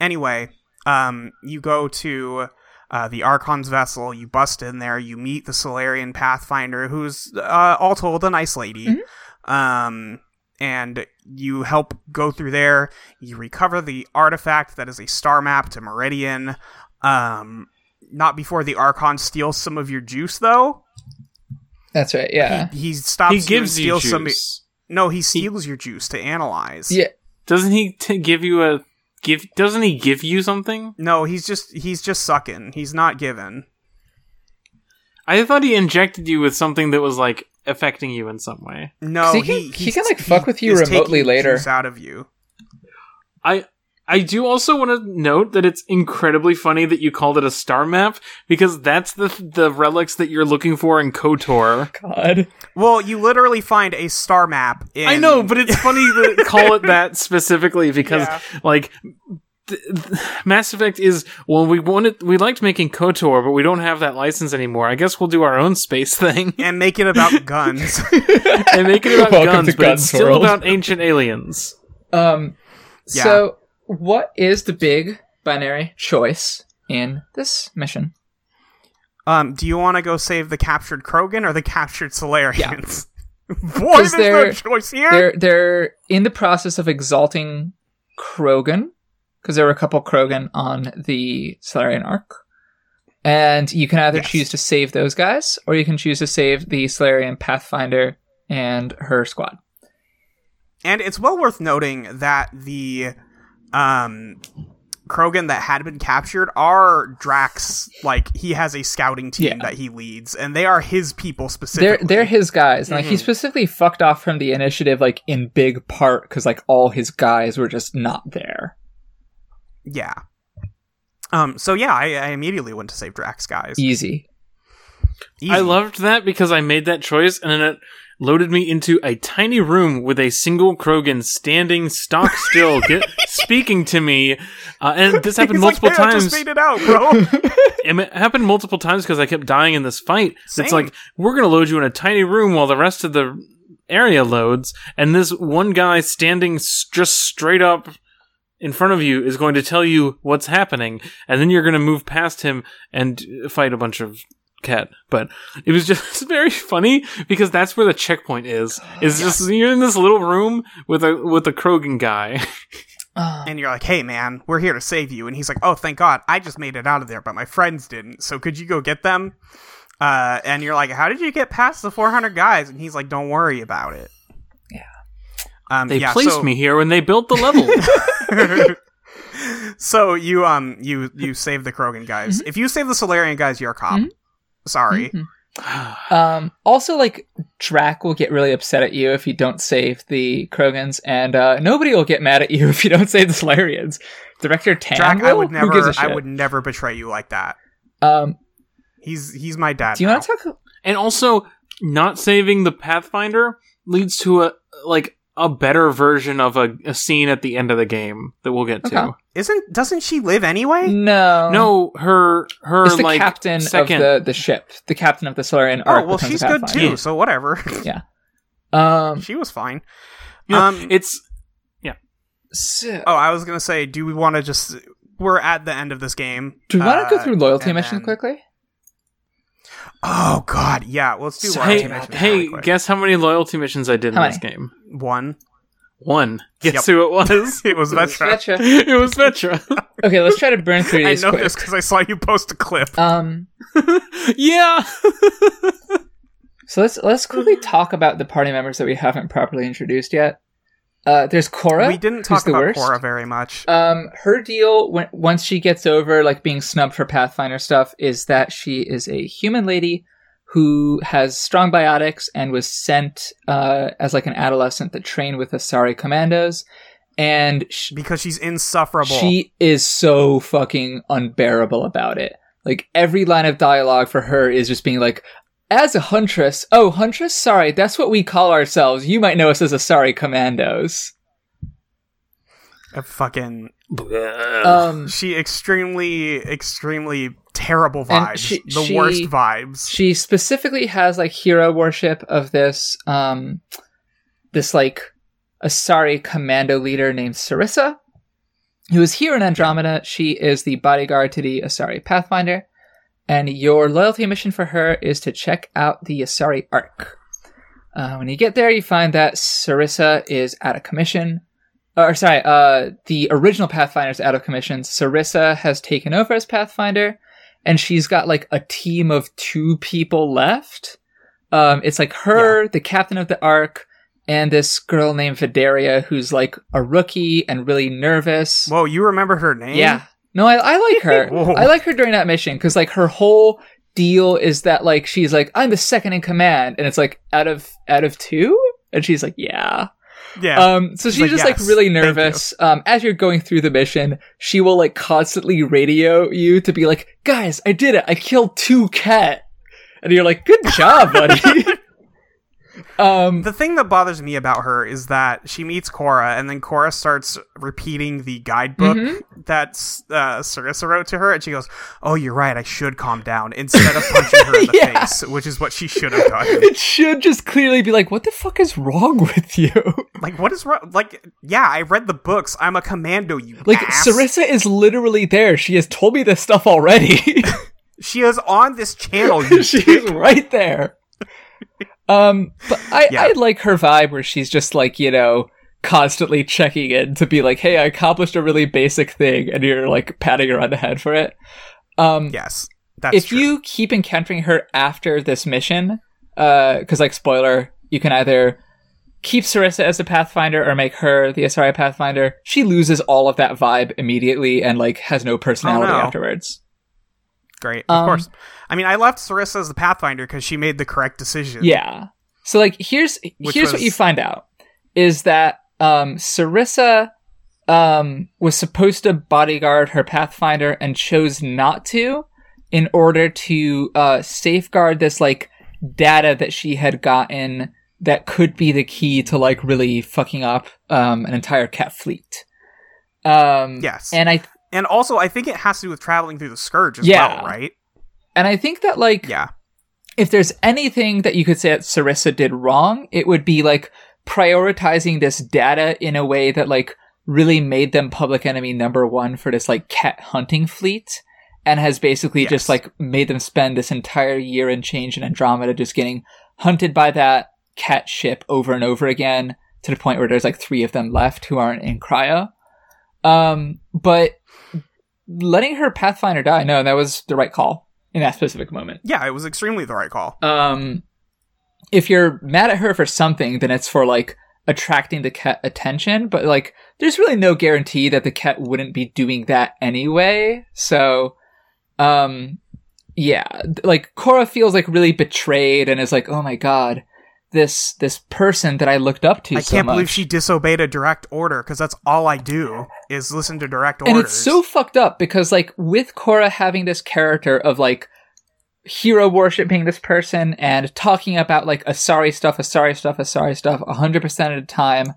Anyway, um, you go to uh, the Archon's vessel. You bust in there. You meet the Salarian Pathfinder, who's uh, all told a nice lady. Um, and you help go through there. You recover the artifact that is a star map to Meridian. Um, not before the Archon steals some of your juice, though. that's right yeah He, he stops he you and gives you steals some. juice. No, he steals your juice to analyze. yeah Doesn't he t- give you a give? Doesn't he give you something? No, he's just he's just sucking. He's not giving. I thought he injected you with something that was like affecting you in some way. No, he he can- he he's- can, like, fuck with you remotely later. juice out of you. I I do also want to note that it's incredibly funny that you called it a star map because that's the the relics that you're looking for in Kotor. god Well, you literally find a star map. In, I know, but it's funny to call it that specifically because Yeah. like th- th- Mass Effect is well we wanted we liked making Kotor but we don't have that license anymore. I guess we'll do our own space thing and make it about guns. and make it about Welcome guns, but Guns it's still World. about ancient aliens. um Yeah. so what is the big binary choice in this mission um, do you want to go save the captured Krogan or the captured Salarians? Boy, Is there's there- no choice here. they're they're in the process of exalting Krogan because there were a couple Krogan on the Salarian ark, and you can either Yes. choose to save those guys or you can choose to save the Salarian Pathfinder and her squad. And it's well worth noting that the um Krogan that had been captured are Drack's like he has a scouting team Yeah. that he leads and they are his people specifically. They're they're his guys, and like he Mhm. specifically fucked off from the initiative like in big part because like all his guys were just not there. yeah. Um so yeah, I, I immediately went to save Drack's guys. Easy. Easy. I loved that because I made that choice and then it loaded me into a tiny room with a single Krogan standing stock still, get, speaking to me. Uh, and this happened He's like, multiple "Hey, I times. just it out, bro. It happened multiple times because I kept dying in this fight. It's like we're gonna load you in a tiny room while the rest of the area loads, and this one guy standing s- just straight up in front of you is going to tell you what's happening, and then you're gonna move past him and fight a bunch of Kett. But it was just very funny because that's where the checkpoint is. Is just you're in this little room with a with a Krogan guy. And you're like, "Hey man, we're here to save you." And he's like, "Oh, thank God. I just made it out of there, but my friends didn't. So could you go get them?" Uh, and you're like, how did you get past the 400 guys? And he's like, don't worry about it. Yeah. Um, They yeah, placed so- me here when they built the level. so you um you you save the Krogan guys. Mm-hmm. If you save the Salarian guys, you're a cop. Sorry. Um, also, like Drack will get really upset at you if you don't save the Krogans, and uh, nobody will get mad at you if you don't save the Salarians. Director Tann Drack, I will? would Who gives never a shit? I would never betray you like that. Um, He's he's my dad. do you want to talk? and also, not saving the Pathfinder leads to a like a better version of a, a scene at the end of the game that we'll get to. Isn't doesn't she live anyway? No, No, her her It's the like captain second. of the, the ship, the captain of the Salarian Oh well, she's good Pathfinder. too. So whatever. Yeah, um, she was fine. You know, um, it's yeah. so, Oh, I was gonna say, do we want to just? We're at the end of this game. do we want to go Uh, through loyalty and missions then- quickly? Oh God, yeah. Let's do. so, loyalty hey missions hey. really. Guess how many loyalty missions I did How in this game? one. One. Guess Yep. who it was? It was Vetra. Gotcha. it was Vetra. Okay, let's try to burn through I know quick. this because I saw you post a clip. Um, yeah. so let's let's quickly talk about the party members that we haven't properly introduced yet. Uh, there's Cora. we didn't talk about worst. Cora very much. Um, her deal when once she gets over like being snubbed for Pathfinder stuff is that she is a human lady who has strong biotics and was sent uh, as like an adolescent to train with Asari commandos, and because she's insufferable. she is so fucking unbearable about it. Like every line of dialogue for her is just being like, "As a huntress, oh huntress, sorry, that's what we call ourselves. You might know us as Asari commandos." a fucking. Um, She extremely, extremely terrible vibes. she- the she- worst vibes. she specifically has like hero worship of this um this like Asari commando leader named Sarissa, who is here in Andromeda. She is the bodyguard to the Asari Pathfinder, and your loyalty mission for her is to check out the Asari Arc. Uh, when you get there, you find that Sarissa is out of commission. Or sorry, uh, the original Pathfinder is out of commission. Sarissa has taken over as Pathfinder, and she's got like a team of two people left. Um, it's like her, the captain of the Ark, and this girl named Vederia, who's like a rookie and really nervous. Whoa, you remember her name? Yeah. No, I, I like her. I like her during that mission because like her whole deal is that like she's like I'm the second in command, and it's like out of out of two, and she's like yeah. Yeah. Um, so she's like, just like "Yes, really thank you." nervous. Um, as you're going through the mission, she will like constantly radio you to be like, "Guys, I did it! I killed two Kett," and you're like, "Good job, buddy." um, the thing that bothers me about her is that she meets Cora, and then Cora starts repeating the guidebook Mm-hmm. that uh, Sarissa wrote to her, and she goes, "Oh, you're right. I should calm down," instead of punching her in the Yeah. face, which is what she should have done. it should just clearly be like, "What the fuck is wrong with you?" Like, what is wrong? Like, yeah, I read the books. I'm a commando. You Like ass. Sarissa is literally there. She has told me this stuff already. She is on this channel. You She's right there. Um, but I, Yeah. I like her vibe where she's just like, you know, constantly checking in to be like, hey, I accomplished a really basic thing, and you're like patting her on the head for it. Um, yes, that's if true. you keep encountering her after this mission, uh, cause like spoiler, you can either keep Sarissa as a Pathfinder or make her the Asari Pathfinder. She loses all of that vibe immediately and like has no personality Oh, no. afterwards. Great, of Um, course. I mean, I left Sarissa as the Pathfinder because she made the correct decision. Yeah. So like here's Which here's what you find out is that um Sarissa um was supposed to bodyguard her Pathfinder and chose not to in order to uh safeguard this like data that she had gotten that could be the key to like really fucking up um an entire Kett fleet. Um Yes. and I and also I think it has to do with traveling through the scourge as Yeah. well, right? And I think that like Yeah. if there's anything that you could say that Sarissa did wrong, it would be like prioritizing this data in a way that like really made them public enemy number one for this like Kett hunting fleet and has basically Yes. just like made them spend this entire year and change in Andromeda just getting hunted by that Kett ship over and over again to the point where there's like three of them left who aren't in cryo. Um, but letting her Pathfinder die, no, that was the right call. In that specific moment. Yeah, it was extremely the right call. Um, if you're mad at her for something, then it's for like attracting the Kett attention. But like, there's really no guarantee that the Kett wouldn't be doing that anyway. So, um, yeah, like Cora feels like really betrayed and is like, oh my god, this this person that I looked up to. I so can't much. believe she disobeyed a direct order because that's all I do is listen to direct orders. And it's so fucked up because like with Cora having this character of like hero worshipping this person and talking about like Asari stuff, Asari stuff, Asari stuff, hundred percent of the time,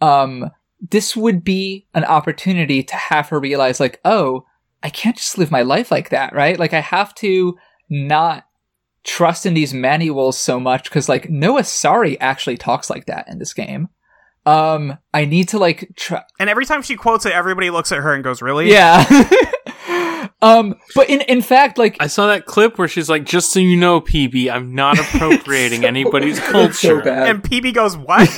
um, this would be an opportunity to have her realize like, oh, I can't just live my life like that, right? Like I have to not trust in these manuals so much because like Noah Sorry actually talks like that in this game. Um, I need to like try. and every time she quotes it, everybody looks at her and goes, "Really?" Yeah. um, but in in fact, like I saw that clip where she's like, "Just so you know, Peebee, I'm not appropriating anybody's culture." so bad. And Peebee goes, "What?"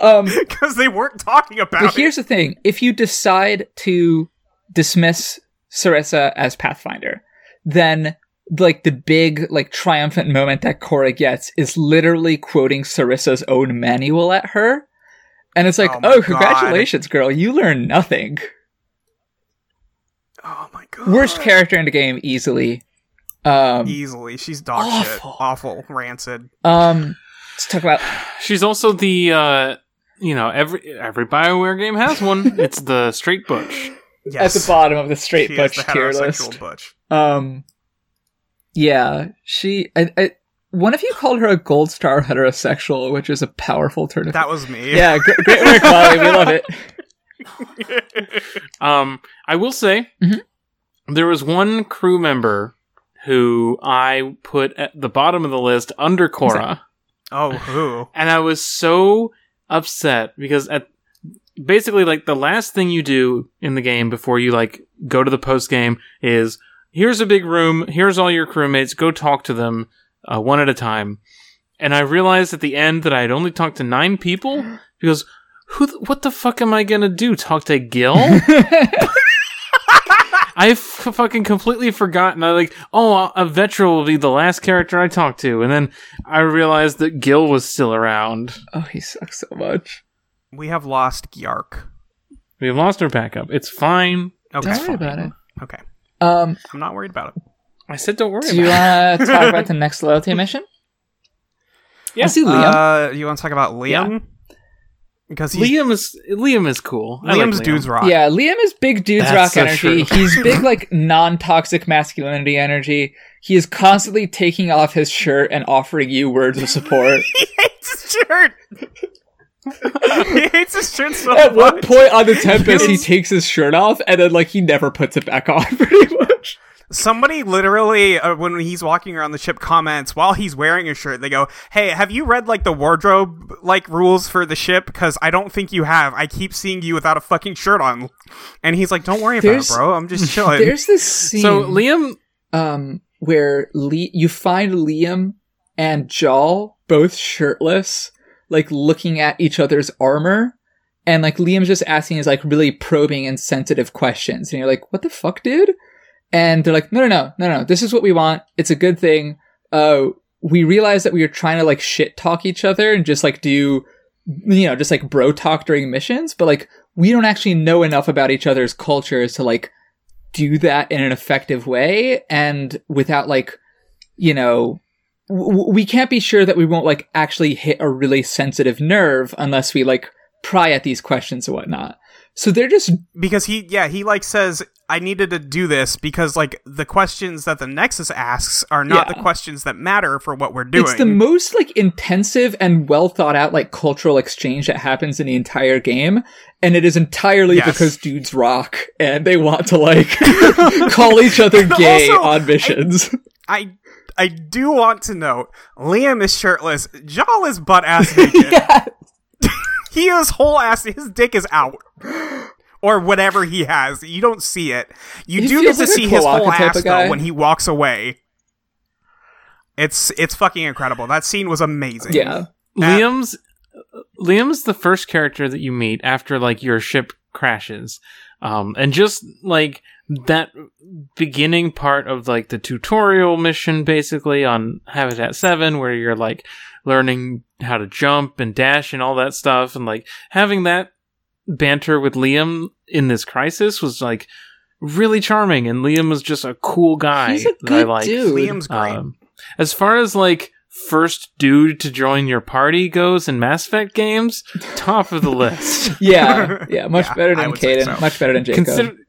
um, Because they weren't talking about but it. here's the thing: if you decide to dismiss Sarissa as Pathfinder, then like the big like triumphant moment that Cora gets is literally quoting Sarissa's own manual at her. And it's like, Oh my oh, God. congratulations, girl, you learned nothing. Oh my god. Worst character in the game, easily. Um, Easily, she's dog shit. Awful. Awful, rancid. um, let's talk about She's also the, uh, you know, every every Bioware game has one. it's the straight butch. Yes. at the bottom of the straight she butch is the tier heterosexual list. butch. Um, yeah, she. I, I, one of you called her a gold star heterosexual, which is a powerful turn of. That was me. yeah, gr- great work, Molly. We love it. Um, I will say Mhm. there was one crew member who I put at the bottom of the list under Cora, Oh, who? and I was so upset because at basically like the last thing you do in the game before you like go to the post game is here's a big room, here's all your crewmates, go talk to them uh, one at a time. And I realized at the end that I had only talked to nine people because who, th- what the fuck am I gonna do? Talk to Gil? I f- fucking completely forgotten. I like, oh, a Vetra will be the last character I talk to, and then I realized that Gil was still around. oh, he sucks so much. We have lost Gyark. We have lost our backup. It's fine. Okay. Don't worry about it. Okay. Um, I'm not worried about it. I said, don't worry do you want to talk about the next loyalty mission? Yeah. I see Liam. Uh, you want to talk about Liam? Because he's, Liam is Liam is cool. I like Liam's Liam. dudes rock. yeah, Liam is big dudes That's rock so energy. true. He's big like non-toxic masculinity energy. He is constantly taking off his shirt and offering you words of support. he hates his shirt. He hates his shirt so At one point on the Tempest, he Yes. takes his shirt off, and then like he never puts it back on, pretty much. Somebody literally, uh, when he's walking around the ship, comments while he's wearing a shirt. They go, "Hey, have you read like the wardrobe like rules for the ship? Because I don't think you have. I keep seeing you without a fucking shirt on." And he's like, "Don't worry about it, bro. I'm just chilling." There's this scene So Liam, um where Lee you find Liam and Jaal both shirtless, like looking at each other's armor. And like Liam's just asking his like really probing and sensitive questions. And you're like, what the fuck, dude? And they're like, no, no, no, no, no. This is what we want. It's a good thing. Uh, we realized that we were trying to like shit talk each other and just like do, you know, just like bro talk during missions. But like, we don't actually know enough about each other's cultures to like do that in an effective way and without like, you know, we can't be sure that we won't like actually hit a really sensitive nerve unless we like pry at these questions and whatnot. So they're just because he yeah he like says i needed to do this because like the questions that the nexus asks are not Yeah. the questions that matter for what we're doing It's the most like intensive and well thought out like cultural exchange that happens in the entire game, and it is entirely Yes. because dudes rock and they want to like call each other gay Also, on missions. i i do want to note liam is shirtless. Jaal is butt ass naked. Yeah. he is whole ass. His dick is out. Or whatever he has. You don't see it. You He do feels get to like see his whole ass though when he walks away. It's it's fucking incredible. That scene was amazing. Yeah. Liam's Liam's the first character that you meet after like your ship crashes. Um, and just like that beginning part of like the tutorial mission basically on Habitat 7 where you're like learning how to jump and dash and all that stuff and like having that banter with Liam in this crisis was like really charming and Liam was just a cool guy He's a that I good like. dude. Liam's great. Um, as far as like first dude to join your party goes in Mass Effect games, top of the list. Yeah, yeah, much Yeah, better than would Kaidan, so. much better than Jacob. Consider- Consider,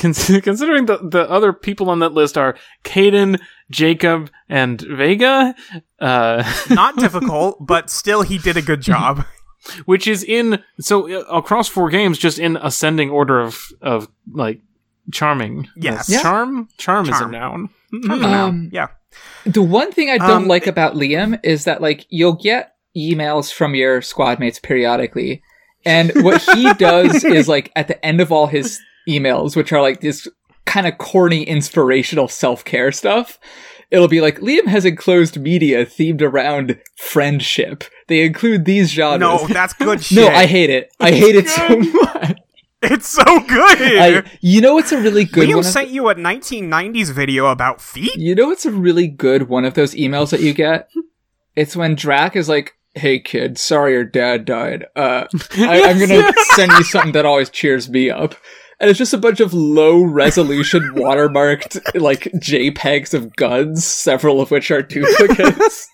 considering the, the other people on that list are Kaidan, Jacob, and Vega, uh, Not difficult, but still, he did a good job. which is in so uh, across four games, just in ascending order of of like charming. Yes. Yeah. charm. Charm is a Charm. noun. Um, yeah. The one thing I don't Um, like about Liam is that like you'll get emails from your squad mates periodically, and what he does is like at the end of all his emails, which are like this kind of corny inspirational self care stuff. It'll be like Liam has enclosed media themed around friendship. They include these genres. No, that's good shit. no, I hate it. I hate it so much. It's so good. I, you know what's a really good Liam one? sent you a 1990s video about feet. You know what's a really good one of those emails that you get? It's when Drack is like, "Hey kid, sorry your dad died. Uh, I, I'm gonna send you something that always cheers me up." And it's just a bunch of low resolution watermarked like JPEGs of guns, several of which are duplicates.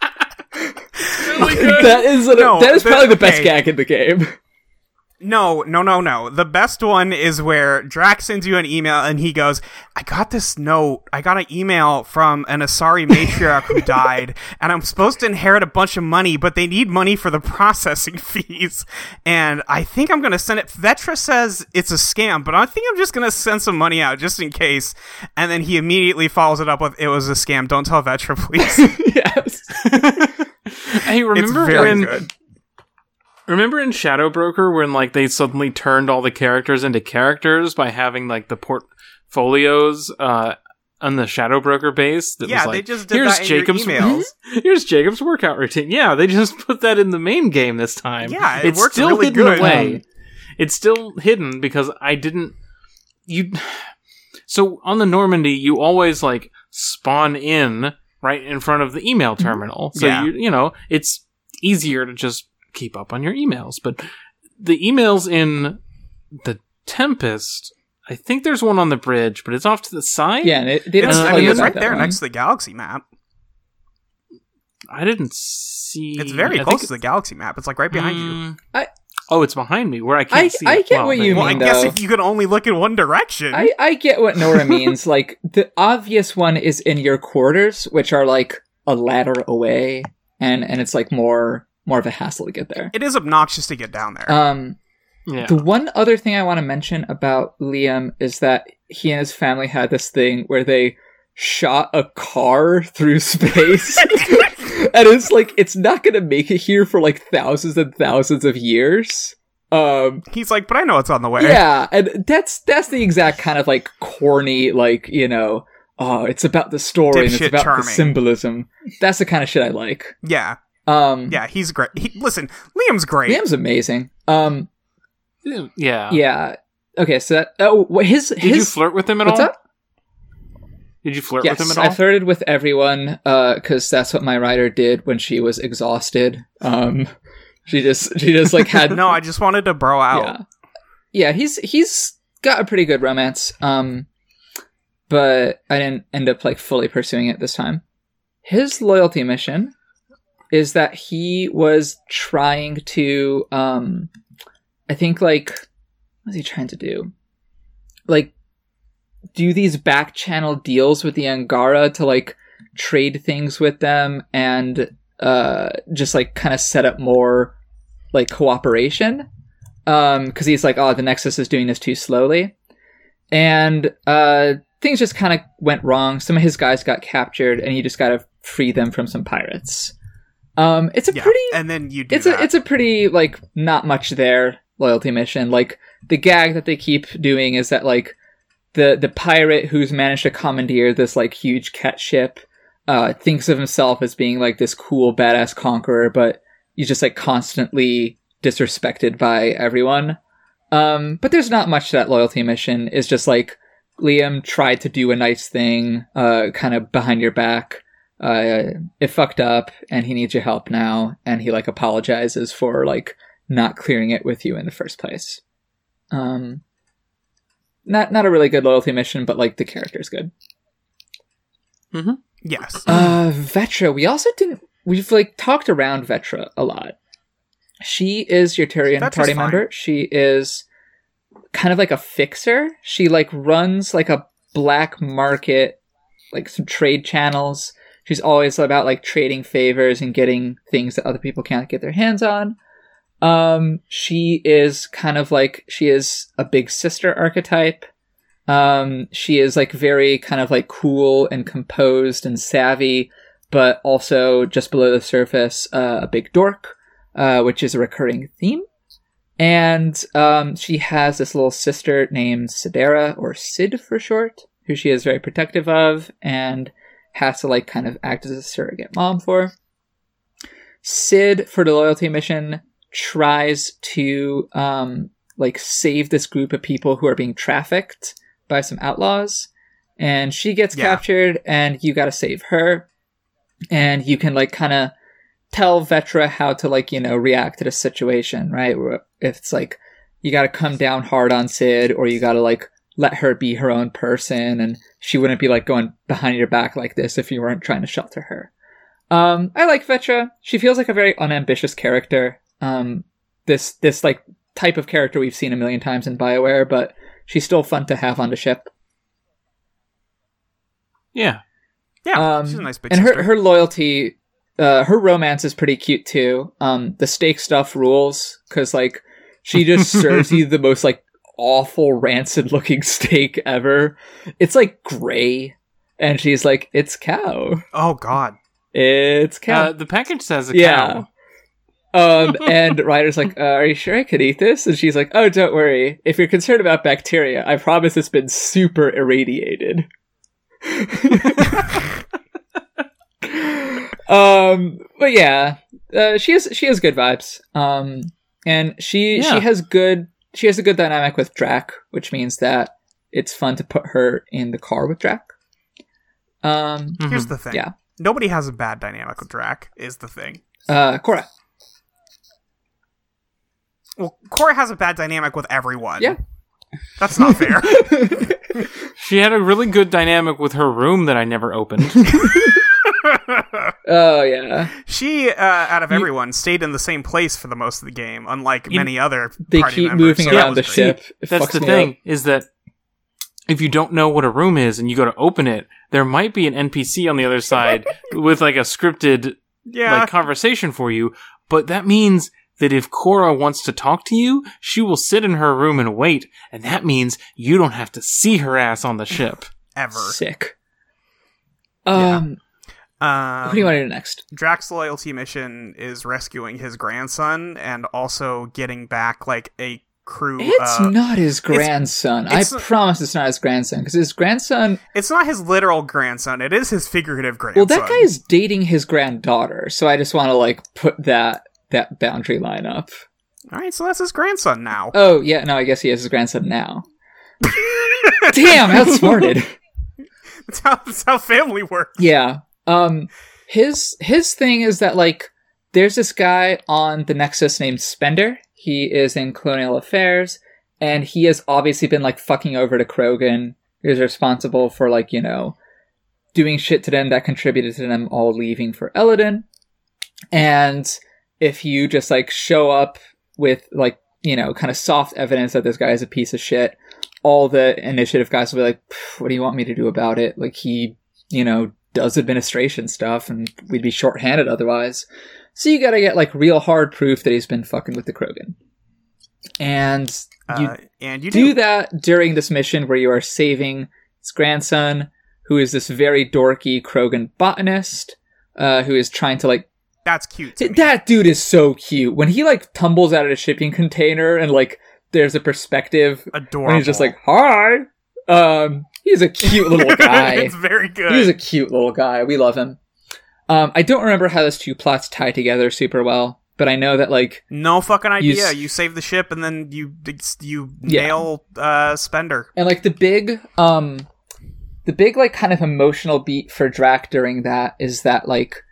that is an, No, that is probably the best okay. gag in the game. No, no, no, no. The best one is where Drack sends you an email and he goes, I got this note. I got an email from an Asari matriarch who died, and I'm supposed to inherit a bunch of money, but they need money for the processing fees. And I think I'm going to send it. Vetra says it's a scam, but I think I'm just going to send some money out just in case. And then he immediately follows it up with, It was a scam. Don't tell Vetra, please. yes. Hey, it's remember very when? good. Remember in Shadow Broker when like they suddenly turned all the characters into characters by having like the portfolios uh on the Shadow Broker base? That Yeah, was like, they just did here's that in your Jacob's emails." here's Jacob's workout routine. Yeah, they just put that in the main game this time. Yeah, it it's works still really hidden good. away. Um, it's still hidden because I didn't. You. So on the Normandy, you always like spawn in right in front of the email terminal. So Yeah. you you know it's easier to just keep up on your emails. But the emails in the Tempest, I think there's one on the bridge, but it's off to the side. Yeah, and it, they don't It's, I mean, you it's right there one. next to the galaxy map. I didn't see. It's very I close to the galaxy map. It's like right behind you. Mm. I- oh, it's behind me where I can't I- see. I it. get Well, what you Well, I mean, guess if you could only look in one direction. I, I get what Nora means. Like the obvious one is in your quarters, which are like a ladder away, and and it's like more more of a hassle to get there. it is obnoxious to get down there. Um, Yeah. the one other thing I want to mention about Liam is that he and his family had this thing where they shot a car through space. and it's like it's not going to make it here for like thousands and thousands of years. Um He's like, but I know it's on the way. Yeah, and that's that's the exact kind of like corny, like you know, oh, it's about the story and it's about charming. the symbolism. That's the kind of shit I like. yeah, Um, yeah. He's great. He, listen, Liam's great. Liam's amazing. Um, yeah. yeah. Okay, so that oh, wh- his Did his you flirt with him at what's all? up? Did you flirt Yes, with him at all? I flirted with everyone because that's what my Ryder did when she was exhausted. Um, she just she just like had no, I just wanted to bro out. yeah yeah he's he's got a pretty good romance um but i didn't end up like fully pursuing it this time his loyalty mission is that he was trying to um i think like what was he trying to do? Like do these back channel deals with the angara to like trade things with them and uh just like kind of set up more like cooperation? Um because he's like oh the nexus is doing this too slowly. And uh things just kind of went wrong. Some of his guys got captured and he just got to free them from some pirates um it's a Yeah, pretty and then you do it's that. a it's a pretty like not much there loyalty mission like the gag that they keep doing is that like the the pirate who's managed to commandeer this like huge Kett ship uh thinks of himself as being like this cool badass conqueror but he's just like constantly disrespected by everyone Um, but there's not much to that loyalty mission. It's just like Liam tried to do a nice thing, uh, kind of behind your back. Uh, it fucked up, and he needs your help now. And he like apologizes for like not clearing it with you in the first place. Um, not not a really good loyalty mission, but like the character's good. Mm-hmm. Yes. Uh, Vetra. We also didn't. We've like talked around Vetra a lot. She is your Turian Vetra's party fine. member. She is kind of like a fixer. She like runs like a black market, like some trade channels. She's always about like trading favors and getting things that other people can't get their hands on. Um, she is kind of like she is a big sister archetype. Um, she is like very kind of like cool and composed and savvy, but also just below the surface, uh, a big dork, uh, which is a recurring theme. And um, she has this little sister named Sidera, or Sid for short, who she is very protective of and has to like kind of act as a surrogate mom for. Sid, for the loyalty mission, tries to um, like save this group of people who are being trafficked by some outlaws, and she gets Yeah. captured, and you got to save her, and you can like kind of tell Vetra how to like you know react to the situation, right? If it's like you got to come down hard on Sid, or you got to like let her be her own person, and she wouldn't be like going behind your back like this if you weren't trying to shelter her. Um, I like Vetra. She feels like a very unambitious character. Um, this this like type of character we've seen a million times in Bioware, but she's still fun to have on the ship. Yeah. yeah. Um, she's a nice big and her her loyalty, uh, her romance is pretty cute too. Um, the steak stuff rules because like she just serves you the most like awful rancid looking steak ever. It's like gray, and she's like, "It's cow. oh God. It's cow." Uh, the package says a Yeah. cow. Um, and Ryder's like, uh, "Are you sure I could eat this?" And she's like, "Oh, don't worry. If you're concerned about bacteria, I promise it's been super irradiated." um, but yeah, uh, she has she has good vibes. Um, and she Yeah. she has good she has a good dynamic with Drack, which means that it's fun to put her in the car with Drack. Um, Here's Mhm. the thing. Yeah. Nobody has a bad dynamic with Drack. Is the thing. uh, Cora. Well, Cora has a bad dynamic with everyone. Yeah. That's not fair. She had a really good dynamic with her room that I never opened. Oh yeah. she, uh, out of everyone, stayed in the same place for the most of the game, unlike You- many other. They party keep members, moving so that around the was great. ship. It That's fucks the me thing up. is that if you don't know what a room is and you go to open it, there might be an NPC on the other side with like a scripted Yeah. like conversation for you, but that means that if Cora wants to talk to you, she will sit in her room and wait, and that means you don't have to see her ass on the ship. ever. Sick. Um, Um, what do you want to do next? Drack's loyalty mission is rescuing his grandson and also getting back like a crew. It's uh, not his grandson. it's- I promise it's not his grandson because his grandson. it's not his literal grandson. It is his figurative grandson. Well, that guy is dating his granddaughter, so I just want to like put that that boundary line up. All right, so that's his grandson now. Oh yeah, no, I guess he has his grandson now. Damn, outsmarted. That's how, that's how family works. Yeah. Um his his thing is that like there's this guy on the Nexus named Spender. He is in Colonial Affairs and he has obviously been like fucking over to Krogan. He's responsible for like, you know, doing shit to them that contributed to them all leaving for Elaaden. And if you just like show up with like, you know, kind of soft evidence that this guy is a piece of shit, all the initiative guys will be like, what do you want me to do about it? Like he, you know, does administration stuff and we'd be shorthanded otherwise. So you gotta get like real hard proof that he's been fucking with the Krogan. And you Uh, and you do do. that during this mission where you are saving his grandson, who is this very dorky Krogan botanist, uh, who is trying to like That's cute. To that dude is so cute. When he like tumbles out of a shipping container and like there's a perspective Adorable. when he's just like, "Hi." Um, he's a cute little guy. it's very good. He's a cute little guy. We love him. Um, I don't remember how those two plots tie together super well, but I know that like No fucking You idea. s- You, save the ship and then you you Yeah. nail uh, Spender. and like the big um the big like kind of emotional beat for Drack during that is that like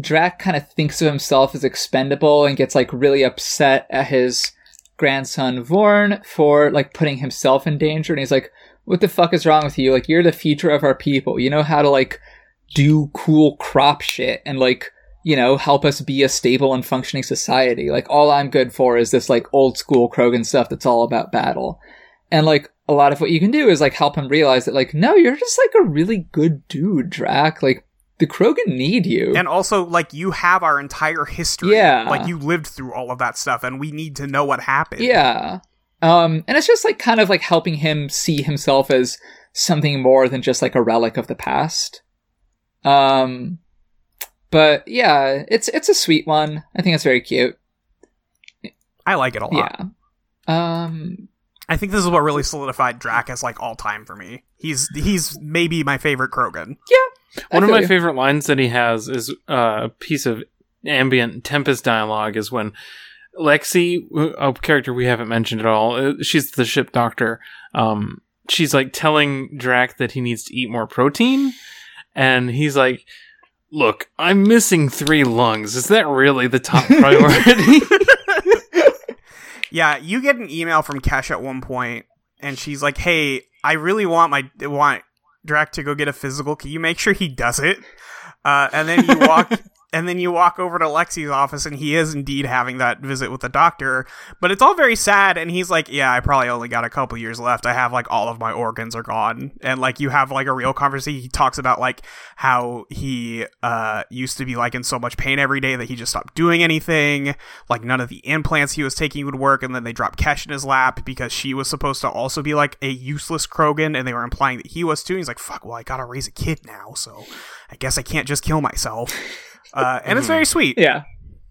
Drack kind of thinks of himself as expendable and gets like really upset at his grandson Vorn for like putting himself in danger and he's like what the fuck is wrong with you like you're the future of our people you know how to like do cool crop shit and like you know help us be a stable and functioning society like all I'm good for is this like old school Krogan stuff that's all about battle and like a lot of what you can do is like help him realize that like no you're just like a really good dude Drack like the Krogan need you And also, like, you have our entire history. Yeah. Like, you lived through all of that stuff, and we need to know what happened. Yeah. Um, and it's just like kind of like helping him see himself as something more than just like a relic of the past. Um, but yeah, it's it's a sweet one. I think it's very cute. I like it a lot. Yeah. Um, I think this is what really solidified Drack as, like, all time for me. He's he's maybe my favorite Krogan. I One of my you. favorite lines that he has is uh, a piece of ambient Tempest dialogue is when Lexi, a character we haven't mentioned at all, uh, she's the ship doctor. Um, she's like telling Drack that he needs to eat more protein, and he's like, "Look, I'm missing three lungs. Is that really the top priority?" Yeah, you get an email from Kesh at one point, and she's like, "Hey, I really want my want Drack to go get a physical. Can you make sure he does it?" Uh, and then you walk. And then you walk over to Lexi's office, and he is indeed having that visit with the doctor. But it's all very sad, and he's like, "Yeah, I probably only got a couple years left. I have like all of my organs are gone." And like you have like a real conversation. He talks about like how he uh used to be like in so much pain every day that he just stopped doing anything. Like none of the implants he was taking would work, and then they dropped Kesh in his lap because she was supposed to also be like a useless Krogan, and they were implying that he was too. He's like, "Fuck, well, I gotta raise a kid now, so I guess I can't just kill myself." Uh, and it's very sweet. yeah.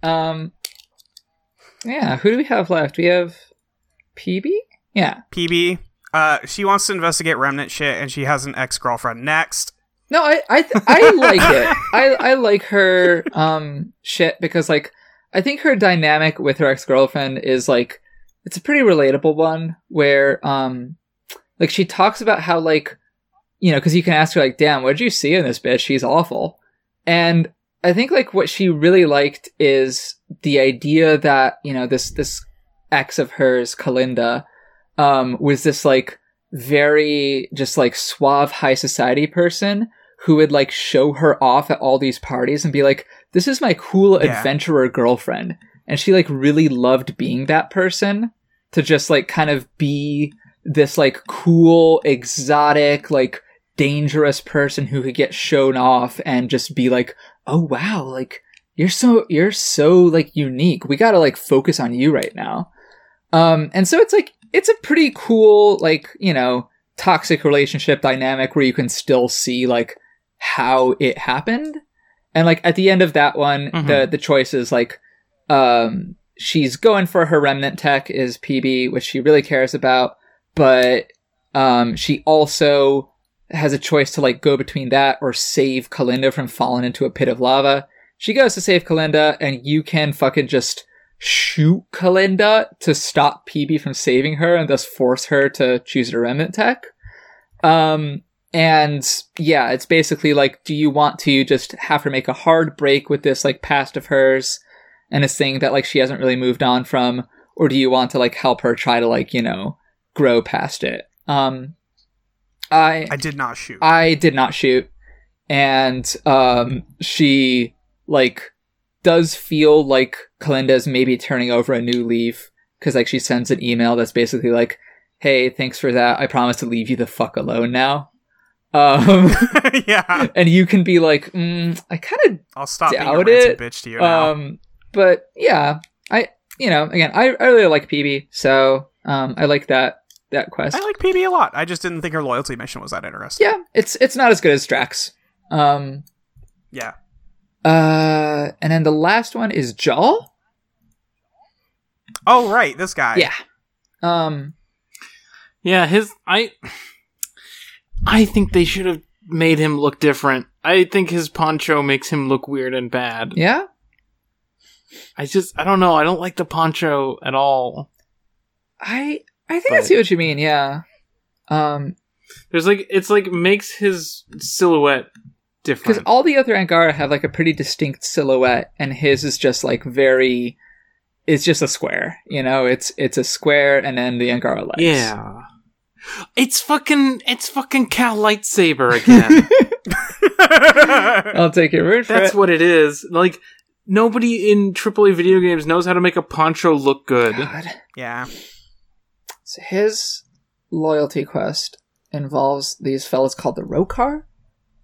Um, yeah. Who do we have left? We have Peebee. Yeah. Peebee. Uh, she wants to investigate remnant shit, and she has an ex girlfriend next. No, I I th- I like it. I I like her um shit because like I think her dynamic with her ex girlfriend is like it's a pretty relatable one where um like she talks about how like you know because you can ask her like damn what did you see in this bitch she's awful and I think like what she really liked is the idea that you know this this ex of hers Kalinda um was this like very just like suave high society person who would like show her off at all these parties and be like, this is my cool Yeah. adventurer girlfriend. And she like really loved being that person to just like kind of be this like cool, exotic, like dangerous person who could get shown off and just be like, oh wow, like you're so, you're so like unique. We gotta like focus on you right now. Um, and so it's like, it's a pretty cool, like, you know, toxic relationship dynamic where you can still see like how it happened. And like at the end of that one, Mhm. the the choice is like um she's going for her remnant tech is Peebee, which she really cares about, but um she also has a choice to like go between that or save Kalinda from falling into a pit of lava. She goes to save Kalinda and you can fucking just shoot Kalinda to stop Peebee from saving her and thus force her to choose a remnant tech. Um, and yeah, it's basically like, do you want to just have her make a hard break with this like past of hers and this thing that like she hasn't really moved on from, or do you want to like help her try to like, you know, grow past it? Um, I I did not shoot. I did not shoot, and um, she like does feel like Kalinda's maybe turning over a new leaf because like she sends an email that's basically like, "Hey, thanks for that. I promise to leave you the fuck alone now." Um, yeah, and you can be like, mm, "I kind of I'll stop being a it. bitch to you now. um, but yeah, I you know again I, I really like Peebee, so um, I like that that quest. I like Peebee a lot. I just didn't think her loyalty mission was that interesting. yeah, it's it's not as good as Drack's. Um, Yeah. Uh, and then the last one is Jaal. Oh right, this guy. Yeah. Um. Yeah, his I I think they should have made him look different. I think his poncho makes him look weird and bad. Yeah. I just I don't know. I don't like the poncho at all. I I think I see what you mean. Yeah. Um, There's like it's like makes his silhouette different because all the other Angara have like a pretty distinct silhouette, and his is just like very. It's just a square, you know. It's it's a square, and then the Angara legs. yeah. It's fucking it's fucking Cal lightsaber again. I'll take your word for That's it. That's what it is. Like nobody in AAA video games knows how to make a poncho look good. God. yeah. So his loyalty quest involves these fellas called the Roekaar,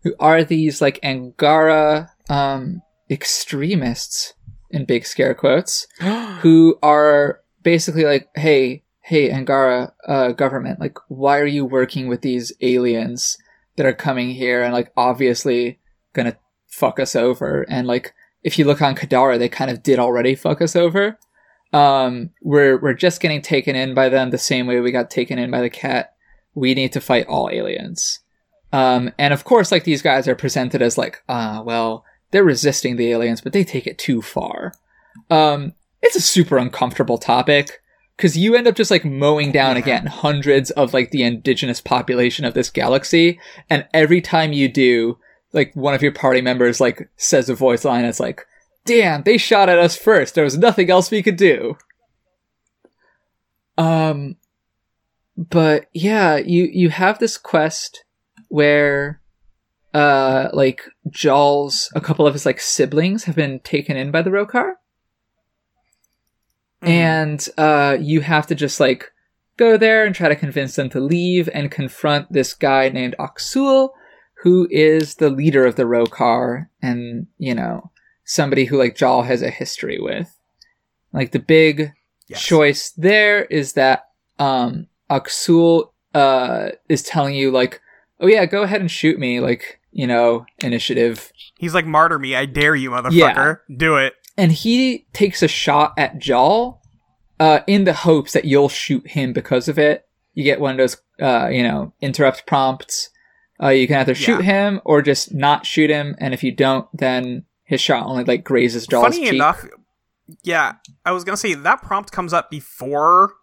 who are these like Angara um, extremists in big scare quotes, who are basically like, "Hey, hey, Angara uh, government, like, why are you working with these aliens that are coming here and like obviously gonna fuck us over?" And like, if you look on Kadara, they kind of did already fuck us over um, we're we're just getting taken in by them the same way we got taken in by the Kett. We need to fight all aliens. Um, and of course, like these guys are presented as like, ah, well, they're resisting the aliens, but they take it too far. Um, it's a super uncomfortable topic because you end up just like mowing down again hundreds of like the indigenous population of this galaxy, and every time you do, like one of your party members like says a voice line, it's like, damn, they shot at us first. There was nothing else we could do. Um, but yeah, you, you have this quest where, uh, like Jaal's, a couple of his like siblings have been taken in by the Roekaar. Mhm. And, uh, you have to just like go there and try to convince them to leave and confront this guy named Akksul, who is the leader of the Roekaar and, you know, somebody who like Jaal has a history with. Like the big Yes. choice there is that um Akksul uh is telling you like, oh yeah, go ahead and shoot me, like, you know, initiative. He's like, martyr me, I dare you, motherfucker. Do it. And he takes a shot at Jaal uh in the hopes that you'll shoot him because of it. You get one of those uh, you know, interrupt prompts. Uh you can either shoot him or just not shoot him, and if you don't, then his shot only like grazes Jaal's Funny cheek. enough, yeah, I was gonna say that prompt comes up before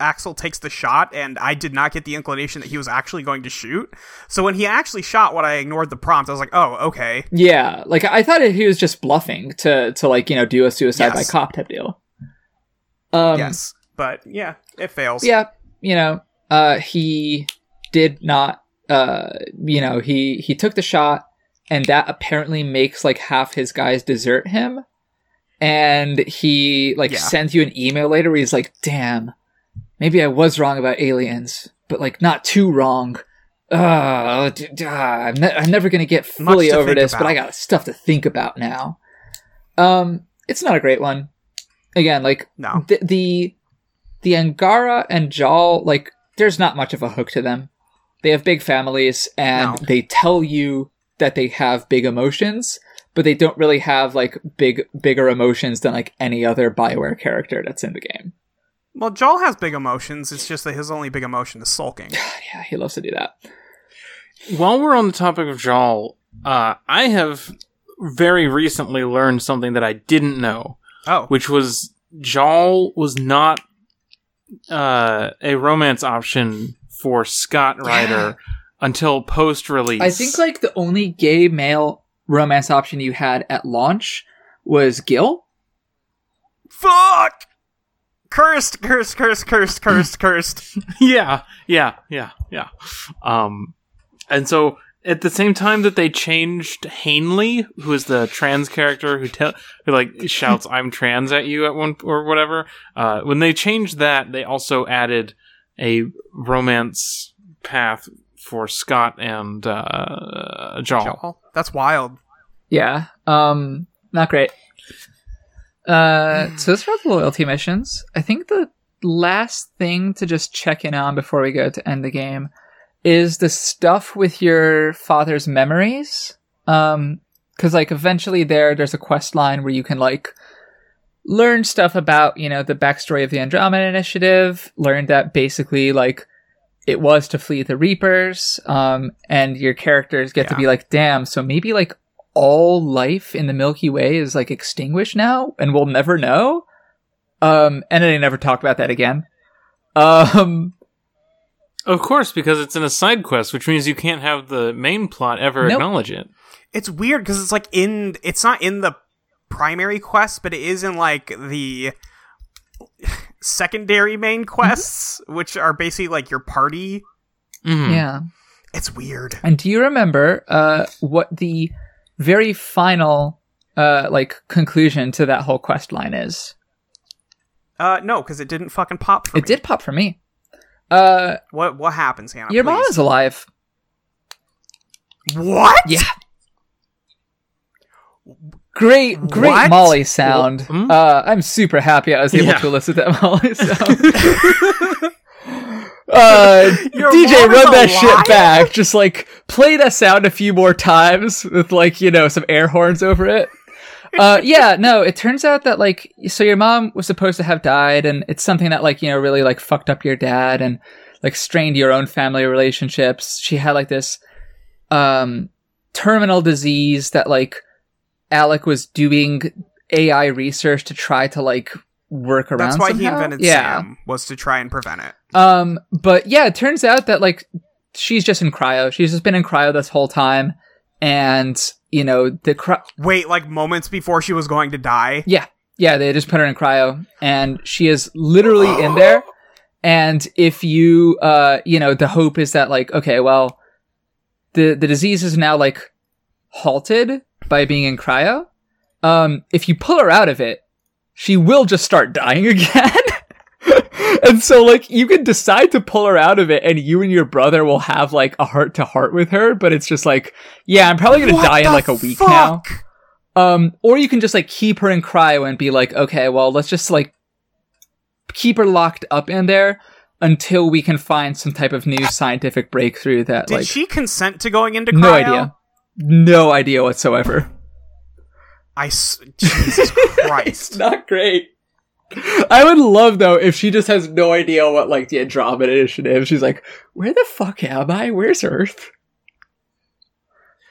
Akksul takes the shot, and I did not get the inclination that he was actually going to shoot. So when he actually shot, what I ignored the prompt, I was like, "Oh, okay." Yeah, like I thought he was just bluffing to to like you know do a suicide by cop type deal. Um, yes, but yeah, it fails. Yeah, you know, uh, he did not. Uh, you know, he he took the shot, and that apparently makes like half his guys desert him. And he like Yeah. sends you an email later where he's like, "Damn, maybe I was wrong about aliens, but like not too wrong." Uh, I'm, ne- I'm never gonna get fully over this, but. I got stuff to think about now. Um, it's not a great one. Again, like No. the the, the Angara and Jaal, like, there's not much of a hook to them. They have big families, and No. they tell you that they have big emotions, but they don't really have like big bigger emotions than like any other Bioware character that's in the game. Well, Jaal has big emotions. It's just that his only big emotion is sulking. Yeah, he loves to do that. While we're on the topic of Jaal, uh, I have very recently learned something that I didn't know, Oh, which was Jaal was not uh, a romance option for Scott Ryder until post release. I think like the only gay male romance option you had at launch was Gil. fuck! Cursed, cursed, cursed, cursed, cursed, cursed. yeah, yeah, yeah, yeah. Um, and so at the same time that they changed Hainly, who is the trans character who tell who like shouts "I'm trans" at you at one or whatever, uh, when they changed that, they also added a romance path for Scott and uh, Jaal. Jaal, that's wild. Yeah. Um, not great. Uh, so those are the loyalty missions. I think the last thing to just check in on before we go to end the game is the stuff with your father's memories. Um, cause like eventually there, there's a quest line where you can like learn stuff about, you know, the backstory of the Andromeda Initiative, learn that basically like it was to flee the Reapers, um, and your characters get to be like, damn, so maybe like all life in the Milky Way is like extinguished now and we'll never know. Um, and then they never talked about that again. Um, Of course, because it's in a side quest, which means you can't have the main plot ever Nope. acknowledge it. It's weird because it's like in it's not in the primary quest, but it is in like the secondary main quests, which are basically like your party. Mhm. yeah. It's weird. And do you remember uh, what the very final uh, like conclusion to that whole quest line is? Uh, no, because it didn't fucking pop for It me. did pop for me. Uh, What what happens, Hannah? your mom is alive. what? Yeah. Great, great What? Molly sound. Hmm? Uh, I'm super happy I was able Yeah. to elicit that Molly sound. uh, DJ, run that alive? shit back. Just like play that sound a few more times with like you know some air horns over it. Uh, yeah, no. It turns out that like so your mom was supposed to have died, and it's something that like you know really like fucked up your dad and like strained your own family relationships. She had like this um terminal disease that like Alec was doing AI research to try to like work around. That's why he invented yeah. Sam was to try and prevent it. Um, but yeah, it turns out that like she's just in cryo. She's just been in cryo this whole time, and you know the cry- Wait, like moments before she was going to die. yeah, yeah, they just put her in cryo, and she is literally in there. And if you, uh, you know, the hope is that like, okay, well, the the disease is now like halted by being in cryo. Um, if you pull her out of it, she will just start dying again. and so like you can decide to pull her out of it and you and your brother will have like a heart to heart with her, but it's just like, yeah, I'm probably gonna What die in like a week now. Um, or you can just like keep her in cryo and be like, okay, well, let's just like keep her locked up in there until we can find some type of new scientific breakthrough that Did like she consent to going into cryo? no idea. No idea whatsoever. I s- Jesus Christ. Not great. I would love though if she just has no idea what like the Andromeda initiative. She's like, "Where the fuck am I? Where's Earth?"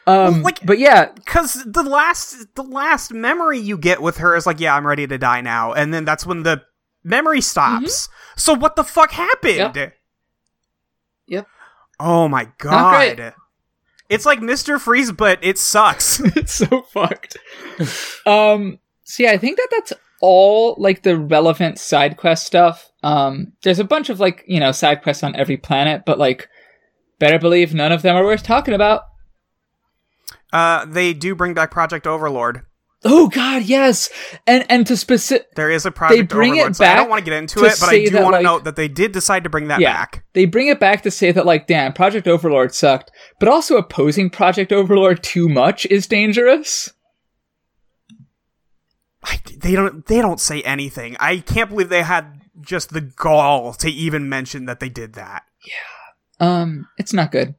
Um, Well, like- but yeah, Because the last the last memory you get with her is like, yeah, I'm ready to die now, and then that's when the memory stops. So what the fuck happened? Mm-hmm. Yep. Yep. Oh my god. It's like Mr. Freeze, but it sucks. it's so fucked. um, so yeah, I think that that's all like the relevant side quest stuff. Um, there's a bunch of like you know side quests on every planet, but like, better believe none of them are worth talking about. uh, they do bring back Project Overlord. Oh God, yes, and and to specific, There is a Project They bring it back. so I don't want to get into to it, but I do want to like- note that they did decide to bring that Yeah. back. they bring it back to say that like, damn, Project Overlord sucked, but also opposing Project Overlord too much is dangerous. I, they don't. They don't say anything. I can't believe they had just the gall to even mention that they did that. Yeah. Um, it's not good.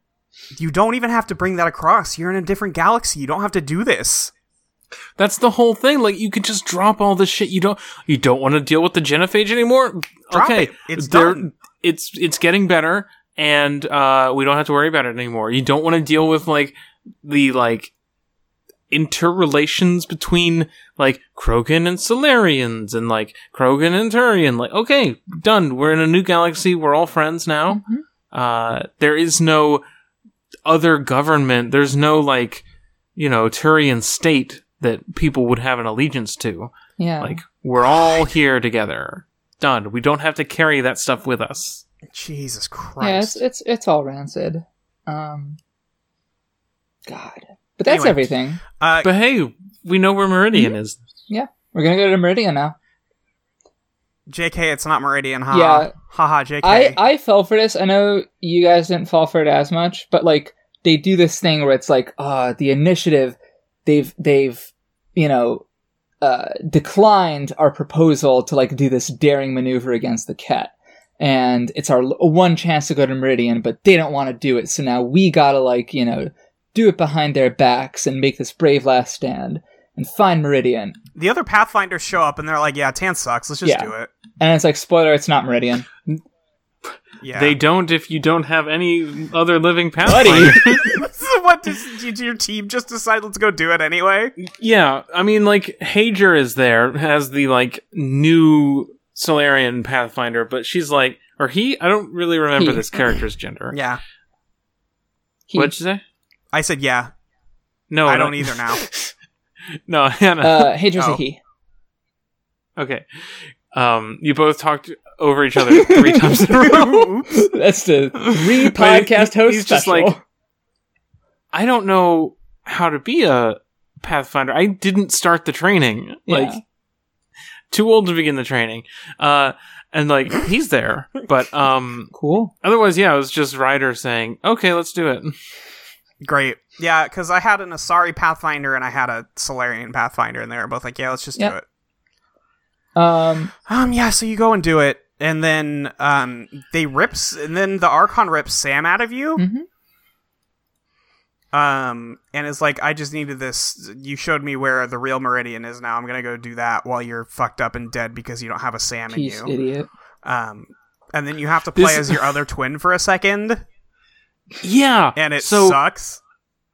You don't even have to bring that across. You're in a different galaxy. You don't have to do this. That's the whole thing. Like you could just drop all this shit. You don't. You don't want to deal with the genophage anymore. Drop okay, it. It's done. It's it's getting better, and uh, we don't have to worry about it anymore. You don't want to deal with like the like interrelations between like Krogan and Salarians and like Krogan and Turian. Like, okay, done. We're in a new galaxy. We're all friends now. Uh, there is no other government. There's no like, you know, Turian state that people would have an allegiance to. Yeah, Like, we're all here together. Done. We don't have to carry that stuff with us. Jesus yeah, Christ. it's it's it's all rancid. Um, God, but that's Anyway. everything. uh, But hey, we know where Meridian is. Yeah, we're gonna go to Meridian now. JK, it's not Meridian. Ha. Yeah. Haha, JK. I I fell for this. I know you guys didn't fall for it as much, but like they do this thing where it's like, uh, the initiative, they've they've you know uh, declined our proposal to like do this daring maneuver against the Kett, and it's our one chance to go to Meridian, but they don't want to do it, so now we gotta like you know do it behind their backs and make this brave last stand and find Meridian. the other Pathfinders show up and they're like, yeah, Tann sucks. Let's just Yeah. do it. And it's like spoiler, it's not Meridian. Yeah. They don't if you don't have any other living Buddy. pathfinder. this is what Does- did your team just decide let's go do it anyway? Yeah, I mean, like Hayjer is there as the like new Salarian Pathfinder, but she's like, or he? I don't really remember He. this character's gender. Yeah, He- What'd you say? I said yeah. No, I no. don't either now. No, Hannah. uh, Hayjer's Oh. a he. okay. Um, you both talked over each other three times in a row. That's the three podcast he- host he's just like- I don't know how to be a Pathfinder. I didn't start the training. Yeah. Like, too old to begin the training. Uh, and like he's there, but um, cool. otherwise, yeah, it was just Ryder saying, "Okay, let's do it." Great. Yeah, because I had an Asari Pathfinder and I had a Salarian Pathfinder, and they were both like, "Yeah, let's just do it." Um, Um, yeah. So you go and do it, and then um, they rips, and then the Archon rips Sam out of you. mhm. Um, and it's like, I just needed this. You showed me where the real Meridian is now. I'm gonna go do that while you're fucked up and dead because you don't have a Sam in you. idiot. Um, and then you have to play This- as your other twin for a second, Yeah, and it so sucks.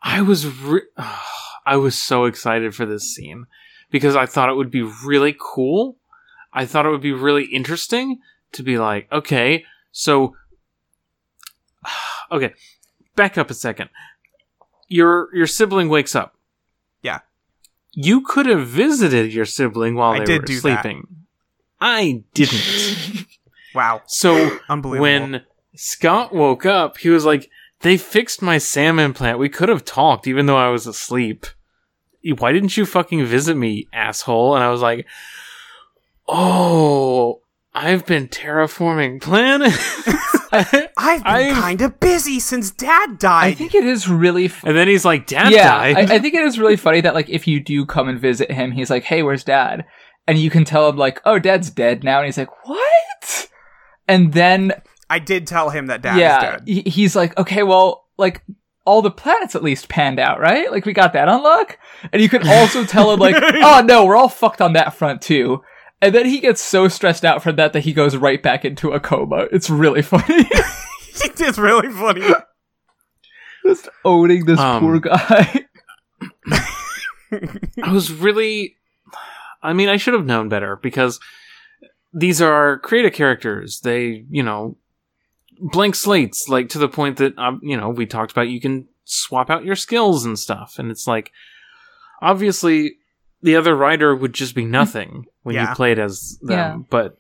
I was re- I was so excited for this scene because I thought it would be really cool. I thought it would be really interesting to be like, okay, so okay, back up a second. Your your sibling wakes up. Yeah. You could have visited your sibling while I they were do that. sleeping. I didn't. Wow, so unbelievable. when Scott woke up, he was like, "They fixed my SAM implant. We could have talked, even though I was asleep. Why didn't you fucking visit me, asshole?" And I was like, "Oh, I've been terraforming planets." I've been I've- kind of busy since Dad died. I think it is really. F- and then he's like, "Dad yeah, died." I, I think it is really funny that like if you do come and visit him, he's like, "Hey, where's Dad?" And you can tell him like, "Oh, Dad's dead now," and he's like, "What?" And then I did tell him that Dad is yeah, dead. he's like, "Okay, well, like." All the planets at least panned out, right? Like we got that on luck. And you can also tell him like, oh no, we're all fucked on that front too. And then he gets so stressed out from that that he goes right back into a coma. It's really funny. it's really funny. Just owning this Um, poor guy. I was really. I mean, I should have known better because these are creative characters. They, you know, blank slates, like to the point that, um, you know, we talked about you can swap out your skills and stuff. And it's like, obviously, the other Ryder would just be nothing when Yeah. you played as them. Yeah. But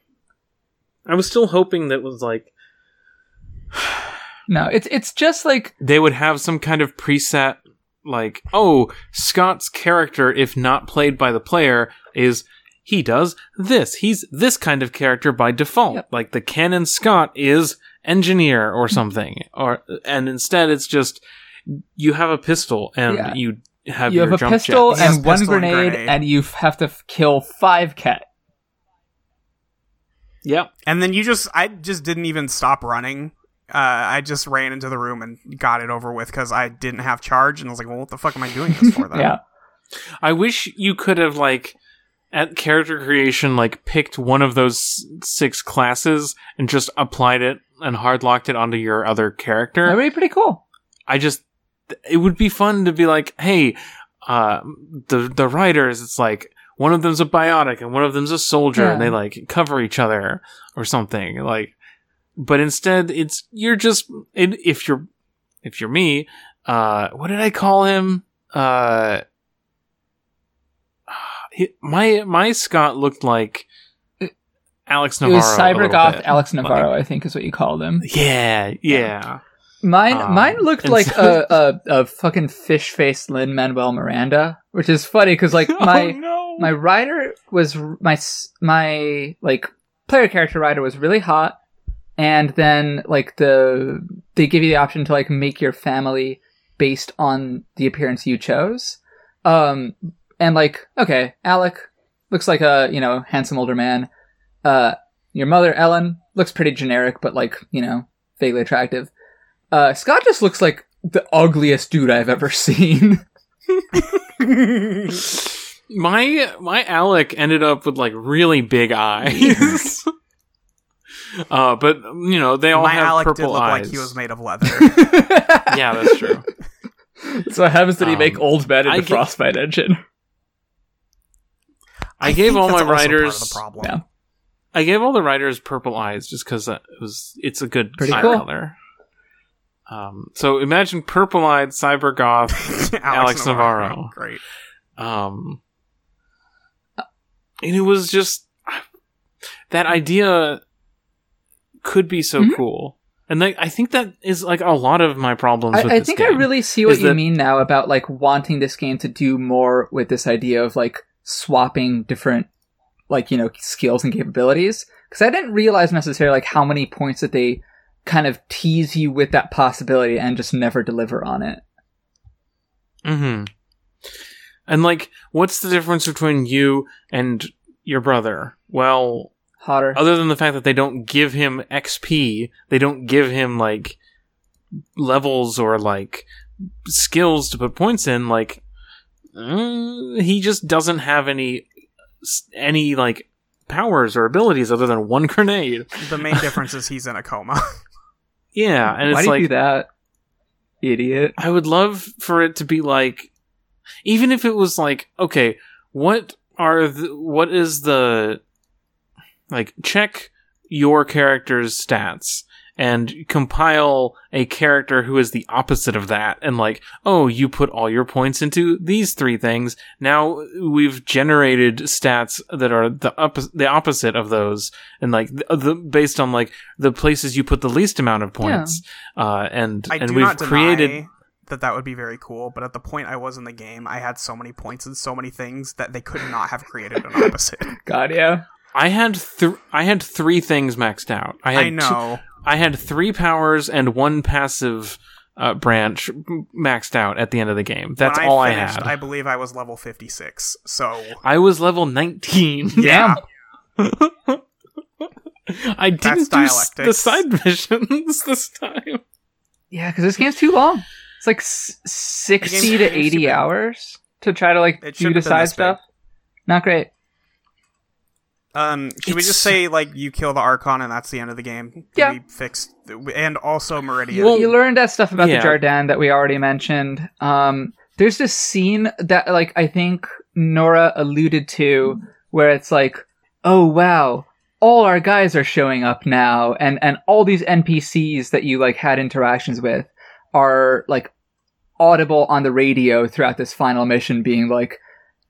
I was still hoping that was like, No, it's it's just like they would have some kind of preset like oh scott's character if not played by the player is he does this he's this kind of character by default Yep. like the canon scott is engineer or mm-hmm. something or and instead it's just you have a pistol and Yeah. you have you have a pistol jets. And one pistol and grenade, grenade. and you have to f- kill five Kett. yep And then you just, I just didn't even stop running. Uh, I just ran into the room and got it over with because I didn't have charge, and I was like, "Well, what the fuck am I doing this for?" Then? Yeah, i wish you could have like at character creation like picked one of those six classes and just applied it and hard locked it onto your other character that'd be pretty cool. I just it would be fun to be like, hey, uh, the the Ryders, it's like one of them's a biotic and one of them's a soldier, and they like cover each other or something. Like, but instead, it's you're just it, if you're if you're me, uh, what did I call him? Uh, he, my my Scott looked like Alex It Navarro. was a little Cybergoth. Alex Navarro, I think is what you called him. Yeah, yeah. Mine, Um, mine looked like a, a a fucking fish faced Lin Manuel Miranda, which is funny because like my oh, no. my Ryder was my my like player character Ryder was really hot and then like the they give you the option to like make your family based on the appearance you chose. Um and like okay alec looks like a you know handsome older man. Uh your mother ellen looks pretty generic but like you know vaguely attractive uh scott just looks like the ugliest dude i've ever seen My my Alec ended up with like really big eyes. uh, but you know they all My have Alec purple did look eyes. like he was made of leather. yeah, that's true. So what happens when you Um, make old men in I the get- Frostbite engine. I, gave all my also Ryders. the problem. Yeah. I gave all the Ryders purple eyes just because it was. It's a good Pretty eye cool. color. Um, so imagine purple-eyed cyber goth Alex Navarro. Great. um and it was just that idea could be so Mhm. cool and like, i think that is like a lot of my problems with I, I think I really see what you that- mean now about like wanting this game to do more with this idea of like swapping different like you know skills and capabilities because I didn't realize necessarily like how many points that they kind of tease you with that possibility and just never deliver on it. hmm and like what's the difference between you and your brother well Hotter. other than the fact that they don't give him xp they don't give him like levels or like skills to put points in like mm, he just doesn't have any any like powers or abilities other than one grenade The main difference is he's in a coma. yeah and Why it's like that, idiot? I would love for it to be like, even if it was like, okay, what are the, what is the, like, check your character's stats and compile a character who is the opposite of that and like, oh, you put all your points into these three things. Now we've generated stats that are the opposite, the opposite of those and like the, the based on like the places you put the least amount of points. Uh, and I and do we've not deny created that that would be very cool, but at the point I was in the game, I had so many points and so many things that they could not have created an opposite. God, yeah. I had th- I had three things maxed out. I had I know. two- I had three powers and one passive uh, branch maxed out at the end of the game. That's when all I I had. I believe I was level 56. So, I was level 19. yeah. I didn't do the side missions this time. Yeah, because this game's too long. It's like s- sixty to eighty hours to try to like do the side this big. stuff. Not great. Um, should we just say like you kill the Archon and that's the end of the game? Yeah. We fixed, and also Meridian. Well, you learned that stuff about yeah. the Jardaan that we already mentioned. Um, there's this scene that, like, I think Nora alluded to, where it's like, "Oh wow, all our guys are showing up now, and and all these NPCs that you like had interactions with are like audible on the radio throughout this final mission, being like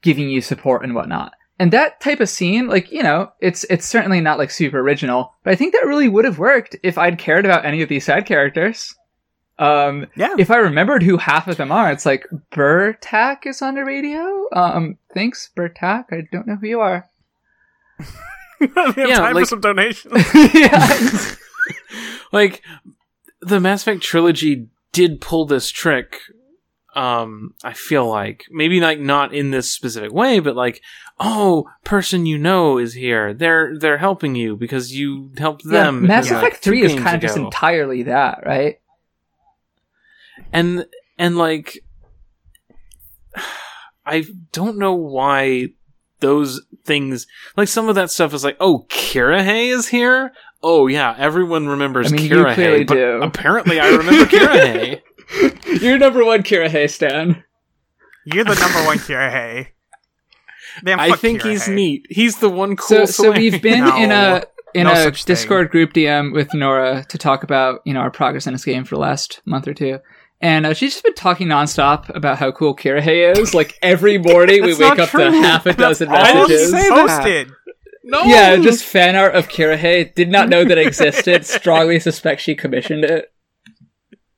giving you support and whatnot." And that type of scene, like, you know, it's it's certainly not like super original, but I think that really would have worked if I'd cared about any of these side characters. Um, yeah. if I remembered who half of them are, it's like Burtak is on the radio. Um, thanks, Burtak. I don't know who you are. we have Yeah, time like- for some donations. yeah. Like the Mass Effect trilogy did pull this trick. Um, I feel like maybe like not in this specific way, but like, oh, person you know is here. They're they're helping you because you helped yeah, them. Mass like, Effect two Three is games kind of just entirely that, right? and and like I don't know why those things like some of that stuff is like oh Kirrahe is here oh yeah everyone remembers I mean, you Kirrahe clearly but do. apparently I remember Kirrahe You're number one, Kira Stan. You're the number one Kira Hey. Damn, I think Kira he's Hey. neat he's the one cool so we've been No. in a in No a such thing. Discord group DM with Nora to talk about you know our progress in this game for the last month or two. And uh, she's just been talking nonstop about how cool Kirrahe is. Like every morning, we wake not up to half a dozen all he messages. say that. posted. no Yeah, just fan art of Kirrahe. Did not know that existed. Strongly suspect she commissioned it.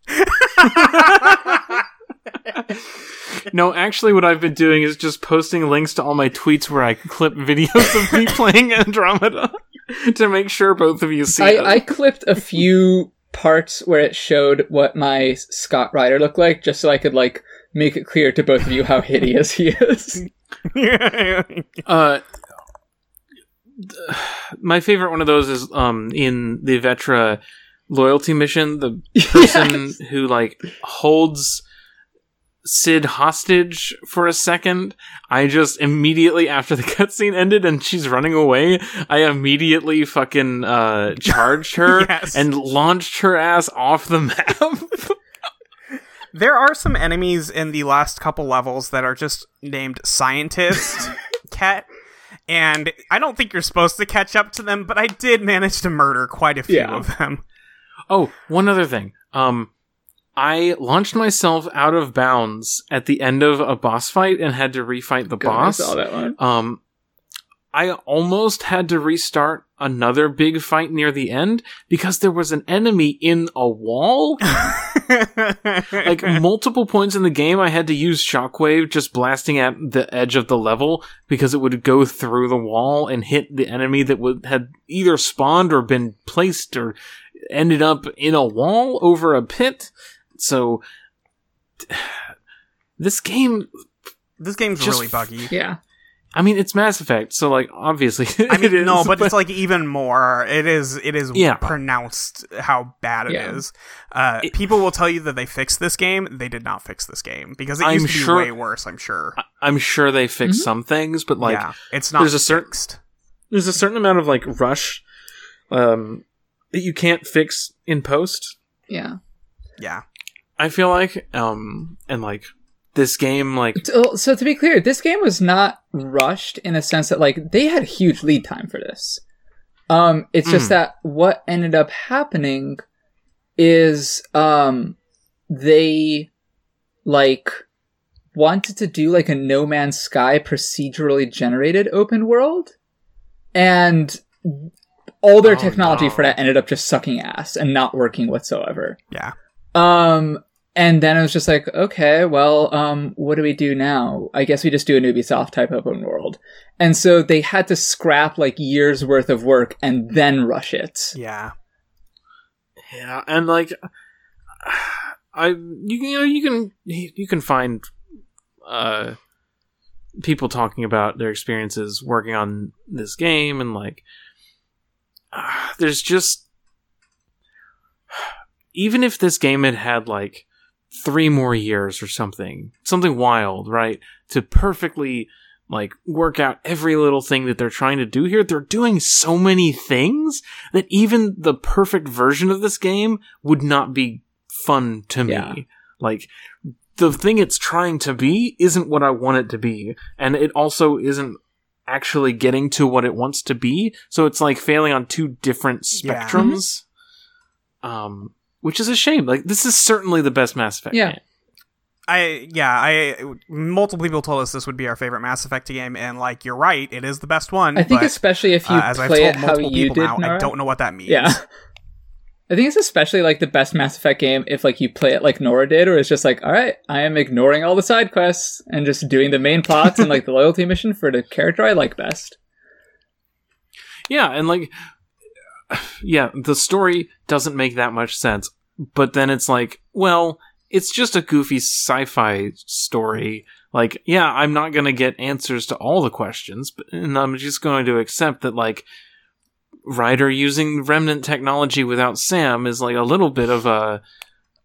no actually what I've been doing is just posting links to all my tweets where I clip videos of me playing Andromeda to make sure both of you see it. I, I clipped a few parts where it showed what my Scott Ryder looked like, just so I could like make it clear to both of you how hideous he is. Uh, my favorite one of those is um in the Vetra loyalty mission. The person Yes. who like holds Sid hostage for a second. I just immediately after the cutscene ended and she's running away, I immediately fucking uh charged her Yes. and launched her ass off the map. There are some enemies in the last couple levels that are just named Scientist Cat, and I don't think you're supposed to catch up to them, but I did manage to murder quite a few Yeah. of them. Oh, one other thing. Um, I launched myself out of bounds at the end of a boss fight and had to refight the God, I boss. saw that one. Um, I almost had to restart another big fight near the end because there was an enemy in a wall. like multiple points in the game, I had to use Shockwave just blasting at the edge of the level because it would go through the wall and hit the enemy that would had either spawned or been placed or ended up in a wall over a pit. So this game, this game's Just really buggy. Yeah. I mean, it's Mass Effect, so like obviously I mean, it is, no, but, it's like even more. It is. It is Yeah. pronounced how bad it is. Yeah. Uh, It- people will tell you that they fixed this game. They did not fix this game because it I'm used to be way worse. I'm sure. I'm sure they fixed Mhm. some things, but like yeah, it's not. there's a certain- there's a certain amount of like rush um that you can't fix in post. Yeah. Yeah. I feel like um and like this game like So, so to be clear, this game was not rushed in the sense that like they had huge lead time for this. Um, it's just Mm. that what ended up happening is um they like wanted to do like a No Man's Sky procedurally generated open world, and all their Oh, technology no. for that ended up just sucking ass and not working whatsoever. Yeah. Um, and then it was just like, okay, well, um, what do we do now? I guess we just do an Ubisoft type open world. And so they had to scrap like years worth of work and then rush it. Yeah. yeah and like I you, you know you can you can find uh people talking about their experiences working on this game and like uh, there's just even if this game had had like three more years or something something wild right to perfectly like work out every little thing that they're trying to do here they're doing so many things that even the perfect version of this game would not be fun to me Yeah. like the thing it's trying to be isn't what I want it to be, and it also isn't actually getting to what it wants to be. So it's like failing on two different Yeah. spectrums. Um, which is a shame. Like this is certainly the best Mass Effect Yeah. game. I yeah I multiple people told us this would be our favorite Mass Effect game, and like you're right, it is the best one. I think but, especially if you uh, as I've play told it how multiple you people did, now, I don't know what that means. Yeah. I think it's especially like the best Mass Effect game if like you play it like Nora did, or it's just like, all right, I am ignoring all the side quests and just doing the main plots and like the loyalty mission for the character I like best. Yeah, and like, yeah, the story doesn't make that much sense. But then it's like, well, it's just a goofy sci-fi story. Like, yeah, I'm not going to get answers to all the questions, but, and I'm just going to accept that, like, Ryder using remnant technology without Sam is like a little bit of a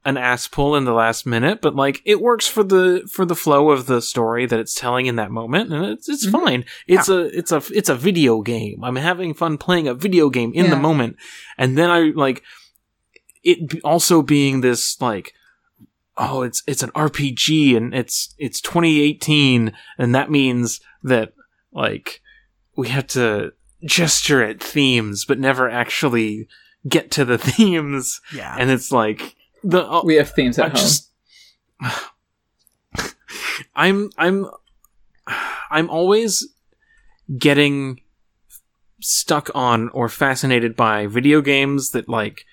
an ass pull in the last minute, but like it works for the for the flow of the story that it's telling in that moment, and it's it's Mhm. fine. It's a it's a it's a video game. I'm having fun playing a video game in the moment, and then I like it also being this like oh it's it's an RPG and it's it's 2018 and that means that like we have to gesture at themes but never actually get to the themes yeah. and it's like the oh, We have themes at I home. just I'm I'm I'm always getting stuck on or fascinated by video games that like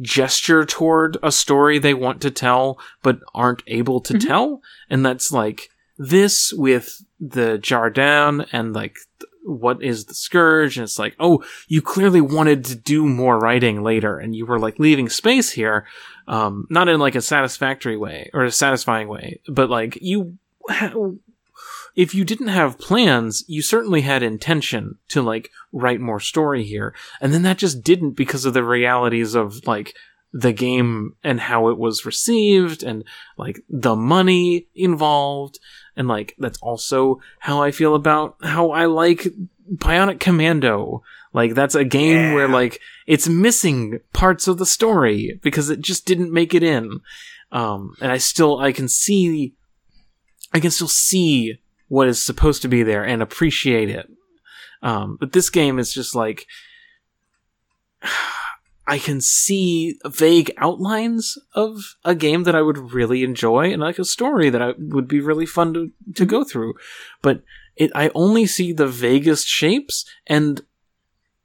gesture toward a story they want to tell but aren't able to Mhm. tell and that's like this with the Jardaan and like th- what is the scourge? And it's like oh you clearly wanted to do more writing later and you were like leaving space here um not in like a satisfactory way or a satisfying way but like you if you didn't have plans you certainly had intention to like write more story here. And then that just didn't because of the realities of like the game and how it was received and like the money involved and like that's also how I feel about how I like Bionic Commando. Like that's a game Yeah. where like it's missing parts of the story because it just didn't make it in. Um, and I still I can see I can still see what is supposed to be there and appreciate it. Um, but this game is just like I can see vague outlines of a game that I would really enjoy and like a story that I would be really fun to, to go through. But it, I only see the vaguest shapes and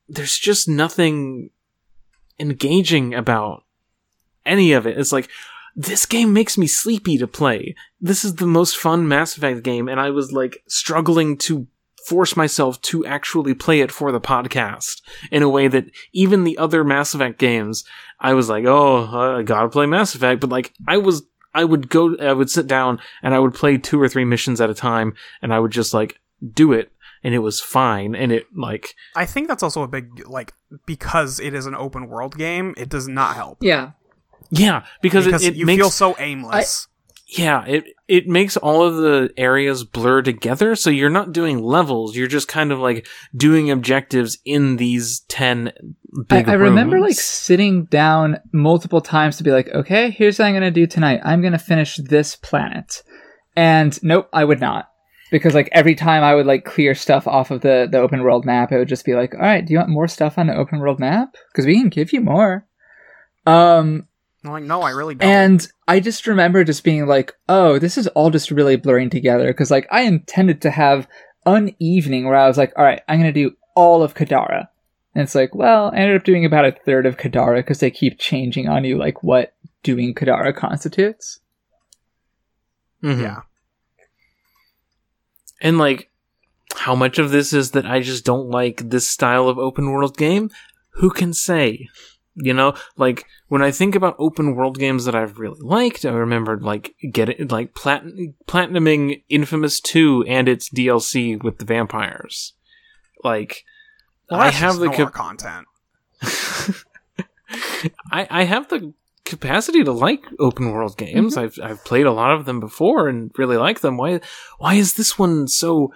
there's just nothing engaging about any of it. It's like, this game makes me sleepy to play. This is the most fun Mass Effect game, and I was like struggling to force myself to actually play it for the podcast in a way that even the other Mass Effect games, I was like, oh, uh, I gotta play Mass Effect, but like, I was, I would go, I would sit down and I would play two or three missions at a time, and I would just like do it, and it was fine, and it like, I think that's also a big like because it is an open world game, it does not help. Yeah. yeah, because, Because it, it you makes feel so aimless. Yeah, it it makes all of the areas blur together, so you're not doing levels. You're just kind of like doing objectives in these ten I, big. I remember like sitting down multiple times to be like, okay, here's what I'm gonna do tonight. I'm gonna finish this planet. And nope, I would not. Because like every time I would like clear stuff off of the, the open world map, it would just be like, Alright, do you want more stuff on the open world map? Because we can give you more. Um I'm like, no, I really don't. and I just remember just being like, oh, this is all just really blurring together. Because, like, I intended to have an evening where I was like, all right, I'm going to do all of Kadara. And it's like, well, I ended up doing about a third of Kadara because they keep changing on you, like, what doing Kadara constitutes. Mhm. yeah. and like how much of this is that I just don't like this style of open world game? Who can say? You know, like when I think about open world games that I've really liked, I remembered like getting like plat- platinuming Infamous Two and its DLC with the vampires. Like Well, I have the cap- content. I, I have the capacity to like open world games. I've I've played a lot of them before and really like them. Why why is this one so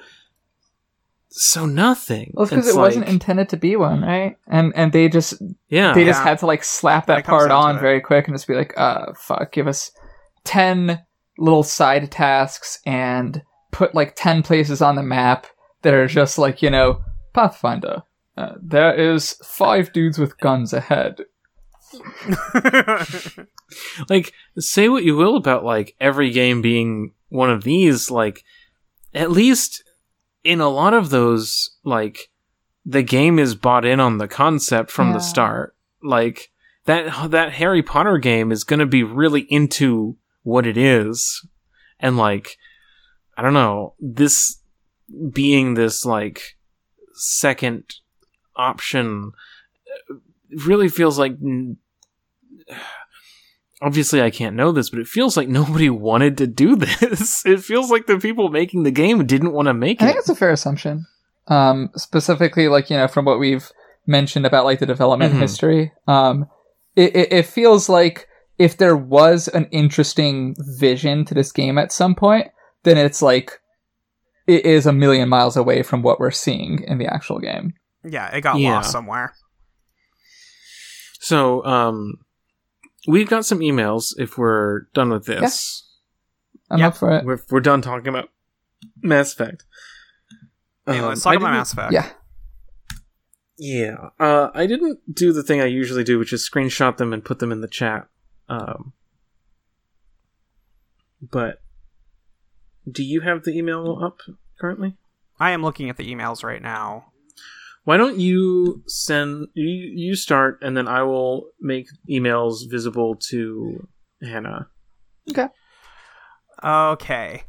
so nothing? Well, because It's it wasn't intended to be one, right? And and they just yeah. they just Yeah. had to like slap that That part on very quick and just be like, uh, fuck, give us 10 little side tasks and put like 10 places on the map that are just like, you know, Pathfinder. Uh, there is five dudes with guns ahead. like say what you will about like every game being one of these like at least in a lot of those like the game is bought in on the concept from Yeah. the start like that that Harry Potter game is going to be really into what it is and like I don't know this being this like second option uh, really feels like obviously I can't know this, but it feels like nobody wanted to do this. It feels like the people making the game didn't want to make I it. I think it's a fair assumption. Um, specifically, like, you know, from what we've mentioned about like the development Mhm. history, um, it, it, it feels like if there was an interesting vision to this game at some point, then it's like it is a million miles away from what we're seeing in the actual game. yeah, it got Yeah. lost somewhere. So, um, we've got some emails if we're done with this. I'm Yep. up for it. We're, we're done talking about Mass Effect. Hey, Um, let's talk I about didn't- Mass Effect. Yeah. Yeah. Uh, I didn't do the thing I usually do, which is screenshot them and put them in the chat. Um, but do you have the email up currently? I am looking at the emails right now. Why don't you send you you start and then I will make emails visible to Hannah. Okay. Okay.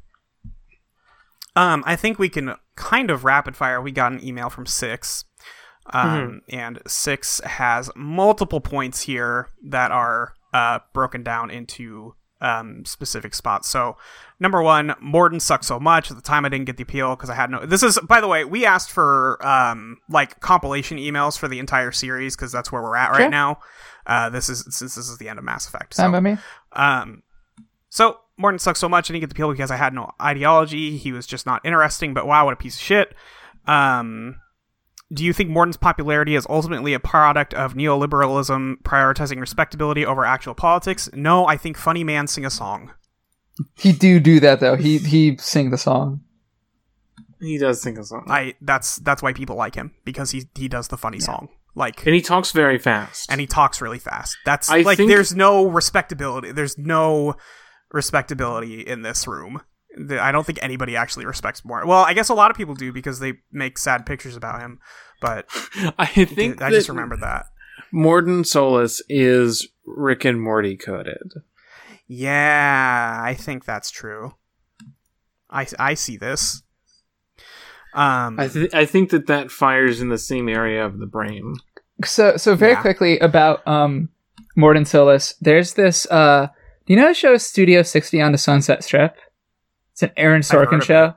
Um, I think we can kind of rapid fire. We got an email from Six. Um, and Six has multiple points here that are uh, broken down into um, specific spots. So, number one, Mordin sucks so much. At the time, I didn't get the appeal because I had no. This is, by the way, we asked for um, like compilation emails for the entire series because that's where we're at Sure. right now. Uh, this is since this is the end of Mass Effect. So. By me. Um, so Mordin sucks so much, I didn't get the appeal because I had no ideology. He was just not interesting. But wow, what a piece of shit. Um, do you think Mordin's popularity is ultimately a product of neoliberalism prioritizing respectability over actual politics? No, I think funny man sing a song. He do do that though. He he sing the song. He does sing a song. I that's that's why people like him because he he does the funny song. Like and he talks very fast. and he talks really fast. That's I like think- there's no respectability. There's no respectability in this room. The- I don't think anybody actually respects Mordin. Well, I guess a lot of people do because they make sad pictures about him. But I think I just that remember that. Mordin Solus is Rick and Morty coded. Yeah, I think that's true. I I see this. Um, I th- I think that that fires in the same area of the brain. So so very Yeah. quickly about um Mordin Solus. There's this uh do you know the show Studio 60 on the Sunset Strip? It's an Aaron Sorkin show.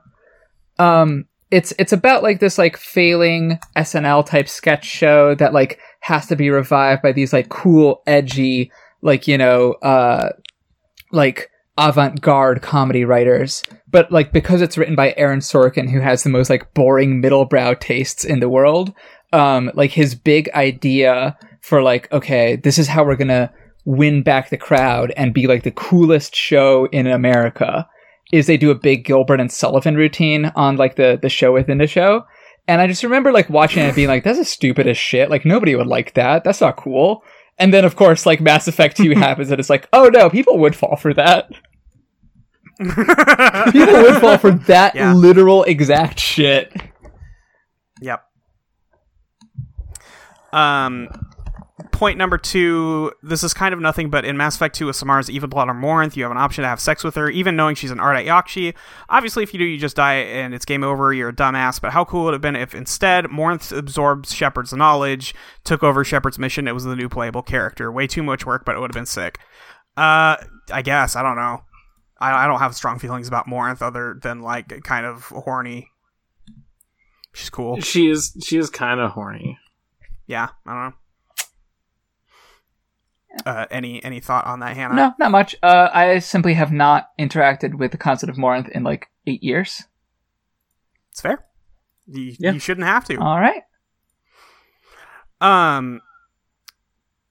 Um it's it's about like this like failing SNL type sketch show that like has to be revived by these like cool edgy like you know uh like avant-garde comedy writers. But like because it's written by Aaron Sorkin who has the most like boring middlebrow tastes in the world um like his big idea for like okay this is how we're going to win back the crowd and be like the coolest show in America is they do a big Gilbert and Sullivan routine on like the the show within the show. And I just remember like watching it and being like that's as stupid as shit. Like nobody would like that. That's not cool. And then of course like Mass Effect 2 happens and it's like oh no people would fall for that. People would fall for that Yeah. literal exact shit. Yep. Um, point number two. This is kind of nothing, but in Mass Effect 2 with Samara's evil plotter Morinth, you have an option to have sex with her, even knowing she's an Ardat-Yakshi. Obviously, if you do, you just die and it's game over. You're a dumbass. But how cool would it have been if instead Morinth absorbs Shepard's knowledge, took over Shepard's mission? It was the new playable character. Way too much work, but it would have been sick. Uh, I guess I don't know. I, I don't have strong feelings about Morinth other than like kind of horny. She's cool. She is she is kind of horny. Yeah, I don't know. Uh, any any thought on that, Hannah? No, not much. Uh, I simply have not interacted with the concept of Morinth in like eight years. it's fair. You, Yeah. you shouldn't have to. All right. Um,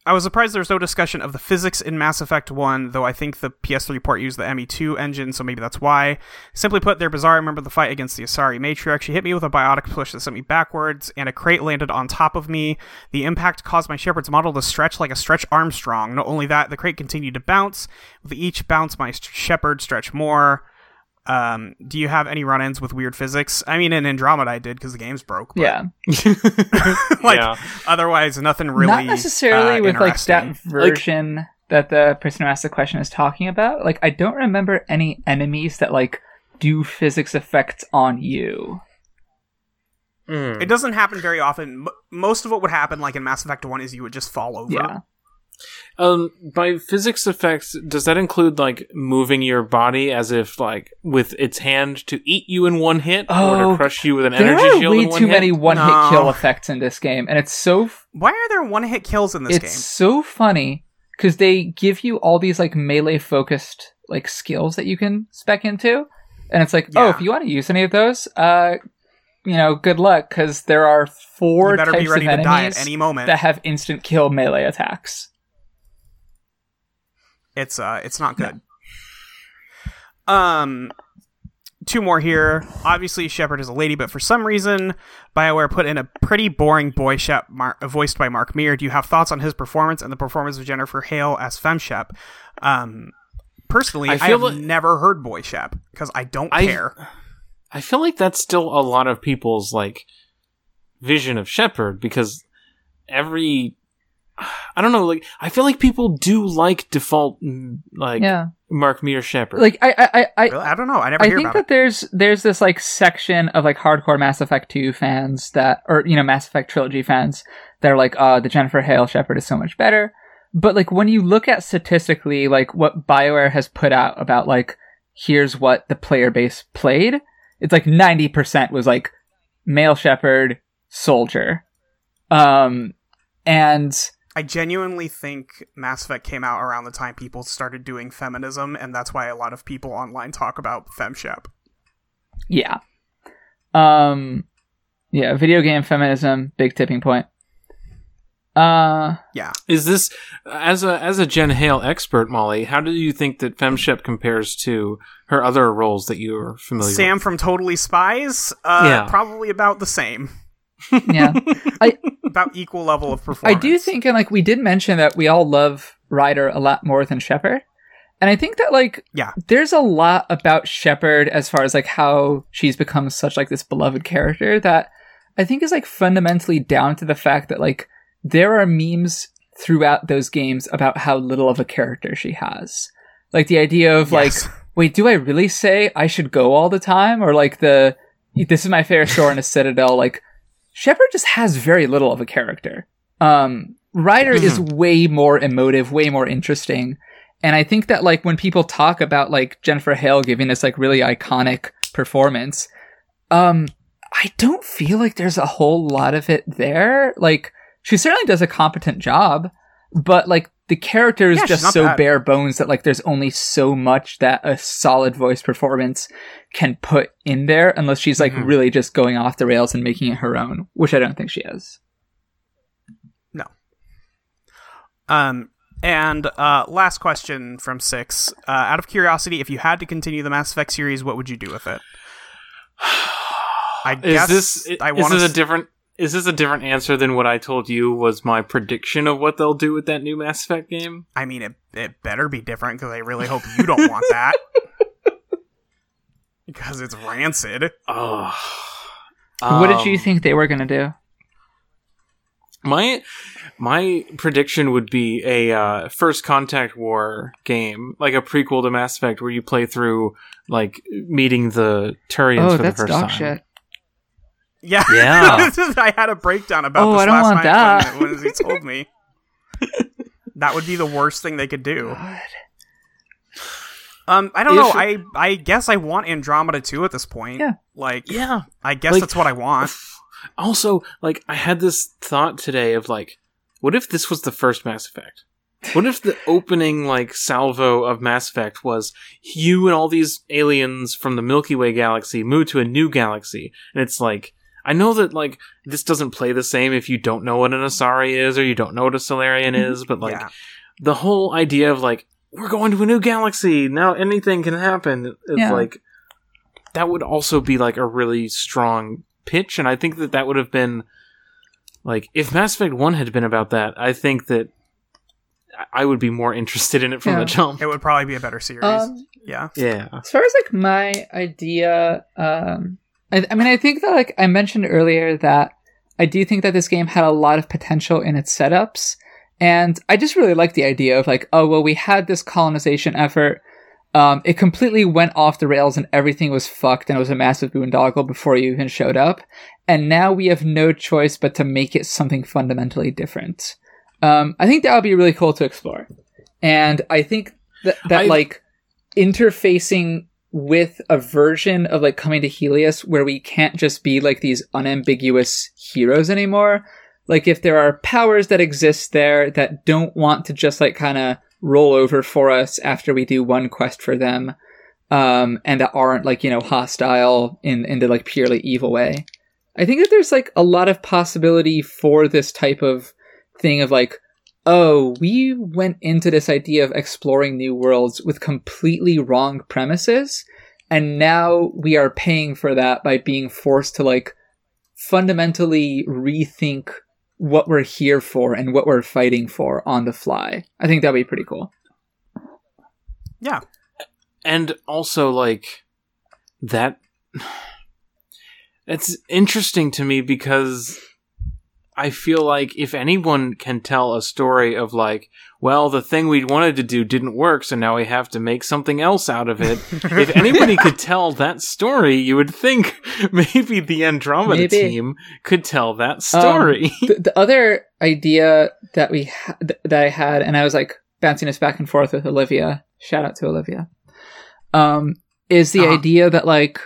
I was surprised there was no discussion of the physics in Mass Effect 1, though I think the PS3 port used the ME2 engine, so maybe that's why. Simply put, they're bizarre. I remember the fight against the Asari matriarch. She hit me with a biotic push that sent me backwards, and a crate landed on top of me. The impact caused my Shepard's model to stretch like a Stretch Armstrong. Not only that, the crate continued to bounce. With each bounce, my Shepard stretched more. Um, do you have any run-ins with weird physics? I mean, in Andromeda I did because the game's broke. But, Yeah. like Yeah. otherwise, nothing really. not necessarily uh, with like that interesting. version that the person who asked the question is talking about. Like, I don't remember any enemies that like do physics effects on you. Mm. It doesn't happen very often. M- most of what would happen, like in Mass Effect One, is you would just fall over. Yeah. Um, by physics effects, does that include like moving your body as if like with its hand to eat you in one hit or Oh, to crush you with an There energy are shield way in one too hit? many one hit No. kill effects in this game, and it's so Why are there one-hit kills in this it's game? so funny because they give you all these like melee focused like skills that you can spec into, and it's like, oh, Yeah. if you want to use any of those, uh, you know, good luck because there are four You better types be ready of to die enemies at any moment. that have instant kill melee attacks. It's uh, it's not good. Um, two more here. Obviously, Shepard is a lady, but for some reason, Bioware put in a pretty boring boy Shep, Mar- voiced by Mark Meer. Do you have thoughts on his performance and the performance of Jennifer Hale as Fem Shep? Um, personally, I, I have like- never heard boy Shep because I don't I- care. I feel like that's still a lot of people's like vision of Shepard because every I don't know, like I feel like people do like default mm, like yeah, Mark Meer Shepard. like I, I, I, I, Really? I don't know. I never I hear think about that there's there's this like section of like hardcore Mass Effect 2 fans that or you know Mass Effect trilogy fans that are like uh the Jennifer Hale Shepard is so much better. But like when you look at statistically like what BioWare has put out about like here's what the player base played, it's like 90% was like male Shepard soldier. Um and I genuinely think Mass Effect came out around the time people started doing feminism, and that's why a lot of people online talk about FemShep. Yeah. Um Yeah, video game feminism, big tipping point. Uh, Is this as a as a Jen Hale expert, Molly? How do you think that FemShep compares to her other roles that you are familiar Sam with? Sam from Totally Spies, uh, Yeah. probably about the same, yeah. I, about equal level of performance. I do think, and like we did mention that we all love Ryder a lot more than Shepard. And I think that like Yeah. there's a lot about Shepard as far as like how she's become such like this beloved character that I think is like fundamentally down to the fact that like there are memes throughout those games about how little of a character she has. Like the idea of Yes. like, wait, do I really say I should go all the time? Or like the this is my favorite store in a citadel, like Shepard just has very little of a character. Um Ryder is way more emotive, way more interesting. And I think that like when people talk about like Jennifer Hale giving this like really iconic performance, um, I don't feel like there's a whole lot of it there. Like she certainly does a competent job, but like the character is Yeah, just so bad. bare bones that like there's only so much that a solid voice performance can put in there unless she's like Mhm. really just going off the rails and making it her own, which I don't think she is. No. Um, and uh, last question from six. Uh, out of curiosity, if you had to continue the Mass Effect series, what would you do with it? I Is guess this i- I is this to. a different is this a different answer than what I told you was my prediction of what they'll do with that new Mass Effect game? I mean, it it better be different because I really hope you don't want that. Because it's rancid. Oh. what did you Um, think they were gonna do? My my prediction would be a uh, first contact war game, like a prequel to Mass Effect, where you play through like meeting the Turians Oh, for the first dog time. shit. Yeah, Yeah. I had a breakdown about Oh, this last night that. When, when he told me. that would be the worst thing they could do. Um, I don't If- know. I I guess I want Andromeda 2 at this point. Yeah. Like, Yeah. I guess Like- that's what I want. Also, like I had this thought today of like, what if this was the first Mass Effect? What if the opening like salvo of Mass Effect was you and all these aliens from the Milky Way galaxy move to a new galaxy, and it's like I know that like this doesn't play the same if you don't know what an Asari is or you don't know what a Salarian is, but like yeah. the whole idea of like we're going to a new galaxy now, anything can happen. Is Yeah. like that would also be like a really strong pitch, and I think that that would have been like if Mass Effect One had been about that. I think that I- I would be more interested in it from Yeah. the jump. It would probably be a better series. Um, yeah. Yeah, as far as like my idea um I, I mean i think that like i mentioned earlier that i do think that this game had a lot of potential in its setups. And i just really like the idea of like oh well we had this colonization effort. Um it completely went off the rails and everything was fucked and it was a massive boondoggle before you even showed up. And now we have no choice but to make it something fundamentally different. Um i think that would be really cool to explore. And i think that, that like interfacing with a version of like coming to Heleus where we can't just be like these unambiguous heroes anymore. Like if there are powers that exist there that don't want to just like kind of roll over for us after we do one quest for them, um, and that aren't like, you know, hostile in, in the like purely evil way. I think that there's like a lot of possibility for this type of thing of like, oh, we went into this idea of exploring new worlds with completely wrong premises, and now we are paying for that by being forced to like fundamentally rethink what we're here for and what we're fighting for on the fly. I think that'd be pretty cool. Yeah. and also like that. It's interesting to me because I feel like if anyone can tell a story of like, well, the thing we wanted to do didn't work, so now we have to make something else out of it. if anybody could tell that story, you would think maybe the Andromeda Maybe. team could tell that story. the, the other idea that we ha- th- that I had, and I was like bouncing this back and forth with Olivia. Shout out to Olivia. Um, is the Uh-huh. idea that like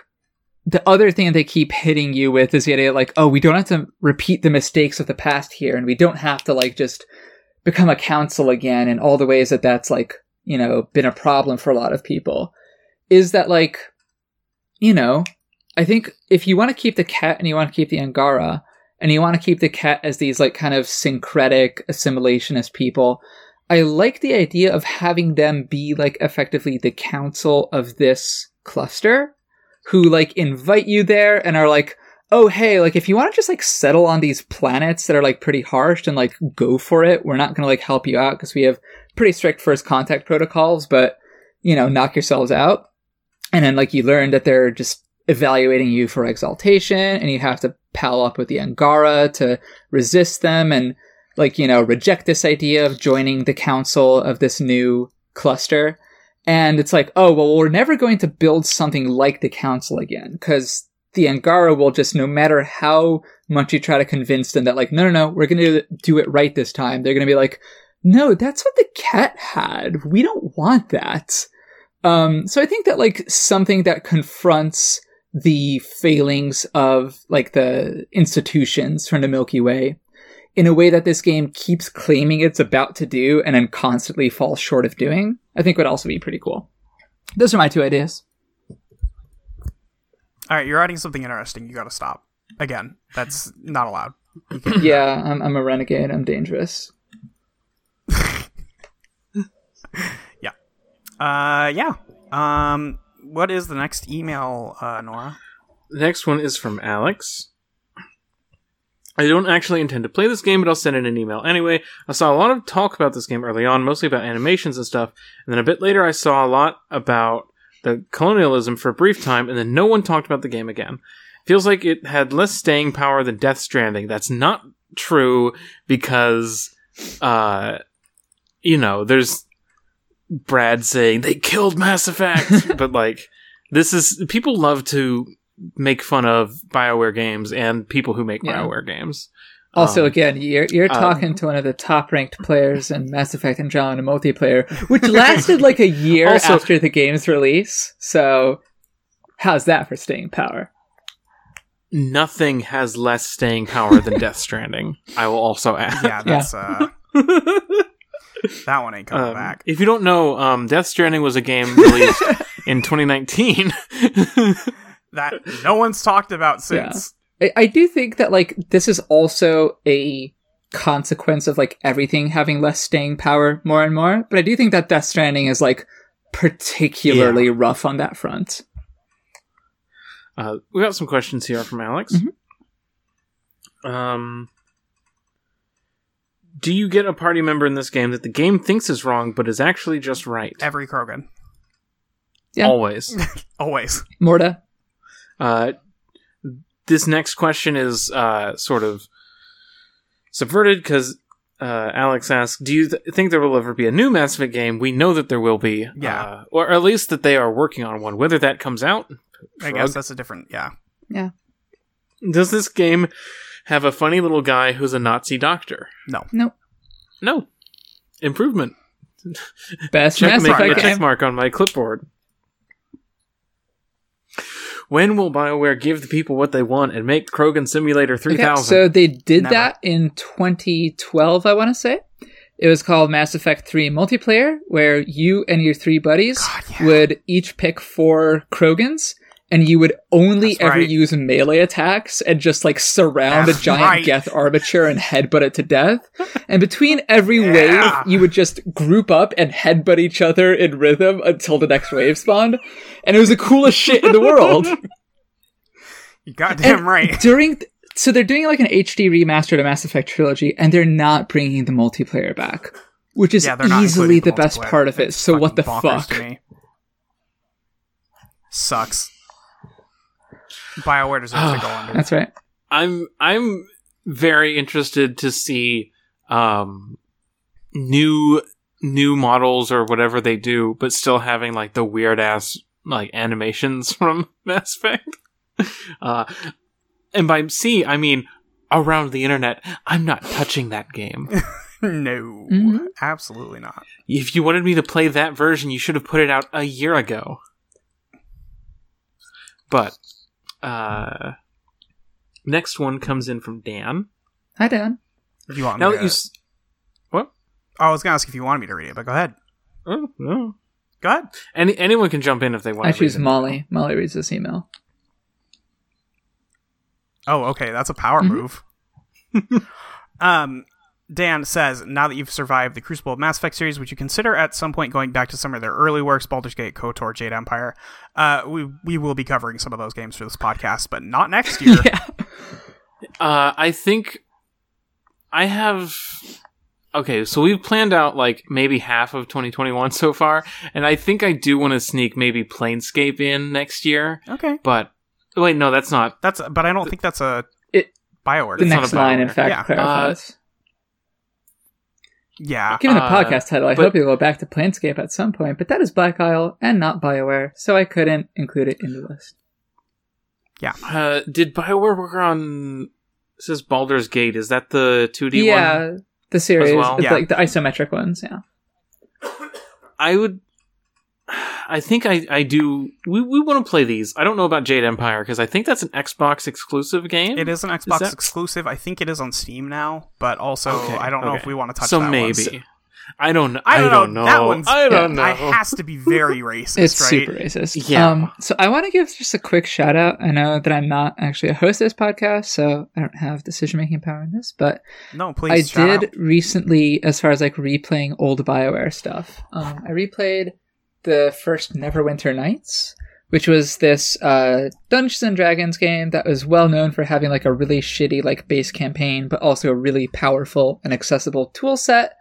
the other thing they keep hitting you with is the idea like, oh, we don't have to repeat the mistakes of the past here, and we don't have to like just become a council again, and all the ways that that's like you know been a problem for a lot of people. Is that like, you know, I think if you want to keep the Kett and you want to keep the Angara, and you want to keep the Kett as these like kind of syncretic assimilationist people, I like the idea of having them be like effectively the council of this cluster who like invite you there and are like, oh hey, like if you want to just like settle on these planets that are like pretty harsh and like go for it, we're not gonna like help you out because we have pretty strict first contact protocols, but you know, knock yourselves out. And then like you learn that they're just evaluating you for exaltation and you have to pal up with the Angara to resist them and like, you know, reject this idea of joining the council of this new cluster. And it's like, oh, well, we're never going to build something like the council again because the Angara will just, no matter how much you try to convince them that, like, no, no, no, we're going to do it right this time. They're going to be like, no, that's what the Kett had. We don't want that. Um, so I think that like something that confronts the failings of like the institutions from the Milky Way in a way that this game keeps claiming it's about to do and then constantly falls short of doing, I think would also be pretty cool. Those are my two ideas. All right, you're writing something interesting. You got to stop. Again, that's not allowed. yeah, I'm, I'm a renegade. I'm dangerous. yeah. Uh, yeah. Um, what is the next email, uh, Nora? The next one is from Alex. I don't actually intend to play this game, but I'll send in an email anyway. I saw a lot of talk about this game early on, mostly about animations and stuff, and then a bit later I saw a lot about the colonialism for a brief time, and then no one talked about the game again. Feels like it had less staying power than Death Stranding. That's not true because, uh, you know, there's Brad saying they killed Mass Effect, but like this is people love to make fun of Bioware games and people who make Yeah. Bioware games. Also, Um, again, you're you're um, talking to one of the top ranked players in Mass Effect and John in multiplayer, which lasted like a year Also- after the game's release. So, how's that for staying power? nothing has less staying power than Death Stranding. I will also add. Yeah, that's uh, that one ain't coming Um, back. If you don't know, um, Death Stranding was a game released in 2019. That no one's talked about since. I, I do think that like this is also a consequence of like everything having less staying power more and more. But I do think that Death Stranding is like particularly rough on that front. Uh, we got some questions here from Alex. Mm-hmm. Um, do you get a party member in this game that the game thinks is wrong, but is actually just right? Every Krogan, Yeah. Always. always. Morda, Uh, this next question is uh, sort of subverted because uh, Alex asks, "Do you th- think there will ever be a new Mass Effect game?" We know that there will be, Yeah. uh, or at least that they are working on one. Whether that comes out, I guess that's a different. Yeah, yeah. does this game have a funny little guy who's a Nazi doctor? no. no, No, improvement. Best Check, Mass make a Effect check game. mark on my clipboard. When will BioWare give the people what they want and make Krogan Simulator Okay, 3000? so they did Never. that in 2012, I want to say. It was called Mass Effect 3 Multiplayer, where you and your three buddies God, yeah. would each pick four Krogans, and you would only That's ever right. use melee attacks and just like surround That's a giant right. Geth armature and headbutt it to death. And between every Yeah. wave, you would just group up and headbutt each other in rhythm until the next wave spawned. And it was the coolest shit in the world. You goddamn And right. During th- so they're doing like an HD remaster of the Mass Effect trilogy, and they're not bringing the multiplayer back, which is Yeah, easily the best part of it. It's So what the fuck? to me. Sucks. Bioware deserves to go under. That's right. I'm I'm very interested to see um new new models or whatever they do, but still having like the weird ass like animations from Mass Effect. Uh and by C I mean around the internet. I'm not touching that game. no, Mhm. absolutely not. if you wanted me to play that version, you should have put it out a year ago. But uh next one comes in from Dan. Hi, Dan. If you want Now me that to, you s- what? I was gonna ask if you wanted me to read it, but go ahead. Oh, no. Go ahead. Any anyone can jump in if they want. I to choose read it. Molly. Molly reads this email. Oh, okay, that's a power Mhm. move. um, Dan says, now that you've survived the Crucible of Mass Effect series, would you consider at some point going back to some of their early works, Baldur's Gate, KOTOR, Jade Empire? Uh, we we will be covering some of those games for this podcast, but not next year. yeah. Uh, I think I have. Okay, so we've planned out like maybe half of 2021 so far, and I think I do want to sneak maybe Planescape in next year. Okay, But wait, no, that's not. that's but I don't think that's a It- Bioware. The It's not next a line, in fact, Yeah. clarifies. Yeah, Given the Uh, podcast title, I but- hope you'll go back to Planescape at some point, but that is Black Isle and not BioWare, so I couldn't include it in the list. Yeah. Uh, did Bioware work on? It says Baldur's Gate. Is that the 2D yeah, one? the series, well? it's Yeah. like the isometric ones, yeah. I would. I think I, I do. We, we want to play these. I don't know about Jade Empire because I think that's an Xbox exclusive game. it is an Xbox that- exclusive. I think it is on Steam now, but also Okay, I don't know if we want to touch so that maybe. one. So- maybe I don't. I don't, know. That one's I don't know. It has to be very racist, It's right? super racist. Yeah. Um, so I want to give just a quick shout out. I know that I'm not actually a host of this podcast, so I don't have decision making power in this, but No, I please. shout did out. recently, as far as like replaying old Bioware stuff. Um, I replayed the first Neverwinter Nights, which was this uh, Dungeons and Dragons game that was well known for having like a really shitty like base campaign, but also a really powerful and accessible tool set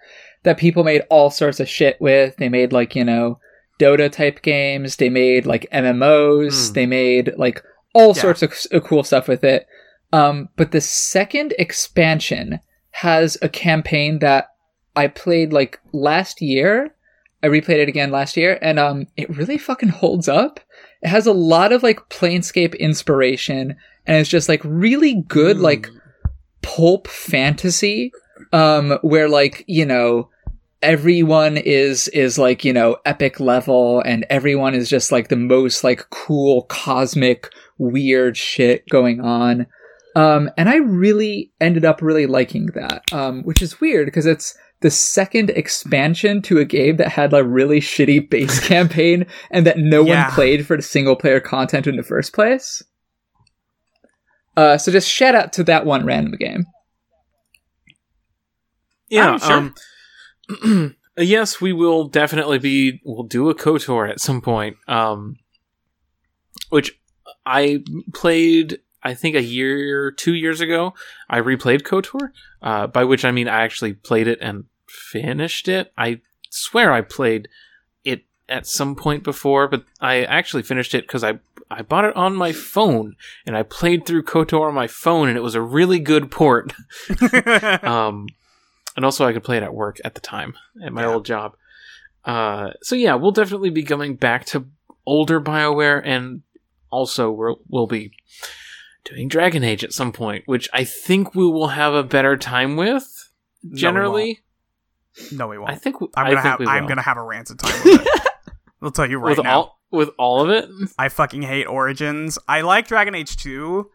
that people made all sorts of shit with. They made like you know Dota type games. They made like MMOs. Hmm. They made like all Yeah. sorts of, of cool stuff with it. Um, but the second expansion has a campaign that I played like last year. I replayed it again last year, and um, it really fucking holds up. It has a lot of like Planescape inspiration, and it's just like really good, like pulp fantasy, um, where like you know everyone is is like you know epic level, and everyone is just like the most like cool cosmic weird shit going on. Um, and I really ended up really liking that, um, which is weird because it's the second expansion to a game that had a really shitty base campaign and that no Yeah. one played for the single player content in the first place. Uh, so just shout out to that one random game. Yeah. Sure. Um, yes, we will definitely be. We'll do a Kotor at some point. Um, which I played. I think a year, two years ago, I replayed Kotor. Uh, by which I mean I actually played it and finished it. I swear I played it at some point before, but I actually finished it because I I bought it on my phone and I played through Kotor on my phone, and it was a really good port. um, and also I could play it at work at the time at my Yeah. old job. Uh, so yeah, we'll definitely be coming back to older Bioware, and also we'll, we'll be doing Dragon Age at some point, which I think we will have a better time with. we Generally, no, we won't. I think w- I'm I gonna think have. we I'm gonna have a rancid time with it. I'll tell you right with now. all with all of it. I fucking hate Origins. I like Dragon Age 2,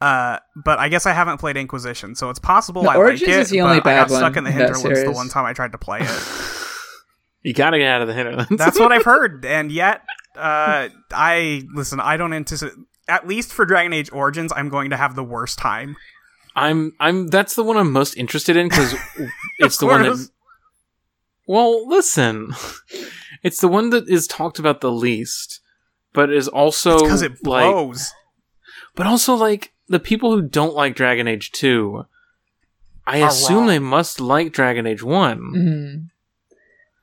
uh, but I guess I haven't played Inquisition, so it's possible No, I Origins like it. is the only but I got stuck one in the hinterlands the one time I tried to play it. You gotta get out of the hinterlands. That's what I've heard, and yet, uh, I listen. I don't anticipate. At least for Dragon Age Origins, I'm going to have the worst time. I'm I'm that's the one I'm most interested in because it's the one that. Well, listen, it's the one that is talked about the least, but is also because it like, blows. but also like the people who don't like Dragon Age Two. I Are assume wrong. they must like Dragon Age One. Mhm.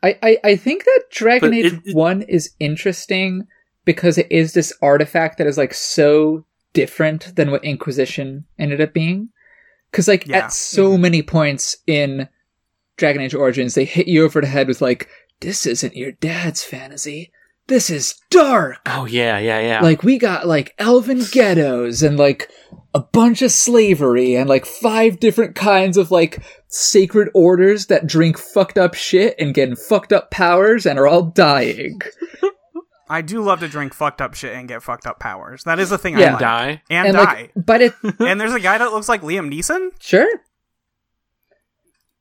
I, I, I think that Dragon But Age it- it- 1 is interesting because it is this artifact that is like so different than what Inquisition ended up being. Because, like, Yeah. at so mm-hmm. many points in Dragon Age Origins, they hit you over the head with, like, this isn't your dad's fantasy. This is dark. Oh yeah, yeah, yeah. Like we got like elven ghettos and like a bunch of slavery and like five different kinds of like sacred orders that drink fucked up shit and get fucked up powers and are all dying. I do love to drink fucked up shit and get fucked up powers. That is the thing I Yeah. and like. die. And, and die. like but it and there's a guy that looks like Liam Neeson. sure.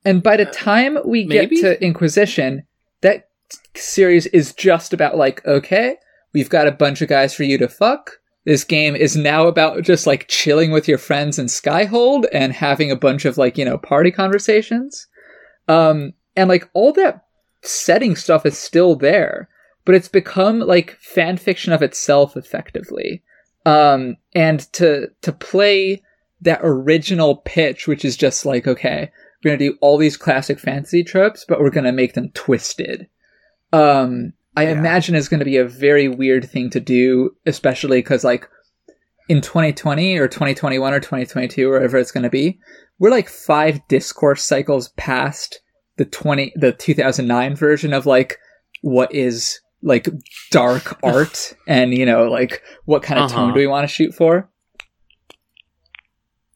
And by the time we get to Inquisition, that series is just about like, okay, we've got a bunch of guys for you to fuck. This game is now about just like chilling with your friends in Skyhold and having a bunch of like, you know, party conversations. Um, and like all that setting stuff is still there, but it's become like fan fiction of itself effectively. Um, and to, to play that original pitch, which is just like, okay, we're going to do all these classic fantasy tropes, but we're going to make them twisted. Um, I Yeah. imagine is going to be a very weird thing to do, especially because like in 2020 or 2021 or 2022 or wherever it's going to be, we're like five discourse cycles past the 20 the 2009 version of like what is like dark art and you know like what kind of tone Uh-huh. do we want to shoot for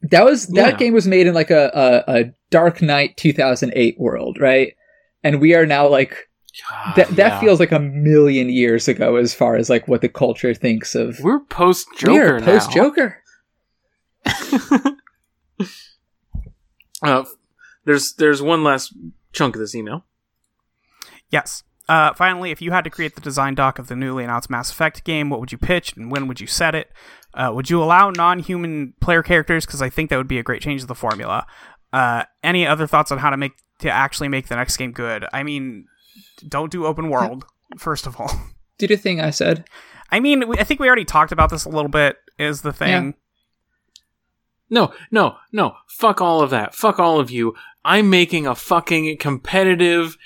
that was that Yeah. game was made in like a, a a dark knight 2008 world right and we are now like that that Yeah. feels like a million years ago as far as like what the culture thinks of We're post Joker we are post Joker. Uh, there's there's one last chunk of this email. Yes. Uh, finally, if you had to create the design doc of the newly announced Mass Effect game, what would you pitch and when would you set it? Uh, would you allow non-human player characters? Because I think that would be a great change to the formula. Uh, any other thoughts on how to make to actually make the next game good? I mean, don't do open world first of all. Do the thing I said. I mean, we, I think we already talked about this a little bit. Is the thing? No, no, no. Fuck all of that. Fuck all of you. I'm making a fucking competitive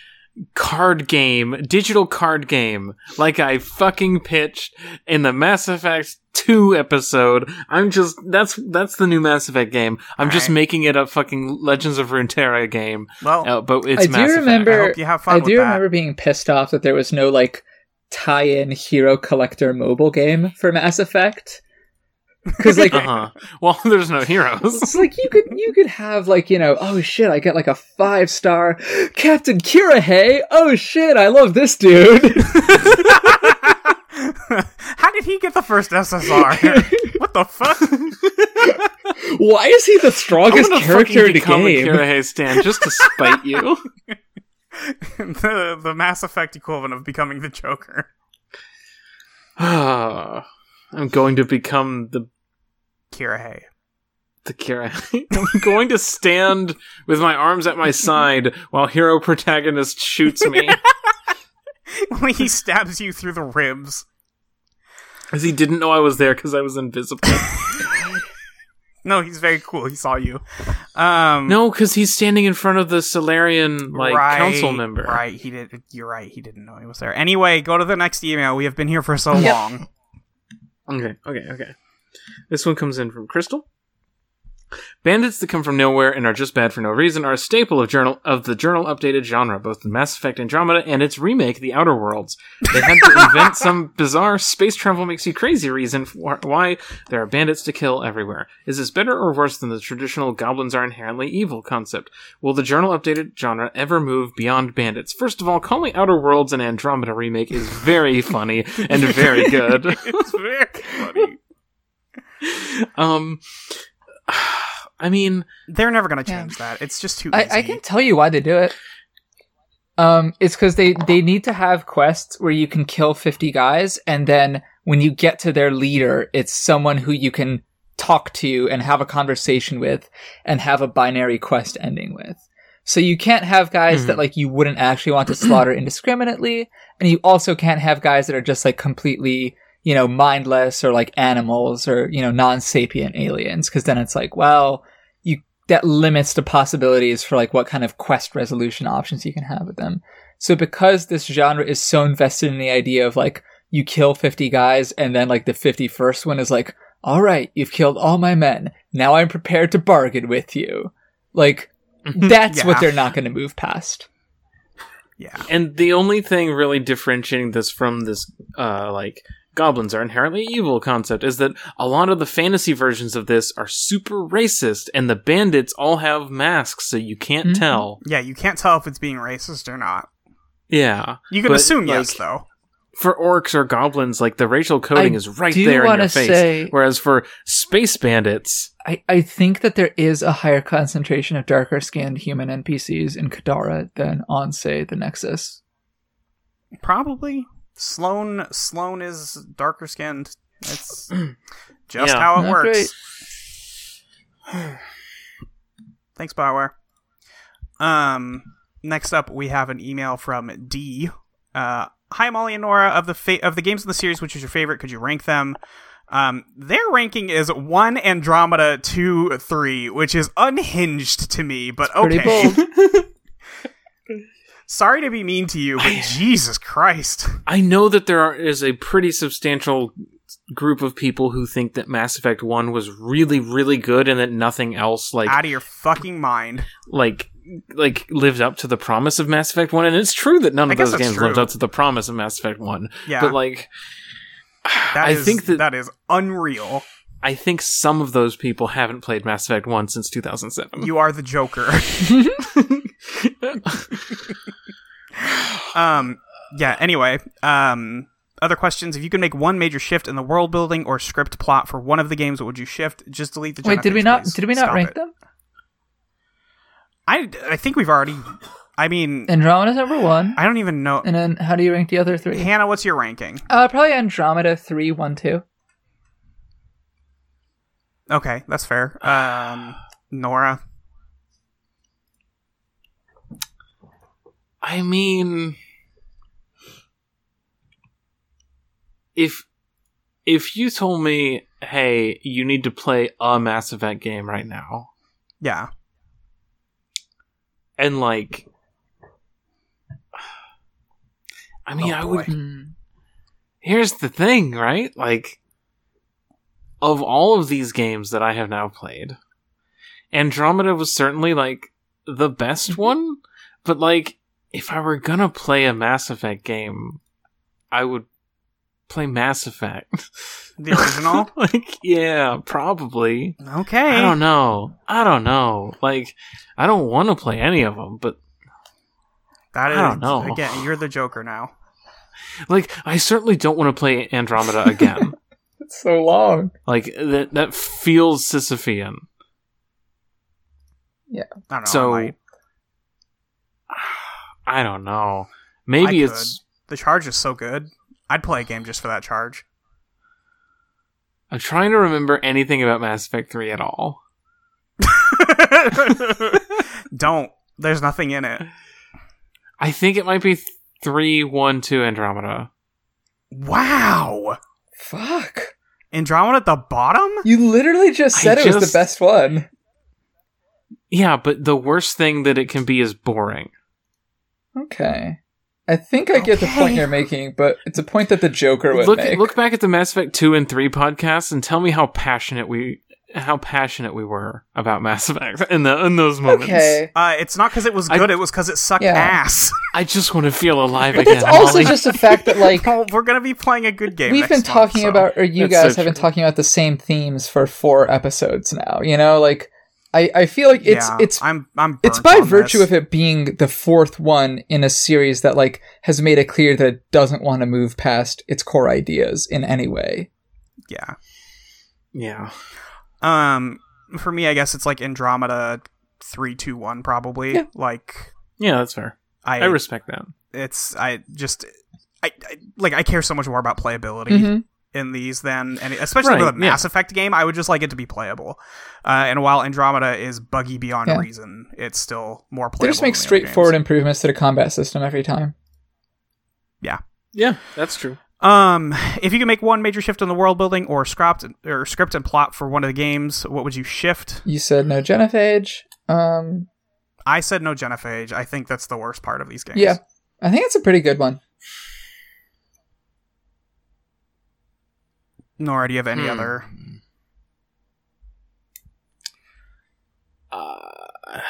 card game, digital card game, like I fucking pitched in the Mass Effect 2 episode. I'm just, that's, that's the new Mass Effect game. I'm just Alright. making it a fucking Legends of Runeterra game. Well, Uh, but it's I Mass do Effect. remember. I hope you have fun I with do that. remember being pissed off that there was no like tie-in hero collector mobile game for Mass Effect. Because like Uh-huh. Well, there's no heroes. it's like you could you could have like you know oh shit I get like a five star Captain Kirrahe oh shit I love this dude How did he get the first SSR? what the fuck? why is he the strongest character in the game Kirrahe stan just to spite you. the the Mass Effect equivalent of becoming the Joker. I'm going to become the Kirrahe. the Kirrahe. I'm going to stand with my arms at my side while hero protagonist shoots me. when he stabs you through the ribs. Because he didn't know I was there because I was invisible. No, he's very cool. He saw you. Um, no, because he's standing in front of the Salarian like right, council member. Right. He did. You're right. He didn't know he was there. Anyway, go to the next email. We have been here for so Yep. long. Okay, okay, okay. This one comes in from Crystal. Bandits that come from nowhere and are just bad for no reason are a staple of journal of the journal updated genre, both in Mass Effect Andromeda and its remake, The Outer Worlds. They had to invent some bizarre space travel makes you crazy reason for why there are bandits to kill everywhere. Is this better or worse than the traditional goblins are inherently evil concept? Will the journal updated genre ever move beyond bandits? First of all, calling Outer Worlds an Andromeda remake is very funny and very good. it's very funny. Um, I mean, They're never gonna Yeah. change that. It's just too I, easy. I can tell you why they do it. Um, it's because they they need to have quests where you can kill fifty guys, and then when you get to their leader, it's someone who you can talk to and have a conversation with, and have a binary quest ending with. So you can't have guys that like you wouldn't actually want to slaughter indiscriminately, and you also can't have guys that are just like completely you know mindless or like animals or you know non-sapient aliens, because then it's like well you, that limits the possibilities for like what kind of quest resolution options you can have with them. So because this genre is so invested in the idea of like you kill 50 guys and then like the 51st one is like, all right, you've killed all my men. Now I'm prepared to bargain with you. Like that's Yeah. what they're not going to move past. yeah. and the only thing really differentiating this from this, uh, like goblins are inherently evil concept is that a lot of the fantasy versions of this are super racist, and the bandits all have masks, so you can't Mhm. tell. Yeah. You can't tell if it's being racist or not. Yeah, You can But, assume yes, though. for orcs or goblins, like the racial coding I is right there in your face. say- Whereas for space bandits, I, I think that there is a higher concentration of darker skinned human NPCs in Kadara than on, say, the Nexus. Probably. Sloane. Sloane is darker skinned. It's just Yeah. how it Not works. Thanks, Bioware. Um, next up, we have an email from D. Uh, Hi, Molly and Nora. Of the fa- of the games in the series, which is your favorite? Could you rank them? Um, their ranking is one Andromeda, two, three, which is unhinged to me. But Pretty okay, bold. sorry to be mean to you, but Jesus Christ, I know that there are, is a pretty substantial group of people who think that Mass Effect 1 was really really good and that nothing else like out of your fucking mind. like like lived up to the promise of Mass Effect 1 and it's true that none of those games lived up to the promise of Mass Effect 1 Yeah, but like that I is- think that, that is unreal. I think some of those people haven't played Mass Effect 1 since 2007 You are the Joker. um yeah anyway um other questions if you could make one major shift in the world building or script plot for one of the games what would you shift just delete the Wait, did we not? please. Did we not Stop rank it. them? i i think we've already i mean Andromeda's number one, i don't even know and then how do you rank the other three? hannah what's your ranking Uh, probably Andromeda three, one, two. okay that's fair um nora I mean, if if you told me, "Hey, you need to play a Mass Effect game right now," yeah and like, I mean, Oh, I would. Here's the thing, right? Like, of all of these games that I have now played, Andromeda was certainly like the best mm-hmm. one, but like, if I were gonna play a Mass Effect game, I would play Mass Effect. the original like, yeah, probably. okay I don't know. I don't know. Like, I don't want to play any of them, but that is I don't know. again you're the joker now like, I certainly don't want to play Andromeda again. It's so long. like that, that feels Sisyphean. Yeah. I don't know So, I might. I don't know. Maybe I it's. the charge is so good i'd play a game just for that charge I'm trying to remember anything about Mass Effect 3 at all. Don't. There's nothing in it. I think it might be 3 1 2 Andromeda. Wow. Fuck. Andromeda at the bottom? You literally just I said it was the best one. Yeah, but the worst thing that it can be is boring. Okay. I think I get the point you're making, but it's a point that the Joker would Look make. look back at the Mass Effect 2 and 3 podcasts and tell me how passionate we how passionate we were about Mass Effect in the in those moments. okay. Uh, it's not because it was I- good, it was because it sucked Yeah. ass. I just want to feel alive But again. it's also Molly. just the fact that like well, we're going to be playing a good game. we've next been talking so- about or you That's guys so have been talking about the same themes for four episodes now, you know? Like I, I feel like it's Yeah, it's I'm, I'm it's by virtue this. of it being the fourth one in a series that like has made it clear that it doesn't want to move past its core ideas in any way. Yeah. yeah. Um, for me, I guess it's like Andromeda 321, probably. Yeah. Like, Yeah, that's fair. I, I respect that. it's, I just, I, I, like, I care so much more about playability. Mhm. In these than and especially Right, with a Mass Effect game, I would just like it to be playable. Uh, and while Andromeda is buggy beyond Yeah. reason, it's still more playable. They just make the straightforward improvements to the combat system every time. Yeah. Yeah, that's true. Um, if you could make one major shift in the world building or script or script and plot for one of the games, what would you shift? You said no genophage. Um I said no Genophage. I think that's the worst part of these games. yeah. I think it's a pretty good one. Nor do you have any Hmm. other? Uh,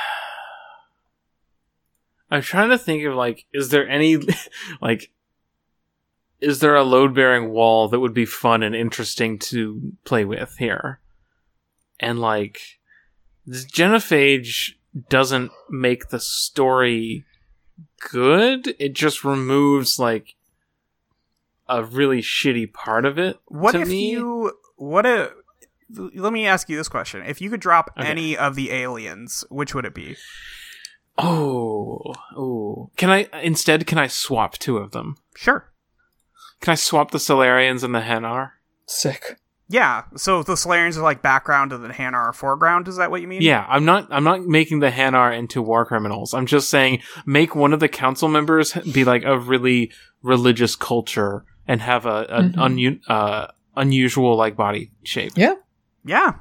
I'm trying to think of like, is there any like, is there a load bearing wall that would be fun and interesting to play with here? And like, this Genophage doesn't make the story good. It just removes like a really shitty part of it. What to if me. you? What if? Let me ask you this question: If you could drop Okay. any of the aliens, which would it be? Oh, oh. Can I instead? Can I swap two of them? Sure. Can I swap the Salarians and the Hanar? Sick. Yeah, so the Salarians are like background and the Hanar are foreground. Is that what you mean? Yeah, I'm not. I'm not making the Hanar into war criminals. I'm just saying make one of the council members be like a really religious culture and have a an Mhm. unu- uh, unusual like body shape. Yeah. Yeah.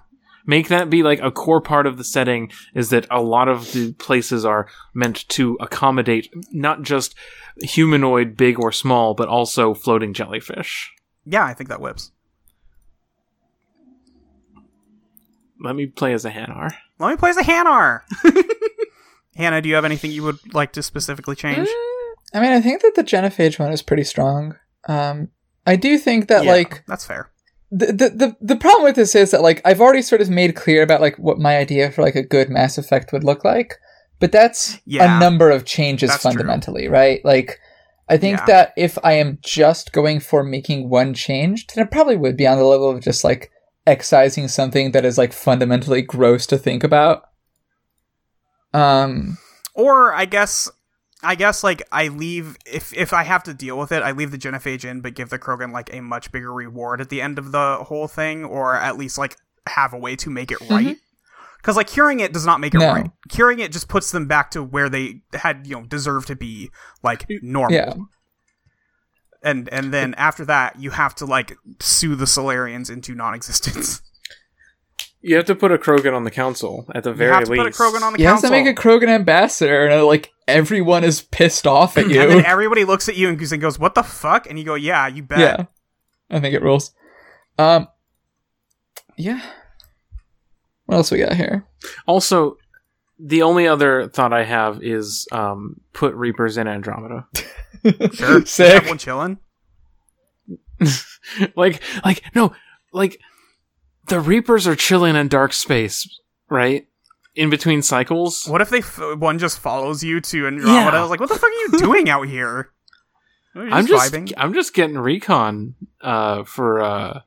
Make that be like a core part of the setting. Is that a lot of the places are meant to accommodate not just humanoid, big or small, but also floating jellyfish. Yeah, I think that whips. Let me play as a Hanar. Let me play as a Hanar. Hannah, do you have anything you would like to specifically change? Mm, I mean, I think that the Genophage one is pretty strong. Um, I do think that Yeah, like that's fair. the, the the the problem with this is that like I've already sort of made clear about like what my idea for like a good Mass Effect would look like, but that's Yeah. a number of changes That's true. fundamentally, right? Like I think Yeah. that if I am just going for making one change, then it probably would be on the level of just like excising something that is like fundamentally gross to think about. Um Or I guess I guess like I leave if if I have to deal with it, I leave the Genophage in, but give the Krogan like a much bigger reward at the end of the whole thing, or at least like have a way to make it right. Because like curing it does not make it No. right. Curing it just puts them back to where they had you know deserve to be, like normal. yeah. And and then after that, you have to like sue the Salarians into non-existence. You have to put a Krogan on the council at the very you have to least. put a Krogan on the You have to make a Krogan ambassador, and uh, like everyone is pissed off at and you. then everybody looks at you and goes- and goes, "What the fuck?" And you go, "Yeah, you bet." Yeah, I think it rules. Um, yeah. What else we got here? Also, the only other thought I have is um, put Reapers in Andromeda. Sure. Just Sick. Have one chilling. like, like no, like the Reapers are chilling in dark space, right? In between cycles. What if they f- one just follows you to Andromeda? Yeah. I was like, "What the fuck are you doing out here?" We're I'm just, vibing. I'm just getting recon uh, for uh,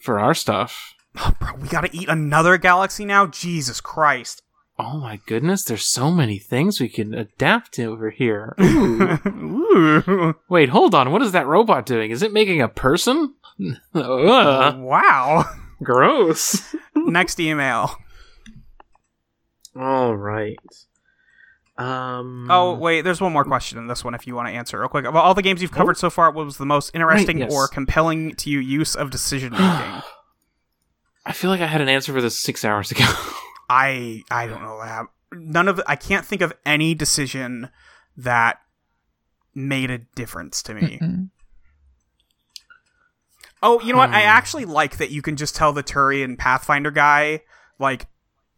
for our stuff. Oh, bro, we gotta eat another galaxy now. Jesus Christ! Oh my goodness, there's so many things we can adapt to over here. Ooh. Ooh. Wait, hold on. What is that robot doing? Is it making a person? Ugh, wow. gross. Next email. All right. Um. Oh wait, there's one more question in this one. If you want to answer real quick, of all the games you've covered so far, what was the most interesting yes. or compelling to you use of decision making? I feel like I had an answer for this six hours ago. I I don't know that. None of I can't think of any decision that made a difference to me. Mm. Oh, you know what? I Hmm. actually like that you can just tell the Turian Pathfinder guy, like,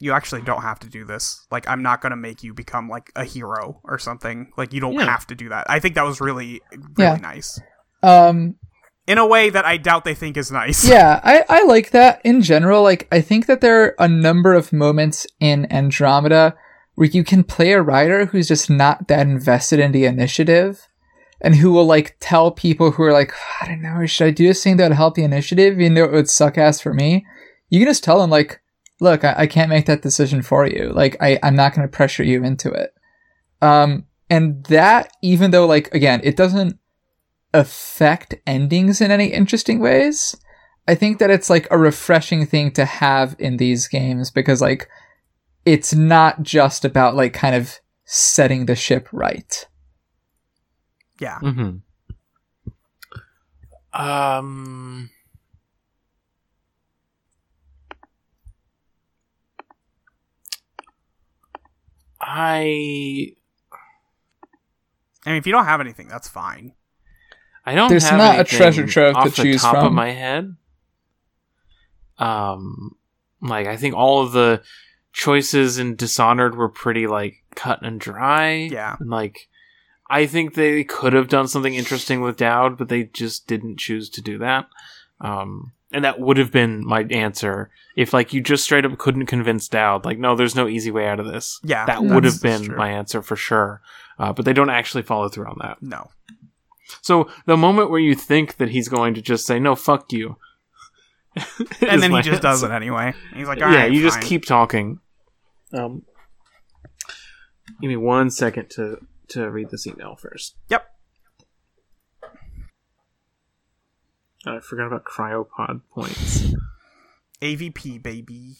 you actually don't have to do this. Like, I'm not gonna make you become like a hero or something. Like, you don't Yeah. have to do that. I think that was really, really Yeah. nice. Um, In a way that I doubt they think is nice. yeah, I, I like that in general. Like, I think that there are a number of moments in Andromeda where you can play a Ryder who's just not that invested in the initiative and who will, like, tell people who are like, I don't know, should I do this thing that would help the initiative, even though it would suck ass for me? You can just tell them, like, look, I, I can't make that decision for you. Like, I, I'm not going to pressure you into it. Um, and that, even though, like, again, it doesn't affect endings in any interesting ways. I think that it's like a refreshing thing to have in these games because like it's not just about like kind of setting the ship right. Yeah. mm-hmm. Um. I I mean, if you don't have anything, that's fine. I don't. There's have not a treasure trove to the choose top of from. my head. Um, like I think all of the choices in Dishonored were pretty like cut and dry. Yeah. and like I think they could have done something interesting with Dowd, but they just didn't choose to do that. Um, and that would have been my answer if like you just straight up couldn't convince Dowd. Like, no, there's no easy way out of this. Yeah, that would have been true. my answer for sure. Uh, but they don't actually follow through on that. No. So the moment where you think that he's going to just say no, fuck you, And then he just does it anyway. He's like, all yeah, right, you just keep talking. Um, give me one second to to read this email first. Yep. I forgot about cryopod points. AVP baby.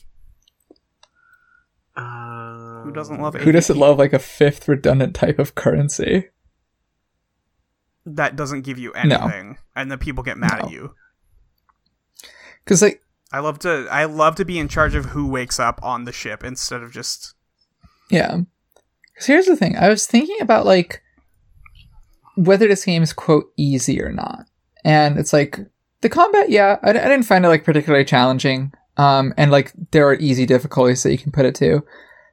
Uh, Who doesn't love Who doesn't love like a fifth redundant type of currency? that doesn't give you anything, and then people get mad No. at you. Because like I love to I love to be in charge of who wakes up on the ship instead of just Yeah. Because here's the thing. I was thinking about like whether this game is quote easy or not, and it's like the combat. Yeah, I, I didn't find it like particularly challenging. Um, and like there are easy difficulties that you can put it to,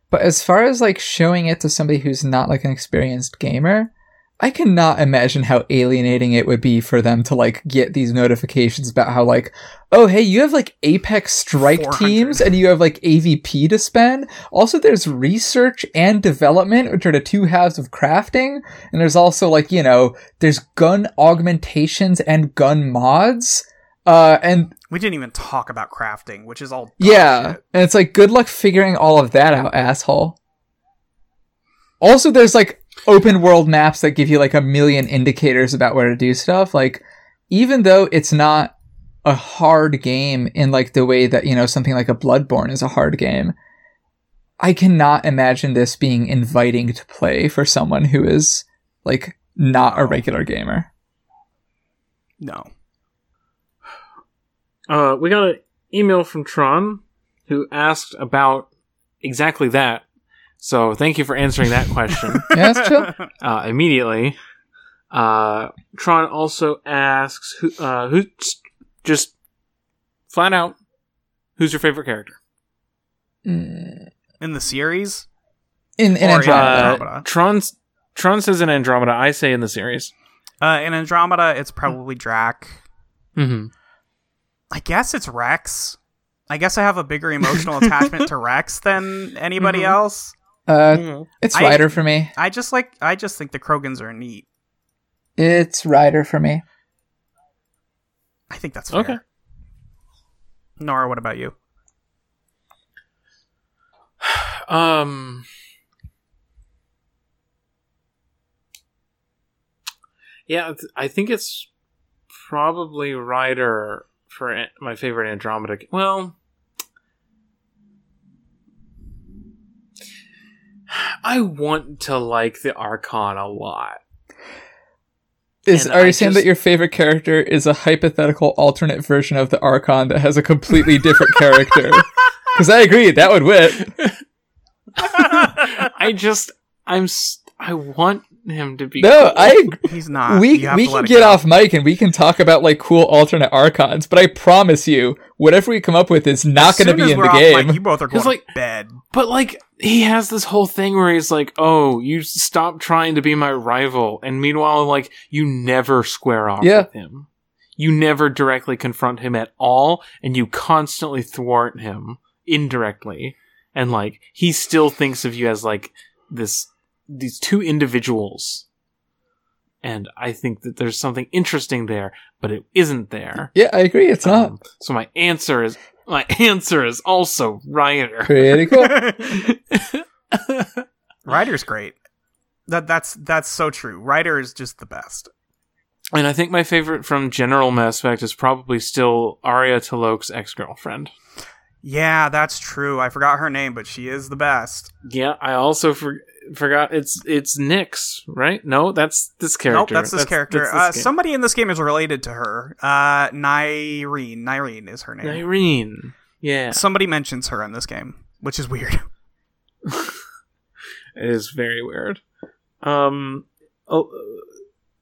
but as far as like showing it to somebody who's not like an experienced gamer. I cannot imagine how alienating it would be for them to like get these notifications about how like, oh hey, you have like Apex Strike 400. teams and you have like AVP to spend. Also, there's research and development, which are the two halves of crafting. And there's also like, you know, there's gun augmentations and gun mods. Uh, and we didn't even talk about crafting, which is all yeah, shit. and it's like, good luck figuring all of that out, asshole. Also, there's like open world maps that give you like a million indicators about where to do stuff. Like, even though it's not a hard game in like the way that, you know, something like a Bloodborne is a hard game, I cannot imagine this being inviting to play for someone who is like not a regular gamer. No. Uh, we got an email from Tron who asked about exactly that. So thank you for answering that question Yeah, that's chill. uh, immediately. Uh, Tron also asks who, uh, who, just flat out, who's your favorite character? In the series? In, in Andromeda. uh, Andromeda. Tron's Tron says in Andromeda. I say in the series. Uh, in Andromeda, it's probably Drack. Mm-hmm. I guess it's Wrex. I guess I have a bigger emotional attachment to Wrex than anybody Mhm. else. Uh, it's I- Ryder for me. I just like I just think the Krogans are neat. It's Ryder for me. I think that's fair. Okay. Nora, what about you? Um. Yeah, I think it's probably Ryder for my favorite Andromeda. Well, I want to like the Archon a lot. Is And are you I saying just- that your favorite character is a hypothetical alternate version of the Archon that has a completely different character? Because I agree, that would win. I just, I'm, s- I want him to be. No, cool. I agree. He's not. we we can get go. off mic and we can talk about like cool alternate archons, but I promise you, whatever we come up with is not going to be in we're the off game. mic, you both are going 'Cause, like- to bed. But like he has this whole thing where he's like, "Oh, you stop trying to be my rival," and meanwhile, like you never square off Yeah. with him. You never directly confront him at all, and you constantly thwart him indirectly. And like he still thinks of you as like this these two individuals. And I think that there's something interesting there, but it isn't there. yeah, I agree. It's not Um, so my answer is my answer is also Ryder. pretty cool. Ryder's great. That that's that's so true. Ryder is just the best. And I think my favorite from General Mass Effect is probably still Aria T'Loak's ex girlfriend. Yeah, that's true. I forgot her name, but she is the best. Yeah, I also for- forgot it's it's Nyx, right? No, that's this character. Nope, that's this character. that's uh, this game. somebody in this game is related to her. Uh, Nyreen. Nyreen is her name. Irene. Yeah, Somebody mentions her in this game, which is weird. it is very weird. Um, oh, uh,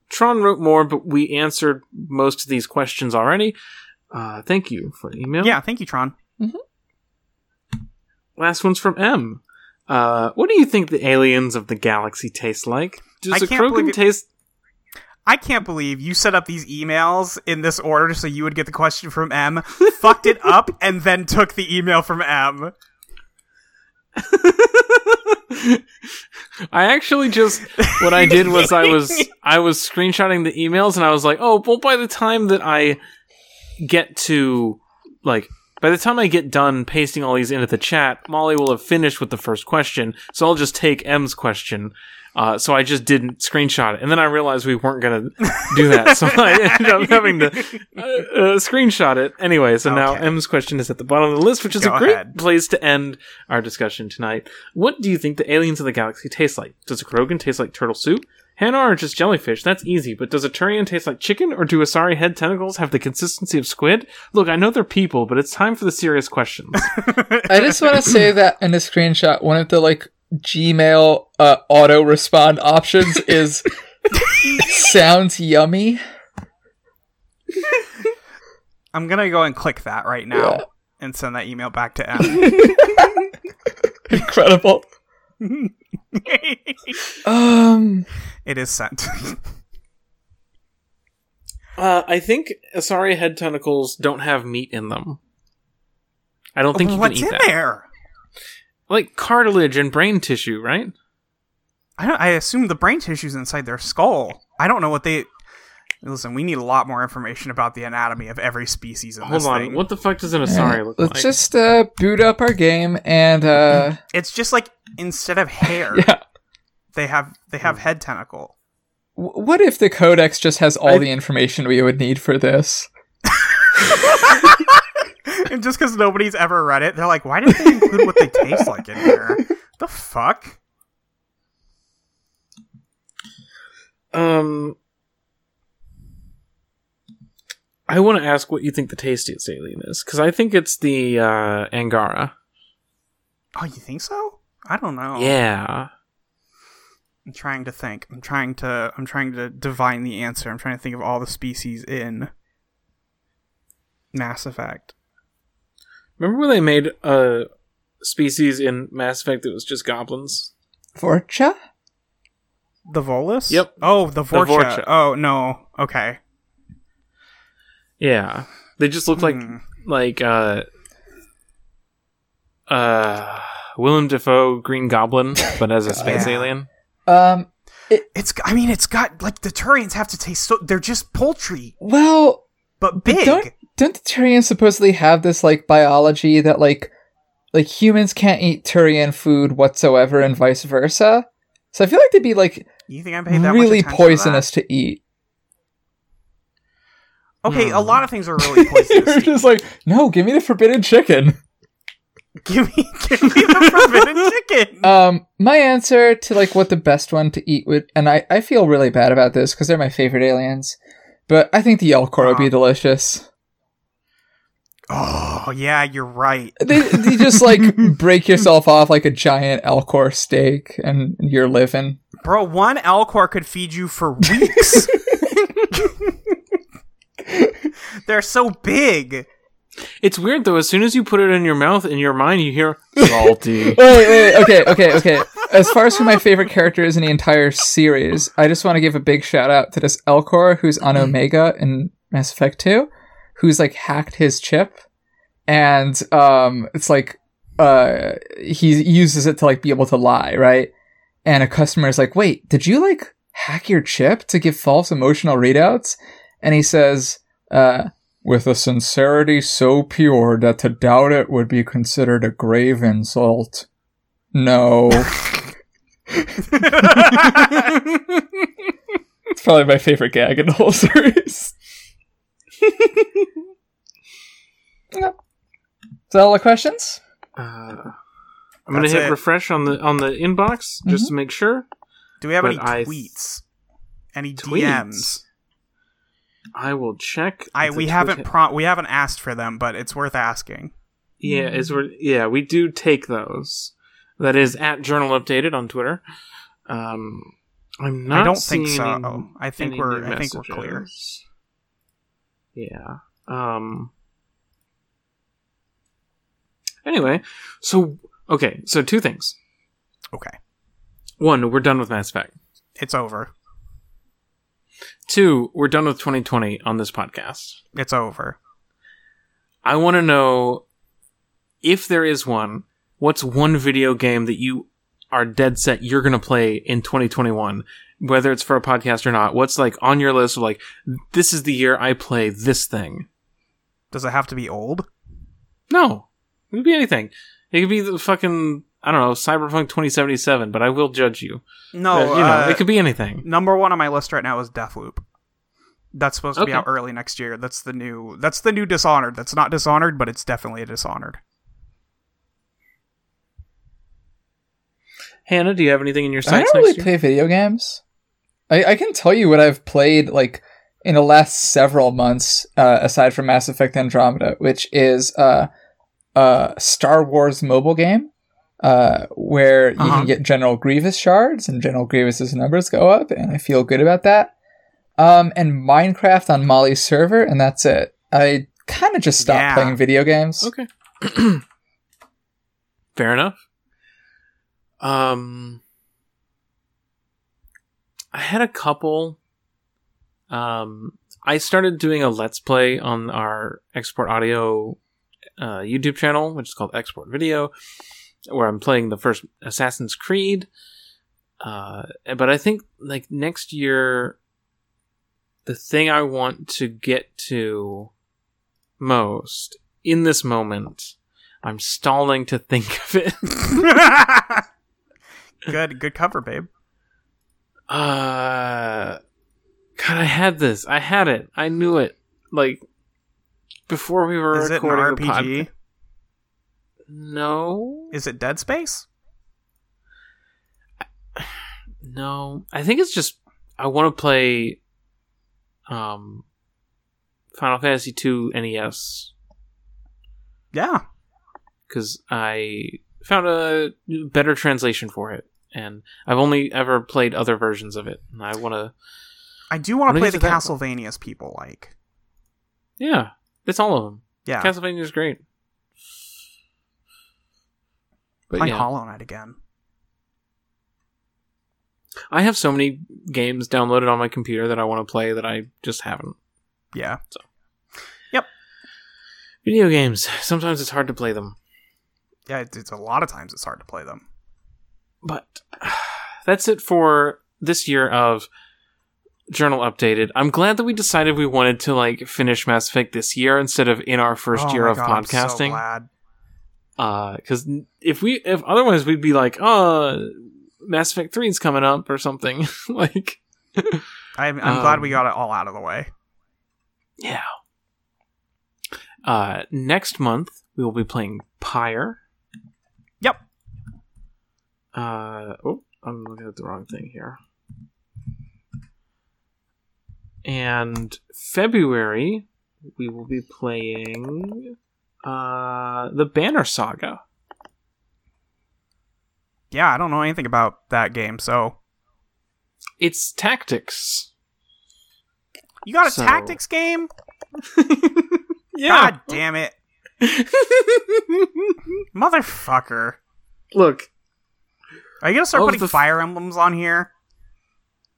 Tron wrote more, but we answered most of these questions already. Uh, thank you for the email. Yeah, thank you, Tron. Last one's from M. Uh, what do you think the aliens of the galaxy taste like? Does I a can't Krogan taste? I can't believe you set up these emails in this order so you would get the question from M, fucked it up, and then took the email from M. I actually just what I did was I was I was screenshotting the emails and I was like, oh, well, by the time that I get to like By the time I get done pasting all these into the chat, Molly will have finished with the first question, so I'll just take M's question. Uh, so I just didn't screenshot it, and then I realized we weren't gonna do that, so I ended up having to uh, uh, screenshot it anyway. So now M's question is at the bottom of the list, which is Go a great ahead. place to end our discussion tonight. What do you think the aliens of the galaxy taste like? Does a Krogan taste like turtle soup? Hanar or just jellyfish? That's easy, but does a Turian taste like chicken, or do Asari head tentacles have the consistency of squid? Look, I know they're people, but it's time for the serious questions. I just want to say that in a screenshot, one of the like Gmail uh, auto respond options is sounds yummy. I'm gonna go and click that right now Yeah. and send that email back to M. Incredible. Um, it is sent. uh, I think Asari head tentacles don't have meat in them. I don't think you What's can eat in that. there? Like cartilage and brain tissue, right? I, don't, I assume the brain tissue's inside their skull. I don't know what they. Listen, we need a lot more information about the anatomy of every species in Hold this on, thing. what the fuck does an Asari look let's like? just uh, boot up our game and uh, It's just like instead of hair, yeah. They have they have head tentacle. What if the codex just has all I- the information we would need for this? and just because nobody's ever read it, they're like, why did they include what they taste like in here? The fuck? Um, I want to ask what you think the tastiest alien is, because I think it's the uh, Angara. Oh, you think so? I don't know. Yeah. I'm trying to think. I'm trying to. I'm trying to divine the answer. I'm trying to think of all the species in Mass Effect. Remember when they made a species in Mass Effect that was just goblins? Vorcha? The Volus? Yep. Oh, the Vorcha. Vorcha. Oh no. Okay. Yeah. They just look like Hmm. like uh uh Willem Dafoe Green Goblin, but as a space Yeah. alien. Um, It's. I mean, it's got like the Turians have to taste. So they're just poultry, well, but But big. Don't don't the Turians supposedly have this like biology that like like humans can't eat Turian food whatsoever and vice versa? So I feel like they'd be like you think I paid that really much attention to that? poisonous to eat. Okay, a Hmm. lot of things are really poisonous. To just like, no, give me the forbidden chicken. give me, give me the forbidden chicken. Um, my answer to like what the best one to eat would, and I I feel really bad about this because they're my favorite aliens, but I think the Elcor would be delicious. oh yeah, you're right. They, they just like break yourself off like a giant Elcor steak, and you're living. Bro, one Elcor could feed you for weeks. They're so big. It's weird though, as soon as you put it in your mouth, in your mind you hear salty. wait, wait, wait, okay, okay, okay. As far as who my favorite character is in the entire series, I just want to give a big shout out to this Elcor who's on Omega in Mass Effect 2, who's like hacked his chip, and um, it's like uh, he uses it to like be able to lie, right? And a customer is like, "Wait, did you like hack your chip to give false emotional readouts?" And he says, uh, with a sincerity so pure that to doubt it would be considered a grave insult. No. it's probably my favorite gag in the whole series. yep. Is that all the questions? Uh, I'm gonna hit it. refresh on the on the inbox just to make sure. Do we have But any I- tweets? Any Tweets. DMs? I will check. I the we haven't pro- we haven't asked for them, but it's worth asking. Yeah, is we yeah we do take those. That is at Journal Updated on Twitter. Um, I'm not. I don't think so. any- I think we're new I think we're clear. Yeah. Um. Anyway, so okay, so two things. Okay, One, we're done with Mass Effect. it's over. Two, we're done with 2020 on this podcast. It's over. I want to know if there is one. What's one video game that you are dead set you're going to play in 2021, whether it's for a podcast or not? What's like on your list of like this is the year I play this thing? Does it have to be old? No, it could be anything. It could be the fucking I don't know Cyberpunk 2077, but I will judge you. No, Uh, you know, uh, it could be anything. number one on my list right now is Deathloop. That's supposed to be out early next year. That's the new. That's the new Dishonored. That's not Dishonored, but it's definitely a Dishonored. Hannah, do you have anything in your I don't really next year? play video games. I, I can tell you what I've played like in the last several months, uh, aside from Mass Effect Andromeda, which is uh, a Star Wars mobile game uh, where you Uh-huh. can get General Grievous shards, and General Grievous's numbers go up, and I feel good about that. Um, and Minecraft on Molly's server, and that's it. I kind of just stopped Yeah. playing video games. Okay. Fair enough. Um, I had a couple. Um, I started doing a let's play on our export audio uh, YouTube channel, which is called Export Video, where I'm playing the first Assassin's Creed. Uh, but I think like next year, the thing I want to get to most in this moment, I'm stalling to think of it. good, good cover, babe. Uh, God, I had this. I had it. I knew it. Like before we were Is it an recording the RPG? No, Is it Dead Space? no. I think it's just I want two play, um, Final Fantasy two NES Yeah. because I found a better translation for it, and I've only ever played other versions of it, and I want to. I do want Wanna play the to Castlevanias people like. Yeah, it's all of them. Yeah. Castlevania is great. But play yeah, Hollow Knight again. I have so many games downloaded on my computer that I want to play that I just haven't. Yeah. So. Yep. Video games. Sometimes it's hard to play them, Yeah, it's, it's a lot of times it's hard to play them. but that's it for this year of journal updated. I'm glad that we decided we wanted to like finish Mass Effect this year instead of in our first Oh year my of God, I'm so glad. Uh, because if we, if otherwise we'd be like, oh, Mass Effect Three is coming up or something. like, I'm, I'm glad Um, we got it all out of the way. yeah. Uh, next month we will be playing Pyre. Yep. Uh, oh, I'm looking at the wrong thing here. And February we will be playing uh the Banner Saga. Yeah, I don't know anything about that game, so It's tactics. you got a So- tactics game? yeah. God damn it, motherfucker! Look. Are you gonna start putting f- fire emblems on here?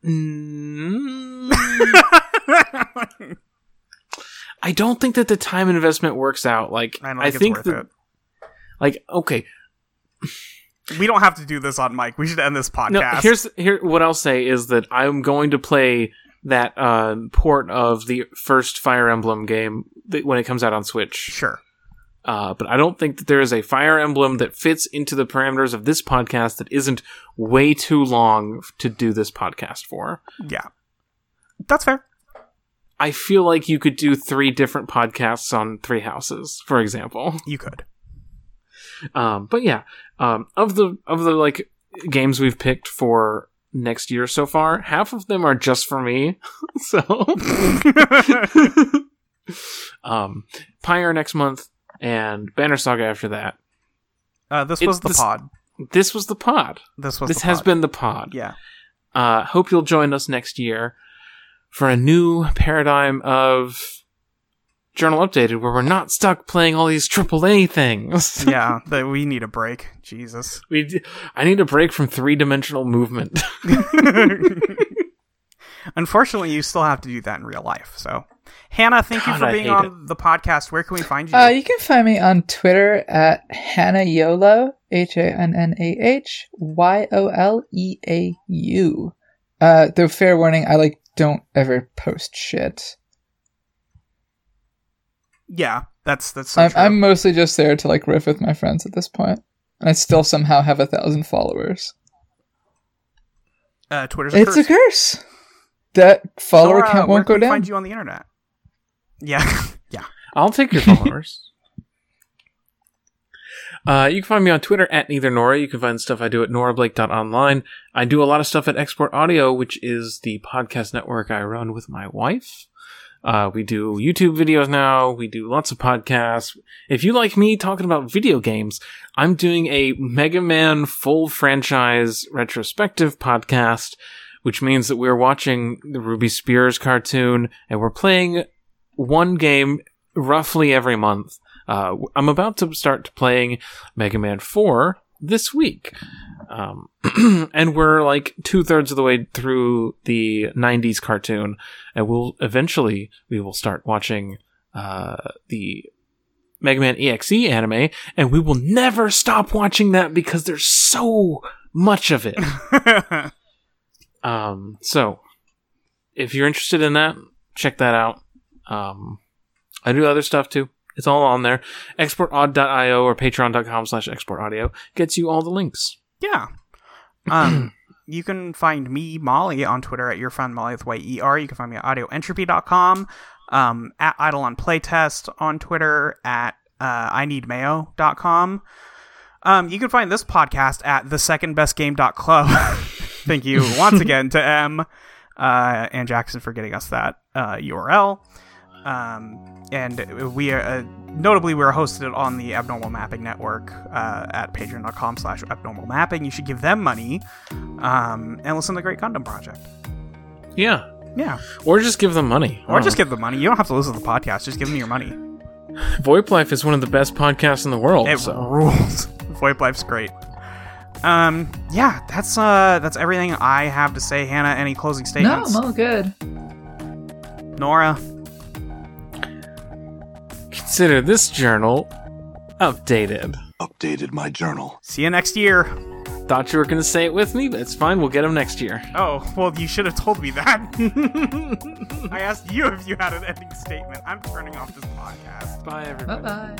Mm, I don't think that the time investment works out. Like I I, don't think, that, worth like okay. We don't have to do this on mic. We should end this podcast. no. Here's here. What I'll say is that I'm going to play that uh, port of the first Fire Emblem game that, when it comes out on Switch. sure. Uh, but I don't think that there is a Fire Emblem that fits into the parameters of this podcast that isn't way too long to do this podcast for. Yeah, that's fair. I feel like you could do three different podcasts on Three Houses, for example. You could. Um, but yeah, um, of the of the like games we've picked for next year so far, half of them are just for me. so, um, Pyre next month and Banner Saga after that. Uh, this It- was the this- pod. This was the pod. This was This has pod. been the pod. Yeah. Uh, hope you'll join us next year for a new paradigm of Journal Updated where we're not stuck playing all these AAA things. yeah, that we need a break. Jesus. we, d- I need a break from three dimensional movement. Unfortunately, you still have to do that in real life. So, Hannah, thank God, you for I being hate on the podcast. Where can we find you? Uh, you can find me on Twitter at Hannah Yolo, H A N N A H Y O L E A U. Uh, though fair warning, I like don't ever post shit. yeah, That's that's so I'm, true. I'm mostly just there to like riff with my friends at this point. And I still somehow have a thousand followers. uh, Twitter's a It's curse. a curse. That follower Zora, count won't can go we down. Find you on the internet. Yeah, yeah. I'll take your followers. Uh, you can find me on Twitter at neither Nora. You can find stuff I do at norablake.online. I do a lot of stuff at Export Audio, which is the podcast network I run with my wife. Uh, we do YouTube videos now. We do lots of podcasts. If you like me talking about video games, I'm doing a Mega Man full franchise retrospective podcast, which means that we're watching the Ruby Spears cartoon and we're playing one game roughly every month. Uh, I'm about to start playing Mega Man 4 this week. Um, and we're like two thirds of the way through the 90s cartoon, and we'll eventually we will start watching uh, the Mega Man EXE anime, and we will never stop watching that because there's so much of it. Um, so if you're interested in that, check that out. Um, I do other stuff too. It's all on there. Exportaud.io or patreon.com slash exportaudio gets you all the links. Yeah. Um, you can find me, Molly, on Twitter at your friend Molly with white ER. You can find me at audioentropy.com, um, at Idle on Playtest on Twitter, at uh, I need mayo.com. Um, you can find this podcast at thesecondbestgame.club. Thank you once again to M uh, and Jackson for getting us that uh, URL. Um, and we are, uh, notably, we're hosted on the Abnormal Mapping Network uh, at patreon.com slash abnormal mapping. You should give them money um, and listen to the Great Condom Project. Yeah. Yeah. Or just give them money. Or I just give them money. You don't have to listen to the podcast. Just give them your money. know. VoIP Life is one of the best podcasts in the world. It so. rules. VoIP Life's great. Um, yeah, that's uh, that's everything I have to say. Hannah, any closing No, statements? I'm all good. Nora, Consider this journal updated. Updated my journal. see you next year. Thought you were going to say it with me, but it's fine. We'll get them next year. Oh, well, you should have told me that. I asked you if you had an ending statement. I'm turning off this podcast. Bye, Bye everybody. bye.